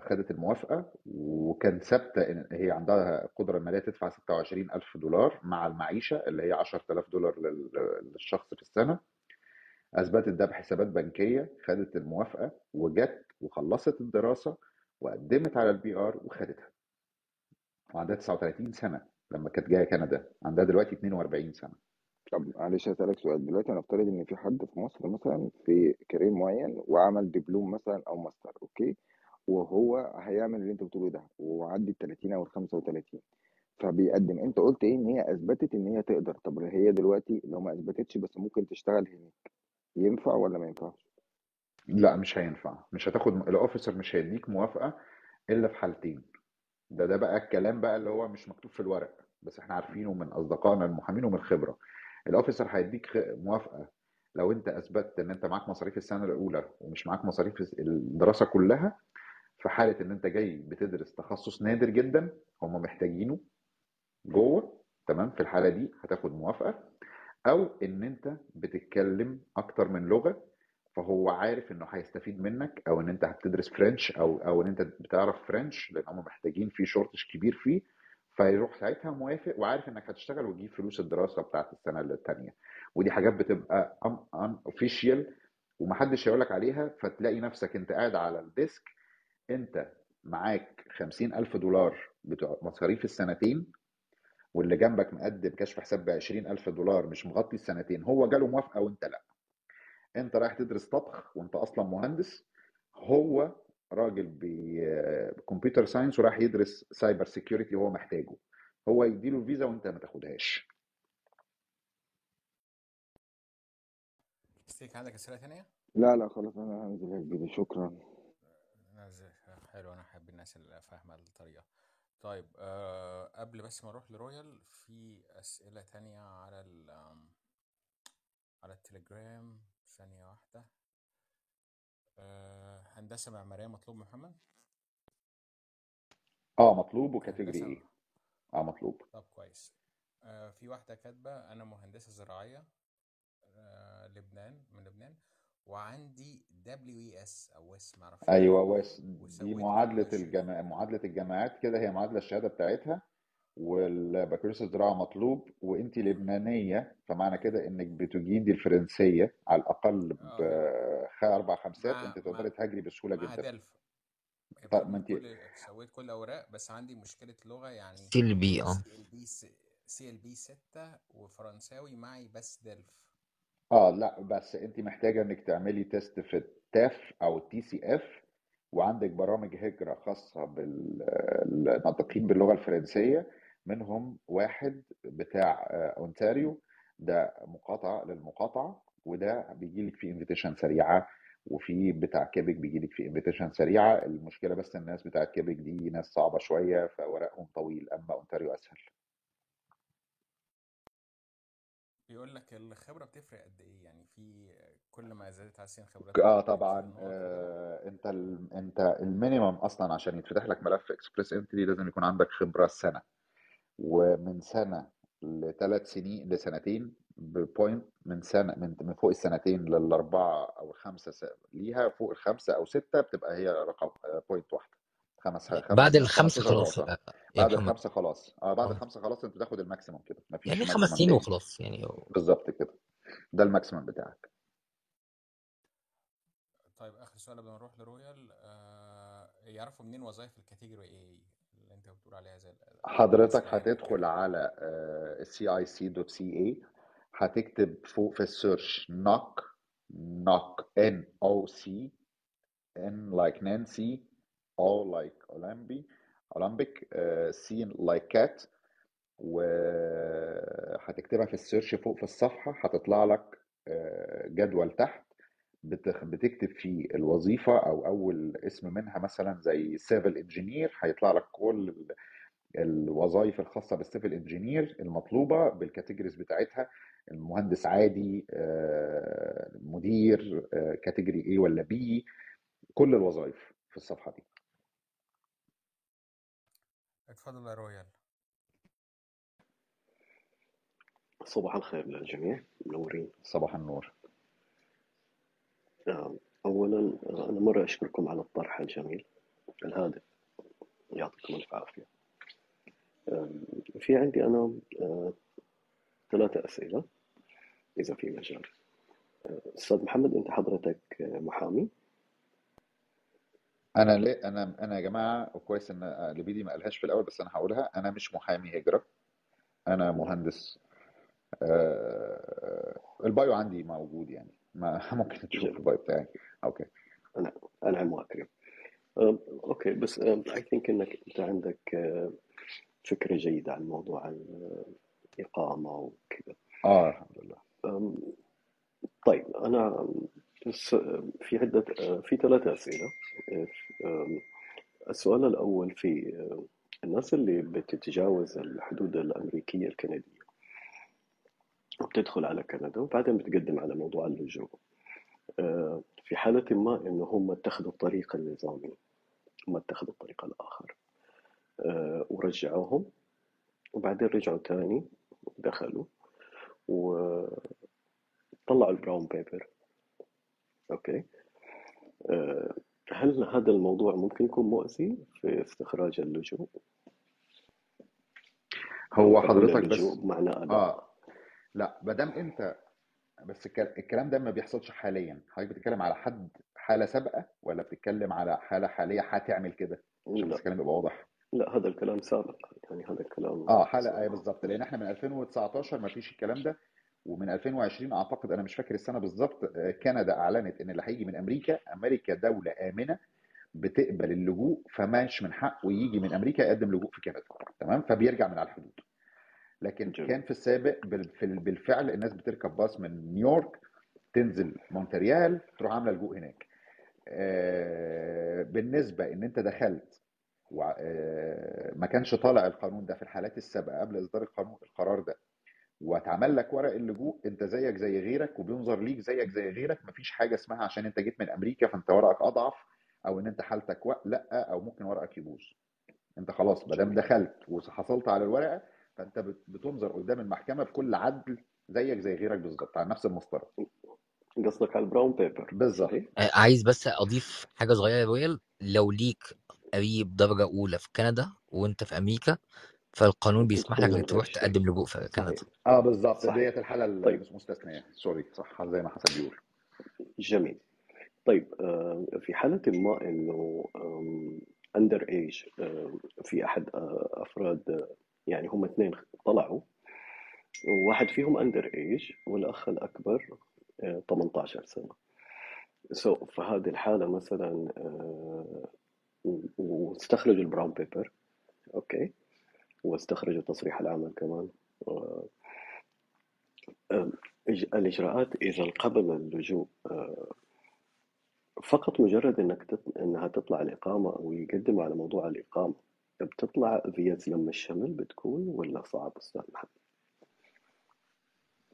خدت الموافقة وكان ثابتة هي عندها قدرة ماليه تدفع 26000 دولار مع المعيشة اللي هي 10000 دولار لل- للشخص في السنة. أثبتت ده بحسابات بنكية خدت الموافقة وجت وخلصت الدراسة وقدمت على ال PR وخدتها. وعندها 39 سنة لما كانت جاية كندا. عندها دلوقتي 42 سنة. طب معلش هسألك سؤال. دلوقتي هنفترض إن في حد في مصر مثلا في career معين وعمل دبلوم مثلا أو ماستر okay؟ وهو هيعمل اللي أنت بتقوله ده وعدي ال 30 أو ال 35 فبيقدم. أنت قلت إيه؟ إن هي أثبتت إن هي تقدر. طب هي دلوقتي لو ما أثبتتش بس ممكن تشتغل هناك ينفع ولا ما ينفعش؟ لا مش هينفع. مش هتاخد الاوفيسر مش هيديك موافقة إلا في حالتين. ده ده بقى الكلام بقى اللي هو مش مكتوب في الورق بس إحنا عارفينه من أصدقائنا المحامين ومن الخبره الاوفيسر هيديك موافقة لو أنت أثبتت إن أنت معاك مصاريف السنة الأولى ومش معاك مصاريف الدراسة كلها في حالة إن أنت جاي بتدرس تخصص نادر جدا هم محتاجينه جوه تمام؟ في الحالة دي هتاخد موافقة. أو إن أنت بتتكلم أكتر من لغة فهو عارف إنه هيستفيد منك أو إن أنت هتدرس French أو أو إن أنت بتعرف French لأن هم محتاجين في shortage كبير فيه. فيروح ساعتها موافق وعارف إنك هتشتغل وتجيب فلوس الدراسة بتاعت السنة الثانية ودي حاجات بتبقى unofficial ومحدش هيقول لك عليها فتلاقي نفسك أنت قاعد على ال desk أنت معاك خمسين ألف دولار بتوع مصاريف السنتين واللي جنبك مقدم كشف حساب ب ألف دولار مش مغطي السنتين هو جاله موافقة وأنت لأ. انت رايح تدرس طبخ وانت أصلا مهندس هو راجل ب computer science وراح يدرس cyber security هو محتاجه. هو يديله الفيزا وانت ما تاخدهاش. ستيك عندك أسئلة ثانية؟ لا لا خلاص أنا هنزل هجيبه شكرا. حلو أنا أحب الناس اللي فاهمة الطريقة. طيب أه قبل بس ما نروح لرويال في أسئلة تانية على ال على التليجرام. ثانية واحدة. أه هندسة معماريه مطلوب محمد؟ آه مطلوب و category إيه؟ آه مطلوب. طب كويس. أه في واحدة كاتبة أنا مهندسة زراعية أه لبنان من لبنان وعندي دبليو اي اس أو اس ما أعرفش أيوه WES دي معادلة معادلة الجامعات كده هي معادلة الشهادة بتاعتها. والبكالوريوس الزراعه مطلوب وانت لبنانية فمعنى كده إنك بتجيدي الفرنسية على الأقل باربع خمسات انت تقدري تهاجري بسهولة جدا. DELF طب ما أنت سويت كل الاوراق بس عندي مشكلة لغة يعني سي إل بي آه. سي إل بي سي إل بي 6 وفرنساوي معي بس DELF. آه لا بس انت محتاجة إنك تعملي test في ال TEF أو ال TCF وعندك برامج هجرة خاصة بالناطقين باللغة الفرنسية منهم واحد بتاع أونتاريو. ده مقاطعة للمقاطعة وده بيجي لك فيه invitation سريعة وفي بتاع كيبك بيجي لك فيه invitation سريعة. المشكلة بس الناس بتاعت كيبك دي ناس صعبة شوية فورقهم طويل أما أونتاريو أسهل. بيقول لك الخبرة بتفرق قد إيه؟ يعني في كل ما زادت على السن خبرتك آه طبعا. آه أنت ال... أنت ال minimum أصلا عشان يتفتح لك ملف Express Entry لازم يكون عندك خبرة سنة. ومن سنة لثلاث سنين لسنتين ب point من سنة من من فوق السنتين للأربعة أو الخمسة س... ليها فوق الخمسة أو ستة بتبقى هي رقم point واحدة. خمس خمس بعد الخمسة 15 خلاص يا بعد الخمسة خلاص. آه بعد آه. الخمسة خلاص أنت بتاخد ال maximum كده. مفيش يعني خمس سنين وخلاص يعني بالظبط كده. ده ال maximum بتاعك. طيب آخر سؤال قبل ما نروح لرويال آه يعرفوا منين وظائف ال category إيه بتقول عليها زي حضرتك الاسرائيلي هتدخل على cic.ca هتكتب فوق في ال search NOC NOC n o c N like Nancy O like Olympic Olympic uh, C like cat وهتكتبها في ال search فوق في الصفحة هتطلع لك آه، جدول تحت. بتخ- بتكتب فيه الوظيفة أو أول اسم منها مثلا زي civil engineer هيطلع لك كل ال- الوظائف الخاصة بال civil engineer المطلوبة بال categories بتاعتها المهندس عادي آه، مدير category A ولا B كل الوظائف في الصفحة دي. اتفضل يا رويال. صباح الخير للجميع. منورين. صباح النور. آه، أولا آه، أنا مرة أشكركم على الطرح الجميل الهادف يعطيكم ألف عافية. في عندي أنا آه، ثلاثة أسئلة إذا في مجال. آه، أستاذ محمد أنت حضرتك محامي؟ أنا ليه أنا أنا يا جماعة وكويس إن لبيدي ما قالهاش في الأول بس أنا هقولها. أنا مش محامي هجرة. أنا مهندس. البايو عندي موجود يعني. ما ممكن تشوف جميل. البايو بتاعي Okay. أنعم وأكرم آه، okay بس I think إنك أنت عندك آه، فكرة جيدة عن موضوع الإقامة وكذا. آه. الحمد لله. طيب أنا بس في عدة في ثلاثة أسئلة. أم، السؤال الأول في الناس اللي بتتجاوز الحدود الأمريكية الكندية. بتدخل على كندا وبعدين بتقدم على موضوع اللجوء. آه، في حالة ما إنه هم اتخذوا الطريق النظامي هم اتخذوا الطريق الآخر. آه، ورجعوهم وبعدين رجعوا تاني دخلوا وطلعوا ال brown paper. okay؟ آه، هل هذا الموضوع ممكن يكون مؤذي في استخراج اللجوء؟ هو حضرتك بس أداء؟ آه لا ما دام انت بس الك- الكلام ده ما بيحصلش حاليا. حضرتك بتتكلم على حد حالة سابقة ولا بتتكلم على حالة حالية هتعمل كده؟ عشان بس لا. الكلام يبقى واضح. لا هذا الكلام سابق. يعني هذا الكلام آه حالة إيه بالظبط لأن إحنا من 2019 ما فيش الكلام ده ومن 2020 أعتقد أنا مش فاكر السنة بالظبط آه، كندا أعلنت إن اللي هيجي من أمريكا أمريكا دولة آمنة بتقبل اللجوء فماش من حقه يجي من أمريكا يقدم لجوء في كندا. تمام؟ فبيرجع من على الحدود. لكن كان جميل في السابق بال- في ال- بالفعل الناس بتركب باص من نيويورك تنزل مونتريال تروح عاملة لجوء هناك. آه، بالنسبة إن أنت دخلت وع- آه، ما كانش طالع القانون ده في الحالات السابقة قبل إصدار القانون القرار ده واتعمل لك ورق اللجوء أنت زيك زي غيرك وبينظر ليك زيك زي غيرك مفيش حاجة اسمها عشان أنت جيت من أمريكا فأنت ورقك أضعف أو إن أنت حالتك. لأ أو ممكن ورقك يبوظ. أنت خلاص ما دام دخلت وحصلت على الورقة فأنت بت- بتنظر قدام المحكمة بكل عدل زيك زي غيرك بالظبط على نفس المسطره قصدك على ال brown paper. بالظبط؟ آه، عايز بس أضيف حاجة صغيرة يا رويال لو ليك قريب درجة أولى في كندا وأنت في أمريكا فالقانون بيسمح لك إنك تروح تقدم لجوء في كندا. صحيح. آه بالظبط. ديت الحالة طيب. المستثنيه sorry صح زي ما حسن بيقول. جميل. طيب آه، في حالة ما إنه under age في أحد آه، أفراد آه، يعني هم اثنين طلعوا. وواحد فيهم under age والأخ الأكبر آه، 18 سنة. so so, في هذه الحالة مثلا آه، واستخرجوا ال brown paper. okay. واستخرجوا تصريح العمل كمان. آه، آه، الإجراءات إذا قبل اللجوء آه، فقط مجرد إنك. إنها تطلع الإقامة أو يقدموا على موضوع الإقامة. بتطلع فيز لم الشمل بتكون ولا صعب أستاذ محمد؟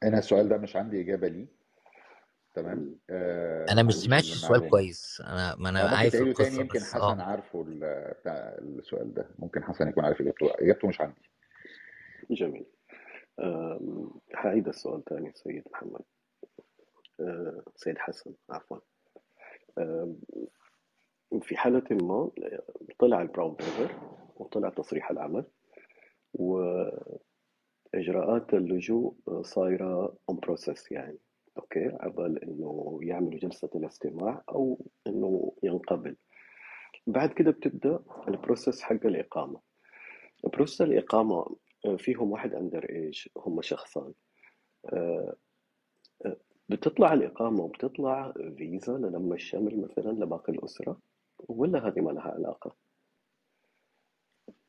أنا السؤال ده مش عندي إجابة ليه. تمام. آه أنا مش سمعتش السؤال كويس. أنا ما أنا عارف تعيده تاني القصة يمكن حسن آه. عارفه ال- بتاع السؤال ده. ممكن حسن يكون عارف إجابته. إجابته مش عندي. جميل. هعيد السؤال ثاني سيد محمد. أه، سيد حسن عفوا. أم، في حالة ما طلع ال brown paper وطلع تصريح العمل وإجراءات اللجوء صايرة on process يعني okay؟ عبال إنه يعملوا جلسة الاستماع أو إنه ينقبل. بعد كده بتبدأ ال process حق الإقامة. process الإقامة آه، فيهم واحد under age هم شخصان. آه، آه، بتطلع الإقامة وبتطلع فيزا للم الشمل مثلا لباقي الأسرة ولا هذه ما لها علاقة؟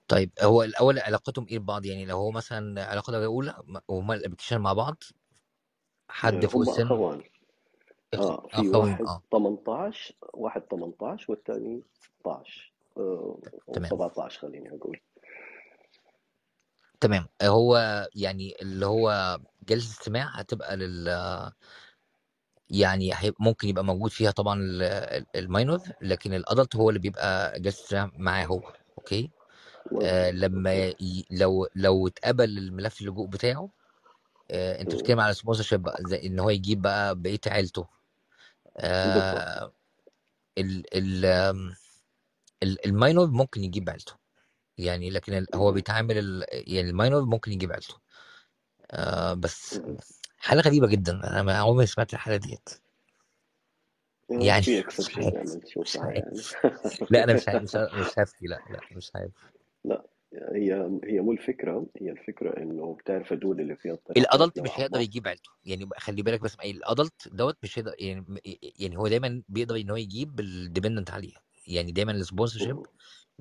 طيب هو الأول علاقتهم إيه ببعض؟ يعني لو هو مثلا علاقة درجه أولى وهما ال application مع بعض حد آه، فوق السن أخوان إخ- آه في واحد آه. 18 واحد 18 والثاني 16 آه، أو تمام 17 خليني أقول. تمام. هو يعني اللي هو جلسه استماع هتبقى لل يعني ممكن يبقى موجود فيها طبعا ال- ال- ال minor لكن ال adult هو اللي بيبقى جلسه معاه هو okay؟ آه لما ي... لو لو اتقبل الملف اللجوء بتاعه آه انت. بتتكلم على sponsorship بقى زي ان هو يجيب بقى بقية عيلته. آه ال ال ال minor ممكن يجيب عيلته. يعني لكن ال- هو. بيتعامل ال... يعني ال minor ممكن يجيب عيلته. آه بس مهم. حالة غريبة جدا. أنا ما عمري ما سمعت الحالة ديت. يعني في exception يعني عارف. لا أنا مش عارف مش عارف هفتي لا لا مش عارف. هي هي مو الفكرة هي الفكرة إنه بتعرف الدول اللي فيها ال adult مش هيقدر يجيب عيلته. يعني خلي بالك بس ال adult دوت مش هيقدر يعني يعني هو دايما بيقدر إن هو يجيب ال dependent عليه. يعني دايما ال sponsorship.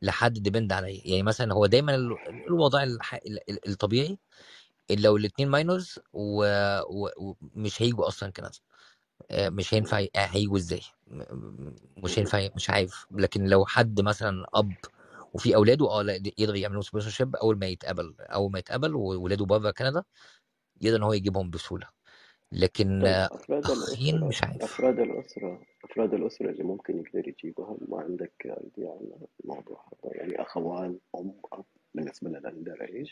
لحد depend عليه. يعني مثلا هو دايما ال- الوضع الح... الطبيعي إن لو الاثنين minors ومش هيجوا أصلا كندا آه، مش هينفع آه، هيجوا إزاي؟ مش. هينفع مش عارف. لكن لو حد مثلا أب وفي أولاده آه لا يقدر يعملوا sponsorship أول ما يتقبل أول ما يتقبل وولاده بره كندا يقدر إن هو يجيبهم بسهولة. لكن طيب آه، أفراد أخين الأسرة مش عارف. أفراد الأسرة أفراد الأسرة اللي ممكن يقدر يجيبها ما عندك ايديا عن الموضوع هذا؟ يعني أخوان أم أب بالنسبة للأندر إيج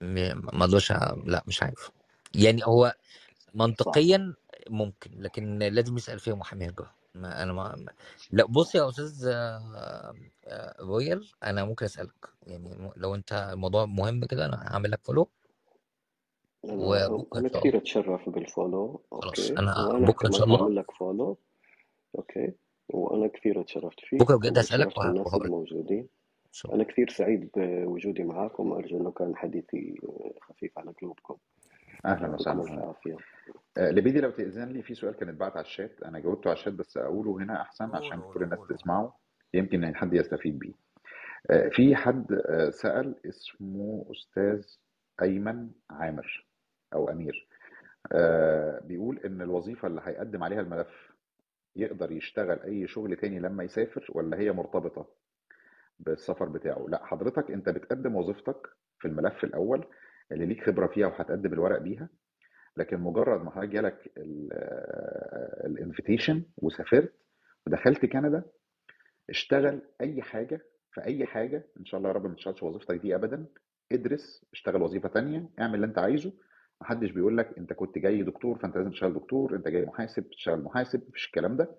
م- ما أقدرش لا مش عارف. يعني هو منطقيا ممكن لكن لازم يسال فيها محامي هجرة ما أنا ما لا بص يا أستاذ آه، آه، رويال أنا ممكن أسألك يعني لو أنت الموضوع مهم كده أنا هعمل لك فولو وبكرة أنا ان شاء كثير الله. أتشرف بال follow خلاص أنا بكرة إن شاء الله هعمل لك follow okay. وأنا كثير اتشرفت فيك بكرة بجد هسألك واتشرفت وه- بالناس وهقول لك. الموجودين. إن شاء الله. أنا كثير سعيد بوجودي معكم وأرجو أنه كان حديثي خفيف على قلوبكم. أهلا وسهلا. آه، لبيدي لو تأذن لي في سؤال كان اتبعت على الشات أنا جاوبته على الشات بس أقوله هنا أحسن عشان كل الناس تسمعه. يمكن إن حد يستفيد بيه. آه، في حد آه، سأل اسمه أستاذ أيمن عامر أو أمير. بيقول إن الوظيفة اللي هيقدم عليها الملف يقدر يشتغل أي شغل تاني لما يسافر ولا هي مرتبطة بالسفر بتاعه؟ لا حضرتك أنت بتقدم وظيفتك في الملف الأول اللي ليك خبرة فيها وهتقدم الورق بيها لكن مجرد ما حضرتك جالك الانفيتيشن وسافرت ودخلت كندا اشتغل أي حاجة في أي حاجة إن شاء الله يا رب ما تشتغلش وظيفتك دي ابدا ادرس اشتغل وظيفة تانية اعمل اللي أنت عايزه. محدش بيقول لك أنت كنت جاي دكتور فأنت لازم تشتغل دكتور أنت جاي محاسب تشتغل محاسب مفيش الكلام ده.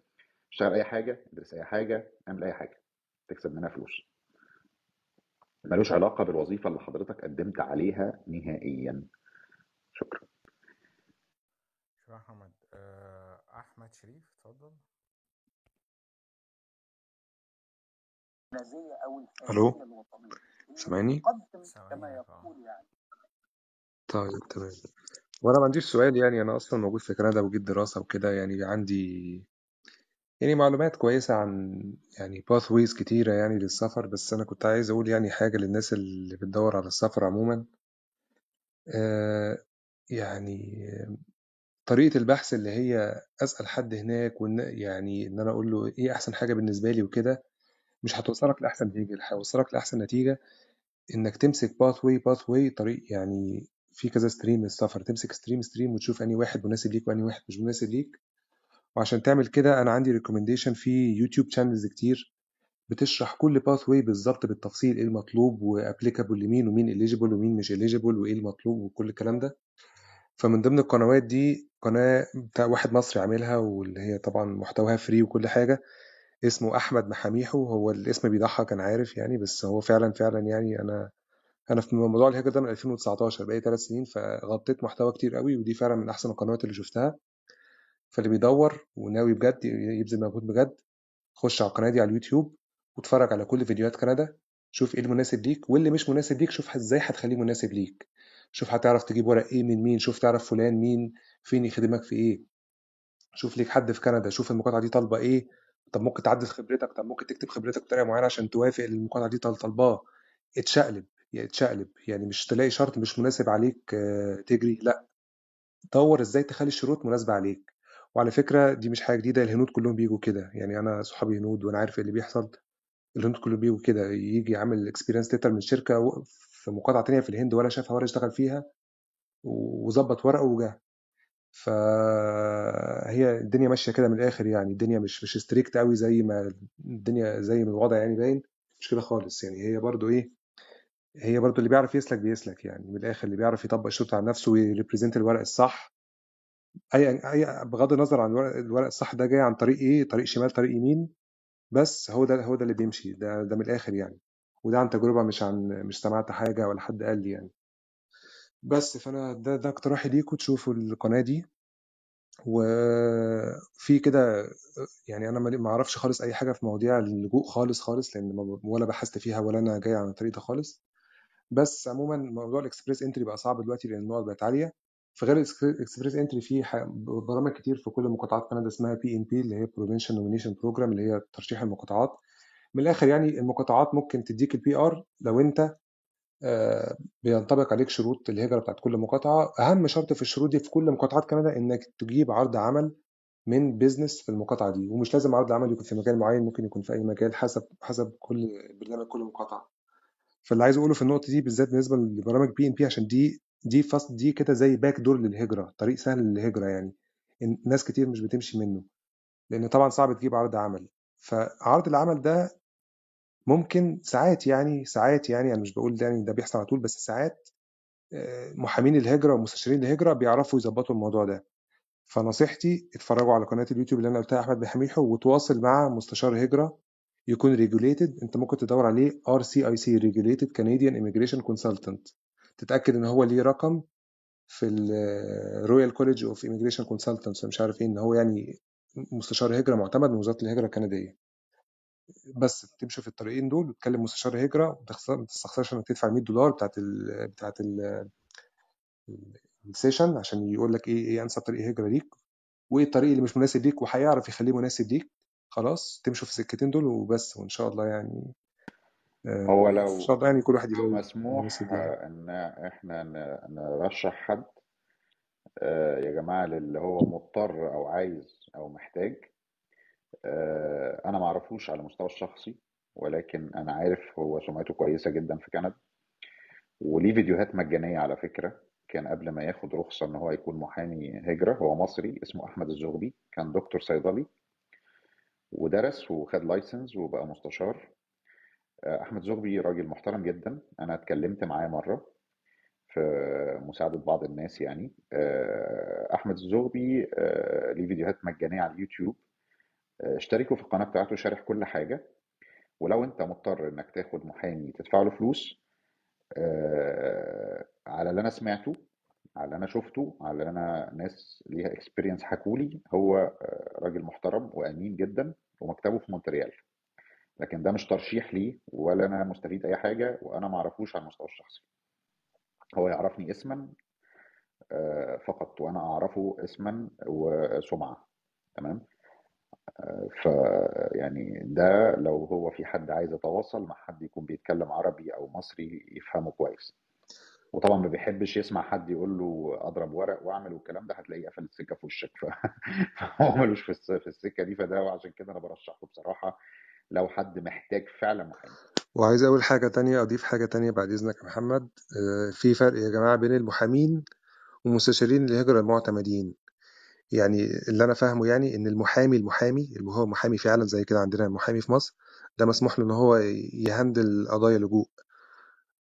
اشتغل أي حاجة ادرس أي حاجة اعمل أي حاجة. تكسب منها فلوس. ملوش علاقة بالوظيفة اللي حضرتك قدمت عليها نهائيا. شكرا. شكرا محمد آه، أحمد شريف اتفضل. ألو؟ سامعني؟ سامعينك آه طيب تمام. وأنا ما عنديش سؤال يعني أنا أصلا موجود في كندا وجيت دراسة وكده يعني عندي يعني معلومات كويسة عن يعني pathways كتيرة يعني للسفر بس أنا كنت عايز أقول يعني حاجة للناس اللي بتدور على السفر عموما. آه يعني طريقة البحث اللي هي أسأل حد هناك وإن يعني إن أنا أقول له إيه أحسن حاجة بالنسبة لي وكده مش هتوصلك لأحسن نتيجة هيوصلك لأحسن نتيجة إنك تمسك pathway طريق يعني في كذا stream للسفر تمسك stream stream وتشوف أنهي واحد مناسب ليك وأنهي واحد مش مناسب ليك. وعشان تعمل كده أنا عندي recommendation في YouTube channels كتير بتشرح كل pathway بالظبط بالتفصيل إيه المطلوب و applicable لمين ومين eligible ومين مش eligible وإيه المطلوب وكل الكلام ده. فمن ضمن القنوات دي قناة بتاع واحد مصري عاملها واللي هي طبعا محتواها فري وكل حاجة اسمه أحمد محاميحو هو الاسم بيضحك أنا عارف يعني بس هو فعلا فعلا يعني أنا أنا في موضوع الهجرة ده من 2019 بقالي ثلاث سنين فغطيت محتوى كتير قوي ودي فعلا من أحسن القنوات اللي شفتها. فاللي بيدور وناوي بجد يبذل مجهود بجد خش على القناة دي على اليوتيوب واتفرج على كل فيديوهات كندا شوف إيه المناسب ليك واللي مش مناسب ليك شوف إزاي هتخليه مناسب ليك. شوف هتعرف تجيب ورق إيه من مين شوف تعرف فلان مين فين يخدمك في إيه. شوف ليك حد في كندا شوف المقاطعه دي طالبة إيه. طب ممكن تعدل خبرتك طب ممكن تكتب خبرتك بطريقة معينة عشان توافق المقاطعه دي طال- طالباه. اتشقلب يعني اتشقلب يعني مش تلاقي شرط مش مناسب عليك آه، تجري لا. دور إزاي تخلي الشروط مناسبة عليك. وعلى فكرة دي مش حاجة جديدة الهنود كلهم بيجوا كده. يعني أنا صحابي هنود وأنا عارف اللي بيحصل الهنود كلهم بيجوا كده يجي يعمل experience letter من شركة في مقاطعة تانية في الهند ولا شافها ولا اشتغل فيها وظبط ورقة وجه. فهي الدنيا ماشية كده من الآخر يعني الدنيا مش مش strict قوي زي ما الدنيا زي ما الوضع يعني باين مش كده خالص. يعني هي برضو إيه هي برضو اللي بيعرف يسلك بيسلك يعني من الآخر اللي بيعرف يطبق الشروط على نفسه وي represent الورق الصح أي أي بغض النظر عن الورق, الورق الصح ده جاي عن طريق إيه؟ طريق شمال طريق يمين بس هو ده هو ده اللي بيمشي ده ده من الآخر يعني. وده عن تجربة مش عن مش سمعت حاجة ولا حد قال لي يعني. بس فأنا ده ده اقتراحي ليكم تشوفوا القناة دي. وفي كده يعني أنا ما أعرفش خالص أي حاجة في مواضيع اللجوء خالص خالص لأن ولا بحثت فيها ولا أنا جاي عن الطريق ده خالص. بس عموما موضوع ال Express Entry بقى صعب دلوقتي لأن النقط بقت عالية. في غير ال Express Entry في برامج كتير في كل مقاطعات كندا اسمها PNP اللي هي Provincial Nomination Program اللي هي ترشيح المقاطعات. من الآخر يعني المقاطعات ممكن تديك ال PR لو انت آه، بينطبق عليك شروط الهجرة بتاعت كل مقاطعة. أهم شرط في الشروط دي في كل مقاطعات كندا إنك تجيب عرض عمل من business في المقاطعة دي ومش لازم عرض عمل يكون في مجال معين ممكن يكون في أي مجال حسب حسب كل برنامج كل مقاطعة. فاللي عايز أقوله في النقطة دي بالذات بالنسبة لبرامج PNP عشان دي دي fast دي كده زي back door للهجرة طريق سهل للهجرة يعني. ناس كتير مش بتمشي منه لأن طبعا صعب تجيب عرض عمل. فعرض العمل ده ممكن ساعات يعني ساعات يعني أنا مش بقول يعني ده بيحصل على طول بس ساعات آه، محامين الهجرة ومستشارين الهجرة بيعرفوا يظبطوا الموضوع ده. فنصيحتي اتفرجوا على قناة اليوتيوب اللي أنا قلتها احمد بحميحو وتواصل مع مستشار هجرة يكون regulated أنت ممكن تدور عليه RCIC Regulated Canadian Immigration Consultant تتأكد إن هو ليه رقم في ال Royal College of Immigration Consultants مش عارف إيه إن هو يعني مستشار هجرة معتمد من وزارة الهجرة الكندية. بس تمشي في الطريقين دول وتكلم مستشار هجرة وتخسر- ما تستخسرش إنك تدفع 100 دولار بتاعت ال بتاعت ال السيشن عشان يقول لك إيه إيه أنسب طريق هجرة ليك وإيه الطريق اللي مش مناسب ليك وهيعرف يخليه مناسب ليك خلاص تمشوا في السكتين دول وبس وإن شاء الله يعني هو ان لو يعني كل واحد يلاقي مسموح آه، إن إحنا نرشح حد آه، يا جماعة للي هو مضطر أو عايز أو محتاج. آه، أنا ما أعرفوش على المستوى الشخصي ولكن أنا عارف هو سمعته كويسة جدا في كندا. وليه فيديوهات مجانية على فكرة. كان قبل ما ياخد رخصة إن هو يكون محامي هجرة. هو مصري اسمه أحمد الزغبي كان دكتور صيدلي ودرس وخد لايسنس وبقى مستشار. آه، أحمد زغبي راجل محترم جدا. أنا اتكلمت معاه مرة في مساعدة بعض الناس يعني. آه، أحمد الزغبي آه، ليه فيديوهات مجانية على اليوتيوب. آه، اشتركوا في القناة بتاعته شارح كل حاجة. ولو أنت مضطر إنك تاخد محامي تدفع له فلوس آه، على اللي أنا سمعته على اللي أنا شفته على اللي أنا ناس ليها experience حكوا لي هو آه، راجل محترم وأمين جدا ومكتبه في مونتريال. لكن ده مش ترشيح ليه ولا أنا مستفيد أي حاجة وأنا ما أعرفوش على المستوى الشخصي. هو يعرفني اسما آه، فقط وأنا أعرفه اسما وسمعة. تمام؟ ف يعني ده لو هو في حد عايز يتواصل مع حد يكون بيتكلم عربي أو مصري يفهمه كويس. وطبعا ما بيحبش يسمع حد يقول له أضرب ورق وأعمل والكلام ده هتلاقيه قفل السكة في وشك. فهو ملوش في السكة دي فده وعشان كده أنا برشحه بصراحة. لو حد محتاج فعلا محامي. وعايز أقول حاجة تانية أضيف حاجة تانية بعد إذنك يا محمد. آه، في فرق يا جماعة بين المحامين ومستشارين الهجرة المعتمدين. يعني اللي أنا فاهمه يعني إن المحامي المحامي اللي هو محامي فعلا زي كده عندنا محامي في مصر ده مسموح له إن هو يهندل قضايا لجوء.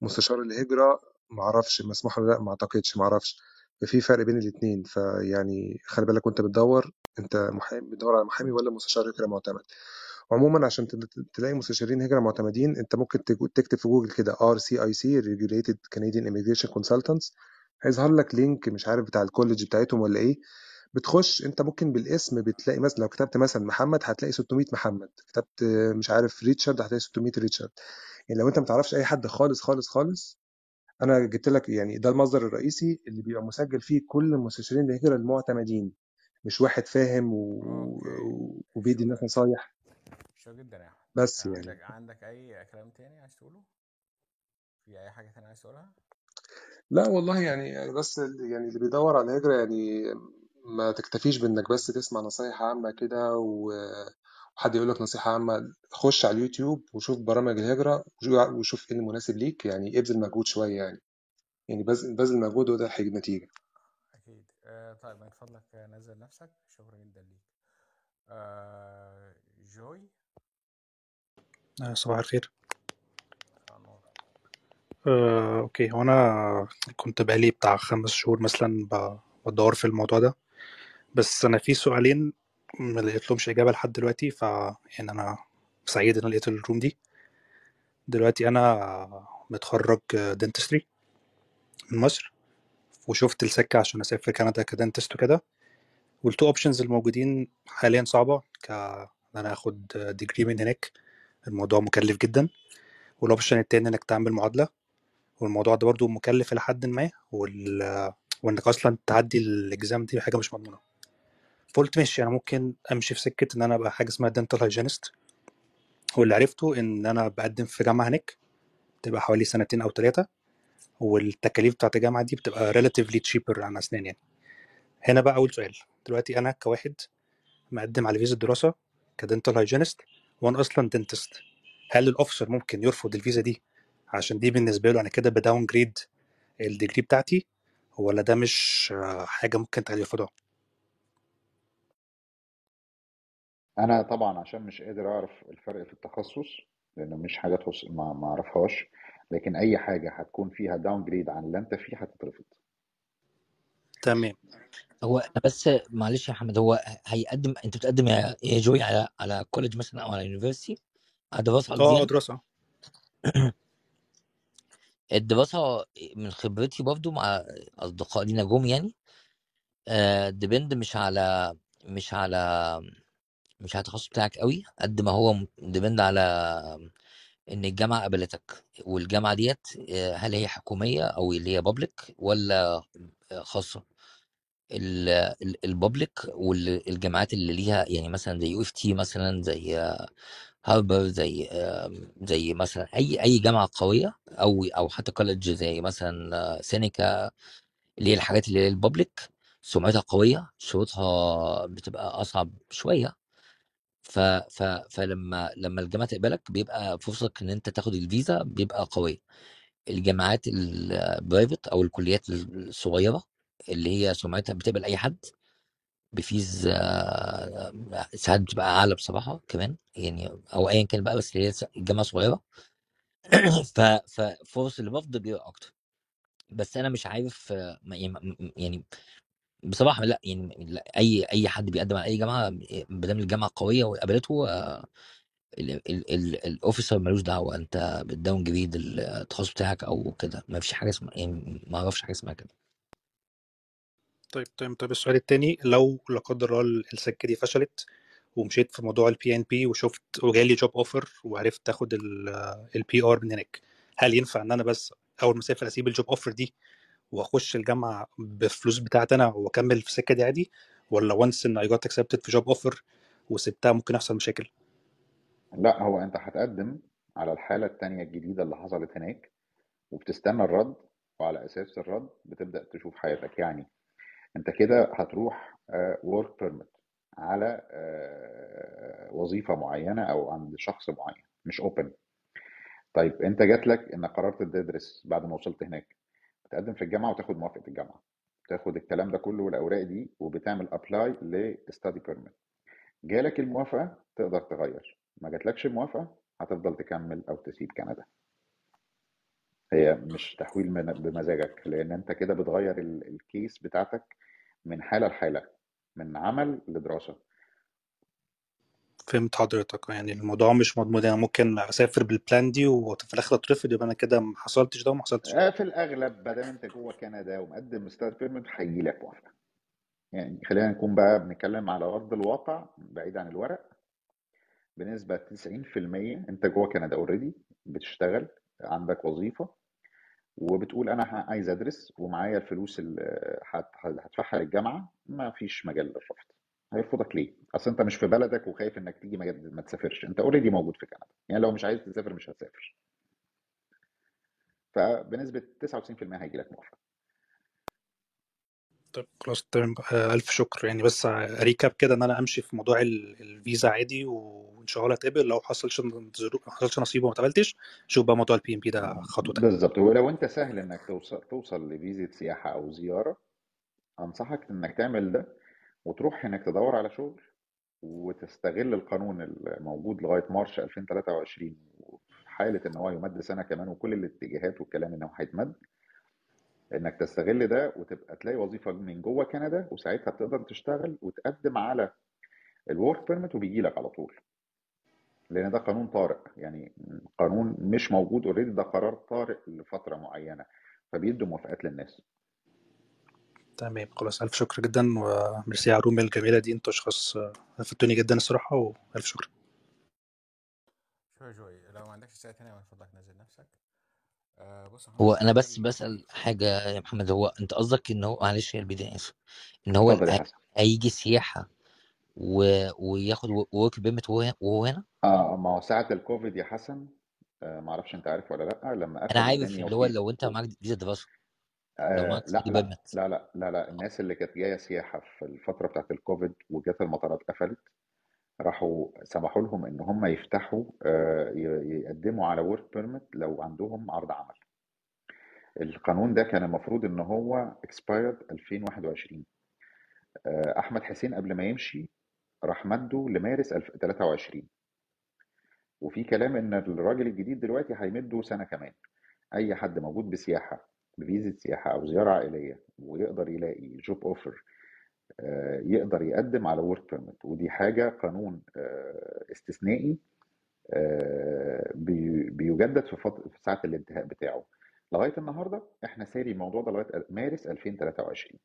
مستشار الهجرة معرفش مسموح له لأ ما أعتقدش معرفش. ففي فرق بين الاتنين. فيعني خلي بالك وأنت بتدور أنت محامي بتدور على محامي ولا مستشار هجرة معتمد. عموما عشان تل- تلاقي مستشارين هجرة معتمدين انت ممكن تكتب في جوجل كده RCIC Regulated Canadian Immigration Consultants هيظهر لك link مش عارف بتاع ال college بتاعتهم ولا إيه. بتخش انت ممكن بالاسم بتلاقي مثلا لو كتبت مثلا محمد هتلاقي 600 محمد كتبت مش عارف ريتشارد هتلاقي 600 ريتشارد. يعني لو انت ما تعرفش أي حد خالص خالص خالص أنا جبت لك يعني ده المصدر الرئيسي اللي بيبقى مسجل فيه كل المستشارين الهجرة المعتمدين مش واحد فاهم و... أوكي وبيدي الناس نصايح. شكرا جدا يا أحمد. بس يعني عندك عندك أي كلام تاني عايز تقوله؟ في أي حاجة تانية عايز تقولها؟ لا والله يعني يعني بس ال- يعني اللي بيدور على الهجرة يعني ما تكتفيش بإنك بس تسمع نصايح عامة كده و- وحد يقول لك نصيحة عامة خش على اليوتيوب وشوف برامج الهجرة وشوف وشوف إيه المناسب ليك يعني ابذل مجهود شوية يعني. يعني بذل بذل مجهود وده هيجيب نتيجة. أكيد. آه طيب من فضلك آه، نزل نفسك. شكرا جدا ليك. آه جوي؟ صباح الخير. آه، أوكي. هو أنا كنت بقالي بتاع خمس شهور مثلا بدور في الموضوع ده. بس أنا في سؤالين ما لقيتلهمش إجابة لحد دلوقتي ف يعني أنا سعيد ان أنا لقيت الروم دي. دلوقتي أنا متخرج dentistry من مصر وشفت السكة عشان أسافر كندا ك dentist وكده. وال two options الموجودين حاليا صعبة ك إن أنا آخد degree من هناك. الموضوع مكلف جدا وال option التاني إنك تعمل معادلة والموضوع ده برضو مكلف إلى حد ما وال... وإنك أصلا تعدي ال exam دي حاجة مش مضمونة. فقلت ماشي أنا ممكن أمشي في سكة إن أنا أبقى حاجة اسمها dental hygienist واللي عرفته إن أنا بقدم في جامعة هناك بتبقى حوالي سنتين أو ثلاثة والتكاليف بتاعت الجامعة دي بتبقى relatively cheaper عن أسنان يعني. هنا بقى أول سؤال. دلوقتي أنا كواحد مقدم على فيزا دراسة ك dental hygienist وأنا أصلا dentist هل ال officer ممكن يرفض الفيزا دي؟ عشان دي بالنسبة له أنا كده ب downgrade ال degree بتاعتي ولا ده مش حاجة ممكن تخليه يرفضها؟ أنا طبعا عشان مش قادر أعرف الفرق في التخصص لأنه مش حاجة تخص ما أعرفهاش لكن أي حاجة هتكون فيها downgrade عن اللي أنت فيه هتترفض. تمام. هو أنا بس معلش يا محمد هو هيقدم أنت بتقدم يا يا جوي على على college مثلا أو على university على دراسه قصدي آه يعني دراسة. الدراسة من خبرتي برضو مع أصدقاء لينا جم يعني. depend مش على مش على مش على التخصص بتاعك قوي قد ما هو depend على إن الجامعة قبلتك. والجامعة ديت آه، هل هي حكومية أو اللي هي public ولا آه، خاصة؟ ال- ال- ال public والجامعات اللي ليها يعني مثلا زي U of T مثلا زي هارفارد زي آم، زي مثلا أي أي جامعة قوية أو أو حتى college زي مثلا سينيكا اللي هي الحاجات اللي هي ال public سمعتها قوية شروطها بتبقى أصعب شوية. ف ف فلما لما الجامعة تقبلك بيبقى فرصتك إن أنت تاخد الفيزا بيبقى قوية. الجامعات ال private أو الكليات الصغيرة اللي هي سمعتها بتقبل اي حد ب fees ساعات بتبقى أعلى بصراحة كمان يعني أو ايا كان بقى بس اللي هي الجامعة صغيرة. ففرص الرفض بيبقى أكتر. بس أنا مش عارف يعني يعني بصراحة لأ يعني لأ أي أي حد بيقدم على أي جامعة ما دام الجامعة قوية وقابلته آه، ال- ال- ال- ال officer ملوش دعوة أنت بت downgrade التخصص بتاعك أو كده ما فيش حاجة اسمها يعني ما أعرفش حاجة اسمها كده. طيب طيب طيب السؤال التاني لو لا قدر الله السكة دي فشلت ومشيت في موضوع ال PNP وشفت وجالي job offer وعرفت تاخد ال PR من هناك هل ينفع إن أنا بس أول ما أسافر أسيب ال job offer دي وأخش الجامعة بالفلوس بتاعتي أنا وأكمل في السكة دي عادي؟ ولا once إن I got accepted في job offer وسبتها ممكن يحصل مشاكل؟ لا هو أنت هتقدم على الحالة التانية الجديدة اللي حصلت هناك وبتستنى الرد وعلى أساس الرد بتبدأ تشوف حياتك. يعني انت كده هتروح work permit على آه، وظيفة معينة أو عند شخص معين مش open طيب انت جات لك انك قررت تدرس بعد ما وصلت هناك تقدم في الجامعة وتاخد موافقة الجامعة. تاخد الكلام ده كله والأوراق دي وبتعمل apply ل study permit جالك الموافقة تقدر تغير. ما جاتلكش الموافقة هتفضل تكمل أو تسيب كندا. هي مش تحويل بمزاجك لأن انت كده بتغير ال- ال case بتاعتك من حالة لحالة من عمل لدراسة. فهمت حضرتك. يعني الموضوع مش مضمون. يعني ممكن أسافر بال plan دي وفي الآخر أترفض يبقى أنا كده ما حصلتش ده وما حصلتش ده. آه، في الأغلب ما دام أنت جوه كندا ومقدم study permit هيجي لك موافقه يعني خلينا نكون بقى بنتكلم على أرض الواقع بعيد عن الورق. بنسبة 90% أنت جوه كندا already بتشتغل عندك وظيفة. وبتقول أنا عايز أدرس ومعايا الفلوس اللي هدفعها للجامعة ما فيش مجال للرفض. هيرفضك ليه؟ أصل أنت مش في بلدك وخايف إنك تيجي ما تسافرش. أنت already موجود في كندا. يعني لو مش عايز تسافر مش هتسافر. فبنسبة 99% هيجي لك موافقة. طيب خلاص تمام ألف شكر. يعني بس recap كده إن أنا أمشي في موضوع ال- الفيزا عادي وإن شاء الله أتقبل. لو حصلش ما حصلش نصيب وما اتقبلتش شوف بقى موضوع ال PNP ده خطوة تانية. بالظبط. ولو أنت سهل إنك توصل توصل لفيزا سياحة أو زيارة أنصحك إنك تعمل ده وتروح هناك تدور على شغل وتستغل القانون الموجود لغاية March 2023 وفي حاله إن هو يمد سنة كمان وكل الاتجاهات والكلام إنه هيتمد. إنك تستغل ده وتبقى تلاقي وظيفة من جوه كندا وساعتها بتقدر تشتغل وتقدم على ال work permit وبيجي لك على طول. لأن ده قانون طارئ يعني قانون مش موجود already ده قرار طارئ لفترة معينة فبيدوا موافقات للناس. تمام خلاص ألف شكر جدا وميرسي على الروم الجميلة دي أنتوا أشخاص آه، أفدتوني جدا الصراحة وألف شكر. شوي جوي لو ما عندكش اسئله تانية من فضلك نزل نفسك. هو محمد أنا بس السؤال بسأل حاجة يا محمد هو أنت قصدك إن هو معلش يا البداية آسف إن هو اتفضل يا هي- حسن. هيجي سياحة و... وياخد ورك بيرميت وهو وهو هنا؟ آه ما هو ساعة الكوفيد يا حسن آه ما أعرفش أنت عارف ولا لأ لما أنا قفلوا عارف الدنيا اللي هو وفي لو أنت معاك فيزا دراسة لو آه معاك لا لا بيرميت لا لا لا لا الناس اللي كانت جاية سياحة في الفترة بتاعت الكوفيد وجات المطارات قفلت راحوا سمحوا لهم إن هم يفتحوا آه، يقدموا على ورك بيرميت لو عندهم عرض عمل. القانون ده كان المفروض إن هو expired 2021 آه، أحمد حسين قبل ما يمشي راح مده لمارس 2023 وفي كلام إن الراجل الجديد دلوقتي هيمده سنة كمان. أي حد موجود بسياحة بفيزا سياحة أو زيارة عائلية ويقدر يلاقي job offer يقدر يقدم على work permit ودي حاجة قانون آه، استثنائي آه، بي- بيجدد في في ساعة الانتهاء بتاعه. لغاية النهارده إحنا ساري الموضوع ده لغاية مارس 2023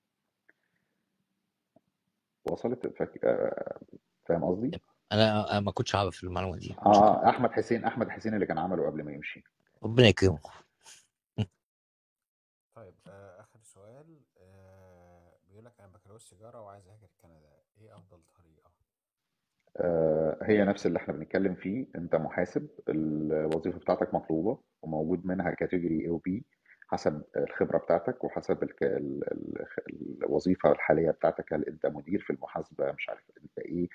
وصلت؟ فك... آه، فاهم قصدي؟ أنا ما كنتش عارف المعلومة دي. آه أحمد حسين أحمد حسين اللي كان عمله قبل ما يمشي. ربنا يكرمه طيب آه آخر سؤال آه بيقول لك أنا بكالوريوس سيجارة وعايز أهاجر كندا إيه أفضل طريقة؟ آه، هي نفس اللي إحنا بنتكلم فيه أنت محاسب الوظيفة بتاعتك مطلوبة وموجود منها كاتيجوري أو بي حسب الخبرة بتاعتك وحسب. الوظيفة الحالية بتاعتك هل أنت مدير في المحاسبة مش عارف أنت إيه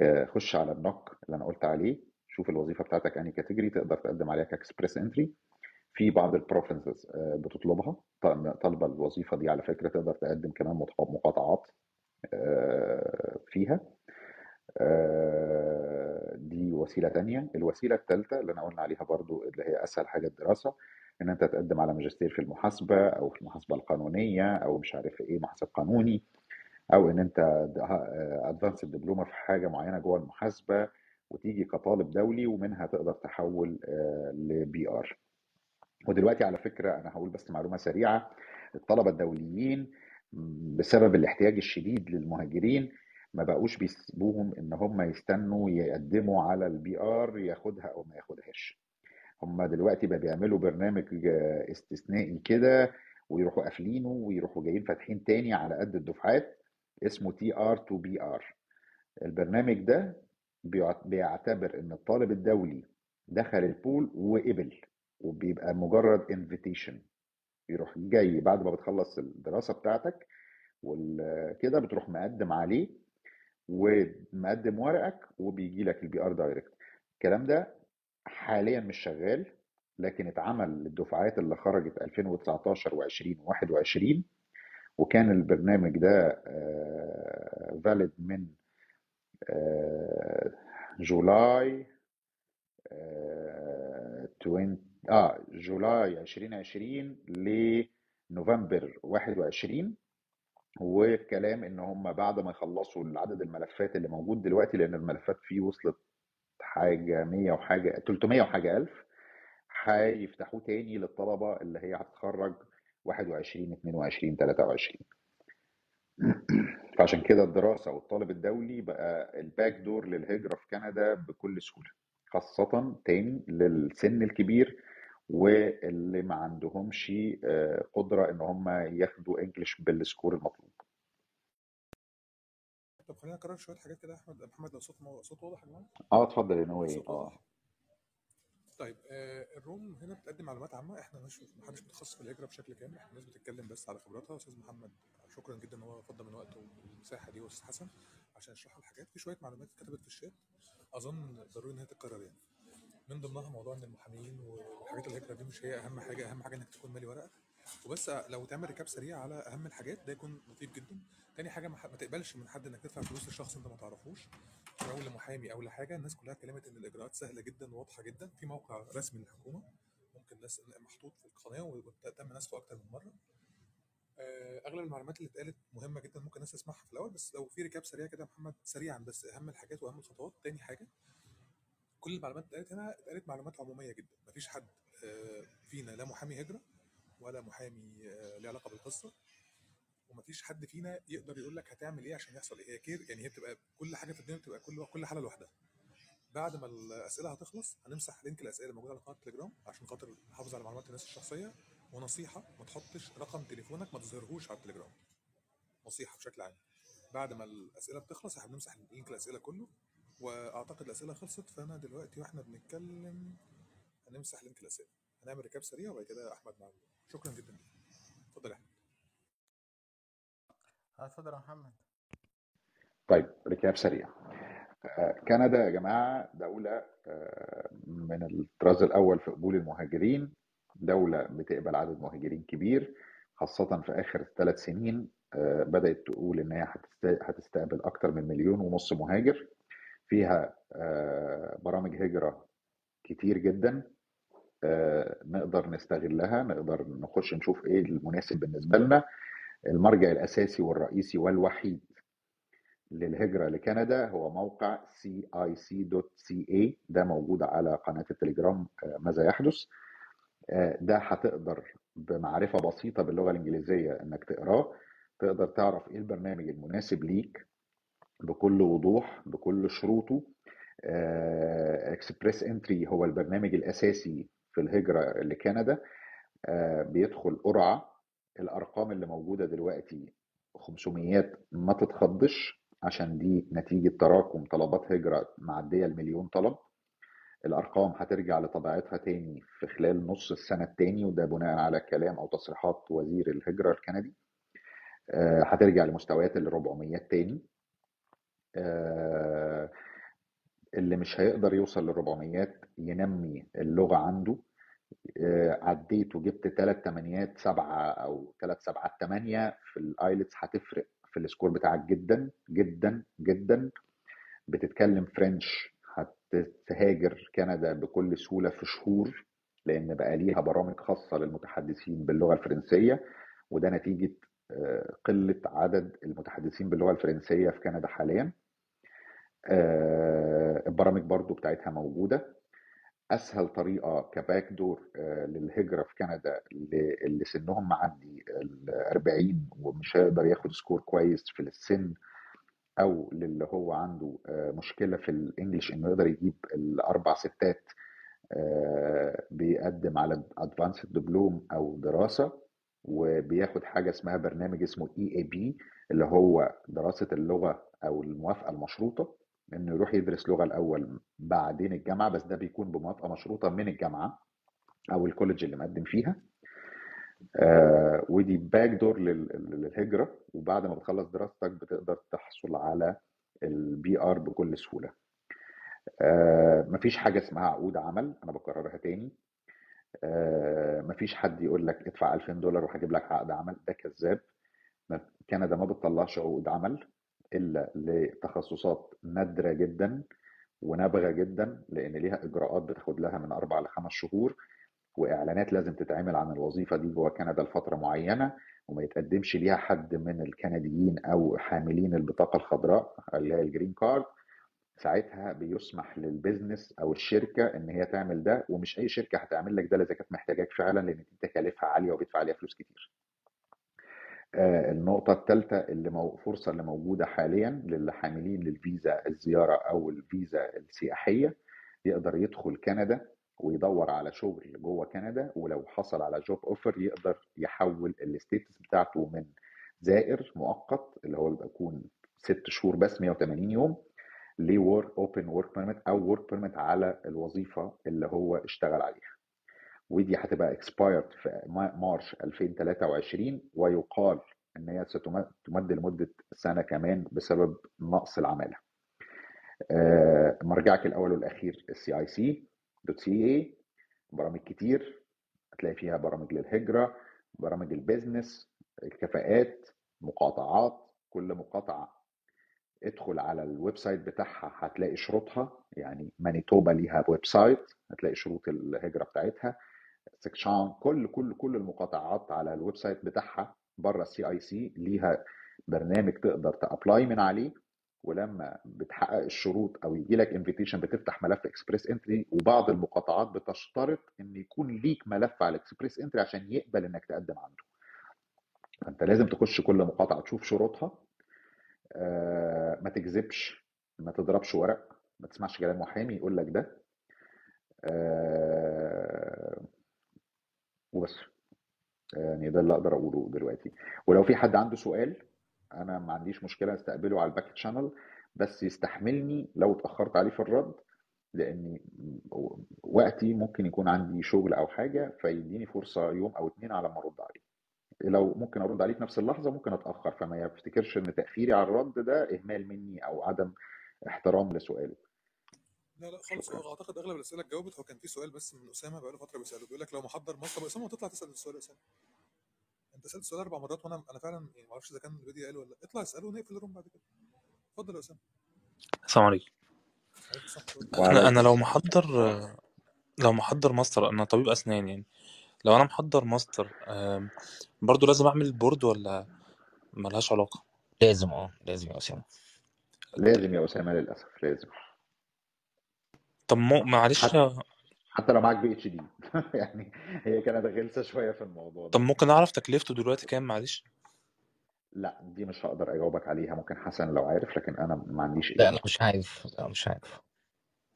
آه، خش على ال NOC اللي أنا قلت عليه شوف الوظيفة بتاعتك أنهي category تقدر تقدم عليها ك Express Entry في بعض ال provinces بتطلبها. طالب- طالبه الوظيفة دي على فكرة تقدر تقدم كمان مقاطعات آه، فيها. آه، دي وسيلة تانية. الوسيلة الثالثة اللي أنا قلنا عليها برضو اللي هي أسهل حاجة الدراسة إن أنت تقدم على ماجستير في المحاسبة أو في المحاسبة القانونية أو مش عارف إيه محاسب قانوني أو إن أنت advanced دبلومة في حاجة معينة جوه المحاسبة وتيجي كطالب دولي ومنها تقدر تحول ل PR ودلوقتي على فكرة أنا هقول بس معلومة سريعة. الطلبة الدوليين بسبب الاحتياج الشديد للمهاجرين ما بقوش بيسيبوهم إن هم يستنوا يقدموا على ال PR ياخدها أو ما ياخدهاش. هم دلوقتي بقى بيعملوا برنامج استثنائي كده ويروحوا قافلينه ويروحوا جايين فاتحين تاني على قد الدفعات اسمه TR to PR البرنامج ده بيعت- بيعتبر إن الطالب الدولي دخل ال pool وقبل. وبيبقى مجرد invitation يروح جاي بعد ما بتخلص الدراسة بتاعتك وكده بتروح مقدم عليه ومقدم ورقك وبيجي لك ال PR direct الكلام ده حاليا مش شغال لكن اتعمل للدفعات اللي خرجت 2019 و20 و21 وكان البرنامج ده فاليد من آه، جولاي آه، 20 آه جولاي 2020 لنوفمبر 21 والكلام إن هم بعد ما يخلصوا عدد الملفات اللي موجود دلوقتي لأن الملفات فيه وصلت حاجة 100 وحاجة 300 وحاجة ألف هيفتحوه تاني للطلبة اللي هي هتتخرج 21 22 23 فعشان كده الدراسة والطالب الدولي بقى ال back door للهجرة في كندا بكل سهولة خاصة تاني للسن الكبير واللي ما عندهمش آه، قدرة إن هم ياخدوا English بال score المطلوب. طب خلينا نكرر شوية حاجات كده يا أحمد. محمد لو صوت. صوت واضح يا جماعة؟ آه اتفضل يا نوي آه. طيب آه الروم هنا بتقدم معلومات عامة. إحنا مش محدش متخصص في الهجره بشكل كامل. إحنا الناس بتتكلم بس على خبراتها. أستاذ محمد شكرا جدا إن هو فضل من وقته والمساحة دي واستاذ حسن عشان يشرحوا الحاجات في شوية معلومات اتكتبت في الشات. أظن ضروري إن هي تتكرر يعني. من ضمنها موضوع إن المحامين وحاجات الهجره دي مش هي أهم حاجة أهم حاجة إنك تكون مالي ورقك وبس لو تعمل ريكاب سريع على أهم الحاجات ده يكون لطيف جدا. تاني حاجة ما تقبلش من حد إنك تدفع فلوس لشخص أنت ما تعرفوش. أو لمحامي أو لحاجة الناس كلها اتكلمت إن الإجراءات سهلة جدا وواضحه جدا. في موقع رسمي للحكومة ممكن ناس محطوط في القناة وتم نسخه أكتر من مرة. آه، أغلب المعلومات اللي اتقالت مهمة جدا ممكن الناس تسمعها في الأول. بس لو في ريكاب سريع كده يا محمد سريعا بس أهم الحاجات وأهم الخطوات. تاني حاجة كل المعلومات اللي اتقالت هنا اتقالت معلومات عمومية جدا. مفيش حد آه، فينا لا محامي هجرة ولا محامي آه، ليه علاقة بالقصة. ومفيش حد فينا يقدر يقول لك هتعمل إيه عشان يحصل إيه. هي case يعني هي بتبقى كل حاجة في الدنيا بتبقى كل كل حالة لوحدها. بعد ما الأسئلة هتخلص هنمسح link الأسئلة الموجودة على قناة التليجرام عشان خاطر نحافظ على معلومات الناس الشخصية. ونصيحة ما تحطش رقم تليفونك ما تظهرهوش على التليجرام. نصيحة بشكل عام. بعد ما الأسئلة بتخلص إحنا بنمسح link الأسئلة كله. وأعتقد الأسئلة خلصت فأنا دلوقتي وإحنا بنتكلم هنمسح link الأسئلة. هنعمل recap سريع وبعد كده أحمد معانا شكرا جدا. ليك اتفضل يا أحمد. آه اتفضل يا محمد. طيب recap سريع. آه، كندا يا جماعة دولة آه، من الطراز الأول في قبول المهاجرين. دولة بتقبل عدد مهاجرين كبير خاصة في آخر ثلاث سنين. آه، بدأت تقول إن هي هتست- هتستقبل أكتر من مليون ونص مهاجر. فيها آه، برامج هجرة كتير جدا آه، نقدر نستغلها نقدر نخش نشوف إيه المناسب بالنسبة لنا. المرجع الأساسي والرئيسي والوحيد للهجرة لكندا هو موقع cic.ca ده موجود على قناة التليجرام آه، ماذا يحدث؟ ده هتقدر بمعرفة بسيطة باللغة الإنجليزية إنك تقراه. تقدر تعرف إيه البرنامج المناسب ليك. بكل وضوح بكل شروطه. Express Entry هو البرنامج الأساسي في الهجرة لكندا. آه، بيدخل قرعة. الأرقام اللي موجودة دلوقتي 500 ما تتخضش عشان دي نتيجة تراكم طلبات هجرة معدية المليون طلب. الأرقام هترجع لطبيعتها تاني في خلال نص السنة التاني وده بناء على كلام أو تصريحات وزير الهجرة الكندي. آه، هترجع لمستويات ال 400 تاني. آه، اللي مش هيقدر يوصل لل 400 ينمي اللغة عنده. آه، عديت وجبت ثلاث تمانيات سبعة أو ثلاث سبعات تمانية في ال IELTS هتفرق في ال score بتاعك جدا جدا جدا. بتتكلم French هتهاجر كندا بكل سهولة في شهور لأن بقى ليها برامج خاصة للمتحدثين باللغة الفرنسية وده نتيجة قلة عدد المتحدثين باللغة الفرنسية في كندا حاليا. آه، البرامج برضو بتاعتها موجودة. أسهل طريقة كباك دور آه، للهجرة في كندا اللي سنهم معدي ال 40 ومش هيقدر ياخد سكور كويس في السن أو للي هو عنده آه، مشكلة في الإنجليش إنه يقدر يجيب الأربع ستات بيقدم على advanced diploma أو دراسة. وبياخد حاجة اسمها برنامج اسمه EAP اللي هو دراسة اللغة أو الموافقة المشروطة إنه يروح يدرس لغة الأول بعدين الجامعة بس ده بيكون بموافقة مشروطة من الجامعة أو ال college اللي مقدم فيها. آه ودي back door للهجرة وبعد ما بتخلص دراستك بتقدر تحصل على ال PR بكل سهولة. آه مفيش حاجة اسمها عقود عمل أنا بكررها تاني. مفيش حد يقول لك ادفع 2000 دولار وهجيب لك عقد عمل ده كذاب. كندا ما بتطلعش عقود عمل إلا لتخصصات نادرة جدا ونابغة جدا لأن ليها إجراءات بتاخد لها من أربع لخمس شهور وإعلانات لازم تتعمل عن الوظيفة دي جوه كندا لفترة معينة وما يتقدمش ليها حد من الكنديين أو حاملين البطاقة الخضراء اللي هي الجرين كارد ساعتها بيسمح لل business أو الشركة إن هي تعمل ده ومش أي شركة هتعمل لك ده إذا كانت محتاجاك فعلا لأن دي تكاليفها عالية وبيدفع عليها فلوس كتير. آه، النقطة الثالثة اللي مو... فرصة اللي موجودة حاليا للي حاملين للفيزا الزيارة أو الفيزا السياحية يقدر يدخل كندا ويدور على شغل جوه كندا ولو حصل على job offer يقدر يحول ال status بتاعته من زائر مؤقت اللي هو بيكون ست شهور بس 180 يوم ل work open work permit أو work permit على الوظيفة اللي هو اشتغل عليها ودي هتبقى expired في ما- مارش 2023 ويقال إن هي ستمد لمدة سنة كمان بسبب نقص العمالة. آه، مرجعك الأول والأخير ال CIC dot ca برامج كتير هتلاقي فيها برامج للهجرة برامج ال business الكفاءات مقاطعات كل مقاطعة ادخل على ال website بتاعها هتلاقي شروطها يعني مانيتوبا ليها website هتلاقي شروط الهجرة بتاعتها section كل كل كل المقاطعات على ال website بتاعها بره ال CIC ليها برنامج تقدر ت apply من عليه ولما بتحقق الشروط أو يجي لك invitation بتفتح ملف Express Entry وبعض المقاطعات بتشترط إن يكون ليك ملف على ال Express Entry عشان يقبل إنك تقدم عنده. فأنت لازم تخش كل مقاطعة تشوف شروطها. ما تكذبش ما تضربش ورق ما تسمعش كلام محامي يقول لك ده. آه، وبس. يعني ده اللي أقدر أقوله دلوقتي. ولو في حد عنده سؤال أنا ما عنديش مشكلة أستقبله على ال back channel بس يستحملني لو اتأخرت عليه في الرد لأن وقتي ممكن يكون عندي شغل أو حاجة فيديني فرصة يوم أو اتنين على ما أرد عليه. لو ممكن أرد عليه في نفس اللحظة ممكن أتأخر فما يفتكرش إن تأخيري على الرد ده إهمال مني أو عدم احترام لسؤاله. لا لا خالص. هو أعتقد أغلب الأسئلة اتجاوبت. هو كان في سؤال بس من أسامة بقاله فترة بيسأله بيقول لك لو محضر ماستر أسامة تطلع تسأل السؤال يا أسامة. أنت سألت السؤال أربع مرات وأنا أنا فعلا يعني ما أعرفش إذا كان الفيديو قال ولا لأ. اطلع اسأله ونقفل الروم بعد كده. اتفضل يا أسامة. السلام عليكم. أنا أنا لو محضر لو محضر ماستر أنا طبيب أسنان يعني. لو أنا محضر ماستر برضو لازم أعمل board ولا ملهاش علاقة؟ لازم آه لازم يا أسامة. لازم يا أسامة للأسف لازم. طب مو معلش حتى حتى لو معاك PhD يعني هي كانت غلسة شوية في الموضوع طب ده ممكن أعرف تكلفته دلوقتي كام؟ معلش. لا دي مش هقدر أجاوبك عليها ممكن حسن لو عارف لكن أنا ما عنديش لا أنا اجابه مش عارف. لا مش عارف.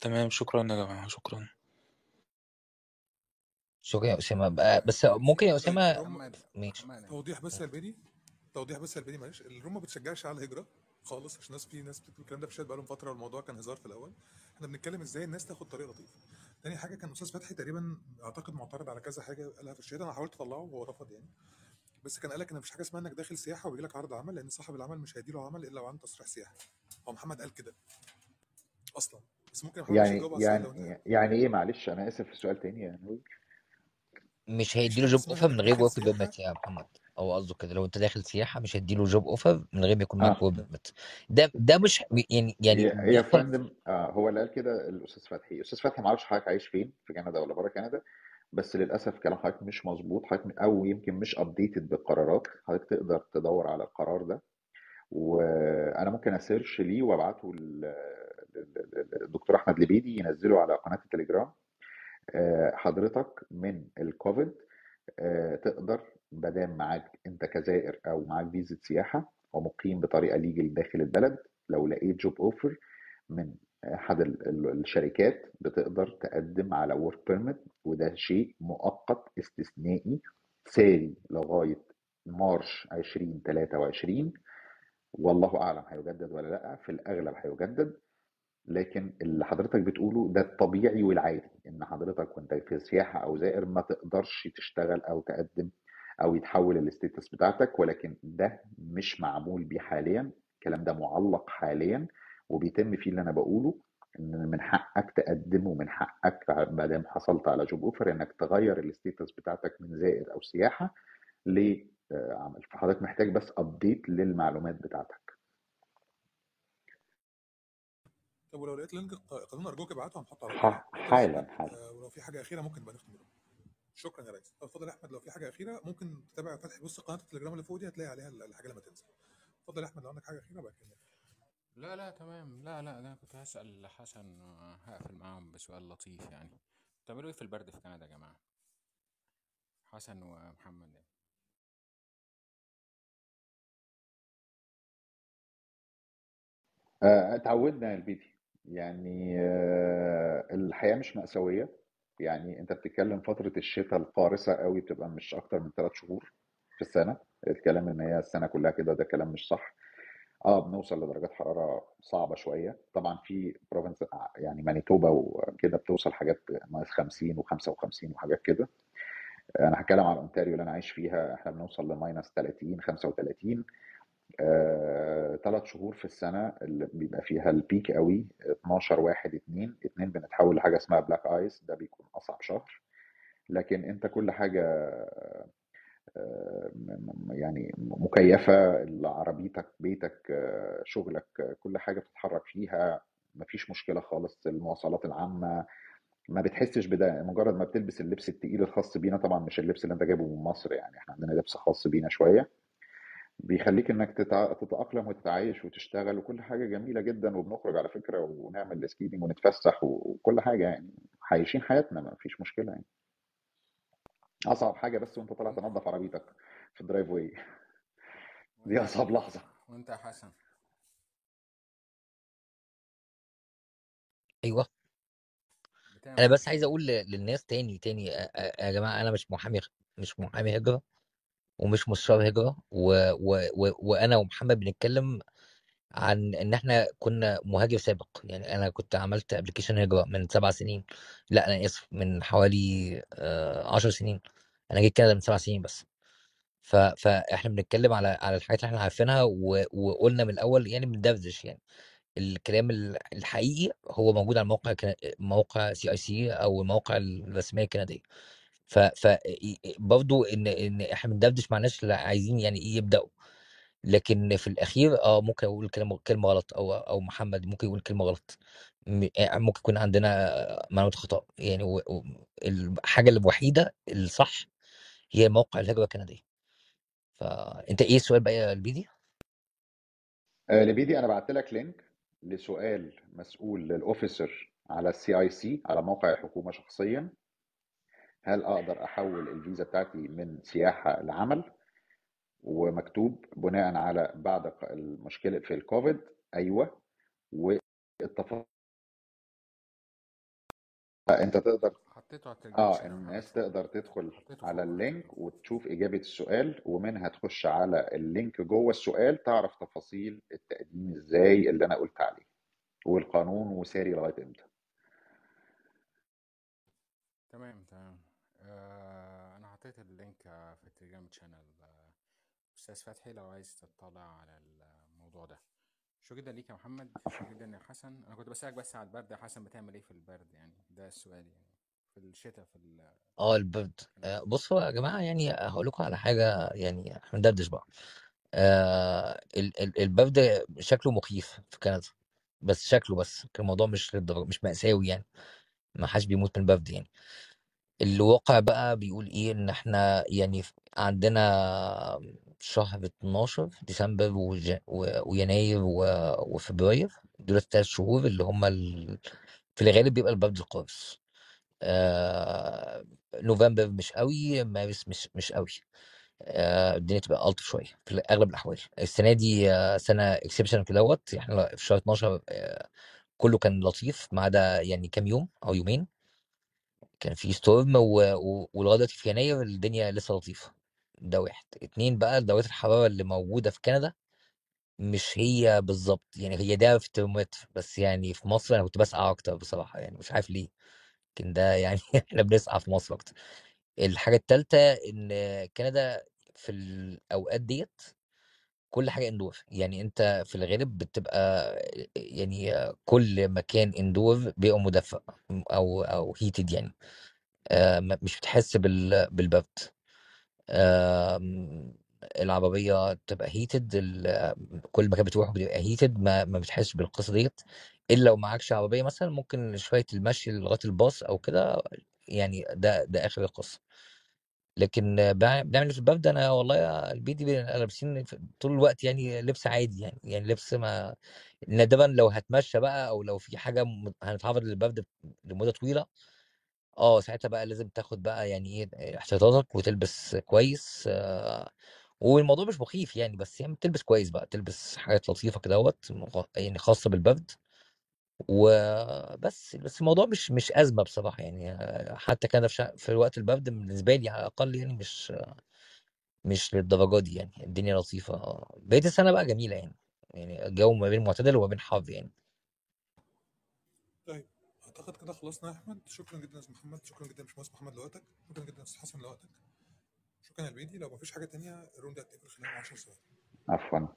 تمام شكرا يا جماعة شكرا. شكرا يا أسامة. بقى- بس ممكن يا أسامة ماشي. توضيح بس يا البيدي توضيح بس يا البيدي معلش. الروم ما بتشجعش على الهجرة خالص عشان ناس في ناس بتكتب الكلام ده في الشات بقالهم فترة والموضوع كان هزار في الأول. إحنا بنتكلم إزاي الناس تاخد طريق لطيف. تاني حاجة كان أستاذ فتحي تقريبا أعتقد معترض على كذا حاجة قالها في الشات. أنا حاولت أطلعه وهو رفض يعني. بس كان قال لك إن مفيش حاجة اسمها إنك داخل سياحة ويجي لك عرض عمل لأن صاحب العمل مش هيديله عمل إلا لو عنده تصريح سياحة. هو محمد قال كده. أصلا. بس ممكن محمد يعني يعني يعني إيه؟ معلش أنا آسف في السؤال تاني. يا نوي مش هيديله job offer من غير work permit يا محمد. هو قصده كده لو أنت داخل سياحة مش هيديله job offer من غير ما يكون معاك work permit ده ده مش يعني يعني يا فندم آه هو اللي قال كده الأستاذ فتحي. الأستاذ فتحي ما أعرفش حضرتك عايش فين في كندا ولا بره كندا بس للأسف كلام حضرتك مش مظبوط حضرتك أو يمكن مش updated بالقرارات حضرتك تقدر تدور على القرار ده. وأنا ممكن أ search ليه وأبعته لل- لل- للدكتور أحمد لبيدي ينزله على قناة التليجرام. آه، حضرتك من الكوفيد آه، تقدر مادام معاك انت كزائر أو معاك فيزا سياحة ومقيم بطريقة legal داخل البلد لو لقيت job offer من احد ال- ال- الشركات بتقدر تقدم على work permit وده شيء مؤقت استثنائي ساري لغاية مارش 2023 والله أعلم هيجدد ولا لأ في الأغلب هيجدد. لكن اللي حضرتك بتقوله ده الطبيعي والعادي إن حضرتك وأنت في سياحة أو زائر ما تقدرش تشتغل أو تقدم أو يتحول ال status بتاعتك ولكن ده مش معمول بيه حاليا الكلام ده معلق حاليا وبيتم فيه اللي أنا بقوله إن من حقك تقدم ومن حقك ما دام حصلت على job offer إنك تغير ال status بتاعتك من زائر أو سياحة لعمل فحضرتك محتاج بس update للمعلومات بتاعتك. طب ولو لقيت link قانون أرجوك ابعته هنحطه على حالا حالا. آه، ولو في حاجة أخيرة ممكن بقى نختم. شكرا يا ريس. طب اتفضل يا أحمد لو في حاجة أخيرة ممكن تتابع فتحي بص قناة التليجرام اللي فوق دي هتلاقي عليها الحاجة لما تنزل. اتفضل يا أحمد لو عندك حاجة أخيرة بقى لا لا تمام. لا لا أنا كنت هسأل حسن آه، هقفل معاهم بسؤال لطيف يعني. بتعملوا إيه في البرد في كندا يا جماعة؟ حسن ومحمد. يعني. اتعودنا يا البيتي. يعني آه، الحياة مش مأساوية. يعني أنت بتتكلم فترة الشتاء القارصة قوي بتبقى مش أكتر من ثلاث شهور في السنة. الكلام إن هي السنة كلها كده ده كلام مش صح. آه بنوصل لدرجات حرارة صعبة شوية. طبعا في province يعني مانيتوبا وكده بتوصل حاجات ناقص 50 و55 وحاجات كده. أنا هتكلم على أونتاريو اللي أنا عايش فيها. إحنا بنوصل ل minus 30 35 ثلاث شهور في السنة اللي بيبقى فيها ال peak قوي 12 1 2 2 بنتحول لحاجة اسمها black ice ده بيكون أصعب شهر. لكن أنت كل حاجة آه، يعني مكيفة عربيتك بيتك آه، شغلك آه، كل حاجة بتتحرك فيها مفيش مشكلة خالص المواصلات العامة. ما بتحسش بده مجرد ما بتلبس اللبس التقيل الخاص بينا طبعا مش اللبس اللي أنت جايبه من مصر يعني إحنا عندنا لبس خاص بينا شوية. بيخليك إنك تتع... تتأقلم وتتعايش وتشتغل وكل حاجة جميلة جدا وبنخرج على فكرة ونعمل سكيدنج ونتفسح وكل حاجة يعني عايشين حياتنا ما فيش مشكلة يعني. أصعب حاجة بس وأنت طالع تنظف عربيتك في ال driveway. دي وانت أصعب لحظة. وأنت يا حسن. أيوه. أنا بتعمل بس عايز أقول ل- للناس تاني تاني يا جماعة أنا مش محامي مش محامي هجرة. ومش مستشار هجره و... و... و... وأنا ومحمد بنتكلم عن إن إحنا كنا مهاجر سابق. يعني أنا كنت عملت application هجرة من سبع سنين. لأ أنا آسف من حوالي آه، عشر سنين. أنا جيت كندا من سبع سنين بس. ف... فإحنا بنتكلم على على الحاجات اللي إحنا عارفينها و... وقلنا من الأول يعني بندردش يعني. الكلام ال- الحقيقي هو موجود على موقع كنا- موقع CIC أو المواقع الرسمية الكندية. ف ف برضه إن إن إحنا بندردش مع اللي عايزين يعني إيه يبدأوا. لكن في الأخير آه ممكن أقول كلمة كلمة غلط أو أو محمد ممكن يقول كلمة غلط. آه، ممكن يكون عندنا معلومات خطأ. يعني الحاجة الوحيده الصح هي موقع الهجرة الكندية. فانت إيه السؤال بقى يا البيدي؟ آه، لبيدي أنا بعت لك link لسؤال مسؤول لل officer على ال CIC على موقع الحكومة شخصيا. هل أقدر أحول الفيزا بتاعتي من سياحة لعمل؟ ومكتوب بناء على بعد المشكلة في الكوفيد. أيوه. والتفاصيل. أنت تقدر حطيته على آه التليجرام يا الناس تقدر تدخل على ال link وتشوف إجابة السؤال ومنها تخش على ال link جوه السؤال تعرف تفاصيل التقديم إزاي اللي أنا قلت عليه والقانون وساري لغاية إمتى. تمام تمام. حطيت ال link في التليجرام channel آه، أستاذ فتحي لو عايز تطلع على الموضوع ده. شو جدا ليك يا محمد. شو جدا يا حسن. أنا كنت بسألك بس على البرد. يا حسن بتعمل إيه في البرد يعني؟ ده السؤال يعني. في الشتاء في ال- آه البرد. آه، بصوا يا جماعة يعني هقول لكم على حاجة يعني إحنا ندردش بقى. آه ال- ال- البرد شكله مخيف في كندا. بس شكله بس. الموضوع مش للدرجة مش مأساوي يعني. ما حدش بيموت من البرد يعني. الواقع بقى بيقول إيه إن إحنا يعني عندنا شهر 12 ديسمبر وج... و... ويناير و... وفبراير دول الثلاث شهور اللي هم ال... في الغالب بيبقى البرد القارس. آه... نوفمبر مش قوي مارس مش مش قوي. آه... الدنيا تبقى ألطف شوية في أغلب الأحوال. السنة دي آه، سنة exception كدهوت إحنا في شهر 12 آه... كله كان لطيف ما عدا يعني كام يوم أو يومين. كان في storm. ولغايه دلوقتي في يناير الدنيا لسه لطيفة. ده واحد. اتنين بقى درجات الحرارة اللي موجودة في كندا مش هي بالظبط. يعني هي ده في الترمومتر بس يعني في مصر أنا كنت بسقع أكتر بصراحة. يعني مش عارف ليه. لكن ده يعني إحنا بنسقع في مصر أكتر. الحاجة التالتة إن كندا في الأوقات ديت كل حاجة indoor يعني أنت في الغالب بتبقى يعني كل مكان indoor بيبقى مدفأ أو أو heated يعني. آه، مش بتحس بال بالبرد. آم، العربية تبقى heated كل مكان بتروح بيبقى heated ما, ما بتحسش بالقصة ديت. إلا لو معكش عربية مثلا ممكن شوية المشي لغاية الباص أو كده يعني ده ده آخر القصة. لكن بنعمل في الباب ده؟ أنا والله البيدي لابسين طول الوقت يعني لبس عادي يعني يعني لبس ما نادرا لو هتمشى بقى أو لو في حاجة م- هنتعرض للبرد لمدة طويلة. آه ساعتها بقى لازم تاخد بقى يعني إيه احتياطاتك وتلبس كويس آه والموضوع مش مخيف يعني بس يعني تلبس كويس بقى تلبس حاجات لطيفة كدهوت مغ- يعني خاصة بالبرد. وبس بس الموضوع مش مش أزمة بصراحة يعني حتى كان في, في الوقت البرد بالنسبة لي على الاقل يعني مش مش للدرجة دي يعني الدنيا لطيفة. بقيت السنة بقى جميلة يعني يعني الجو ما بين معتدل وما بين حر يعني. طيب أعتقد كده خلصنا يا أحمد. شكرا جدا يا محمد شكرا جدا يا باشمهندس محمد لوقتك شكرا جدا يا أستاذ حسن لوقتك. شكرا يا البيدي لو مفيش حاجة تانية الروم ده هتقفل خلال 10 ثواني. عفوا.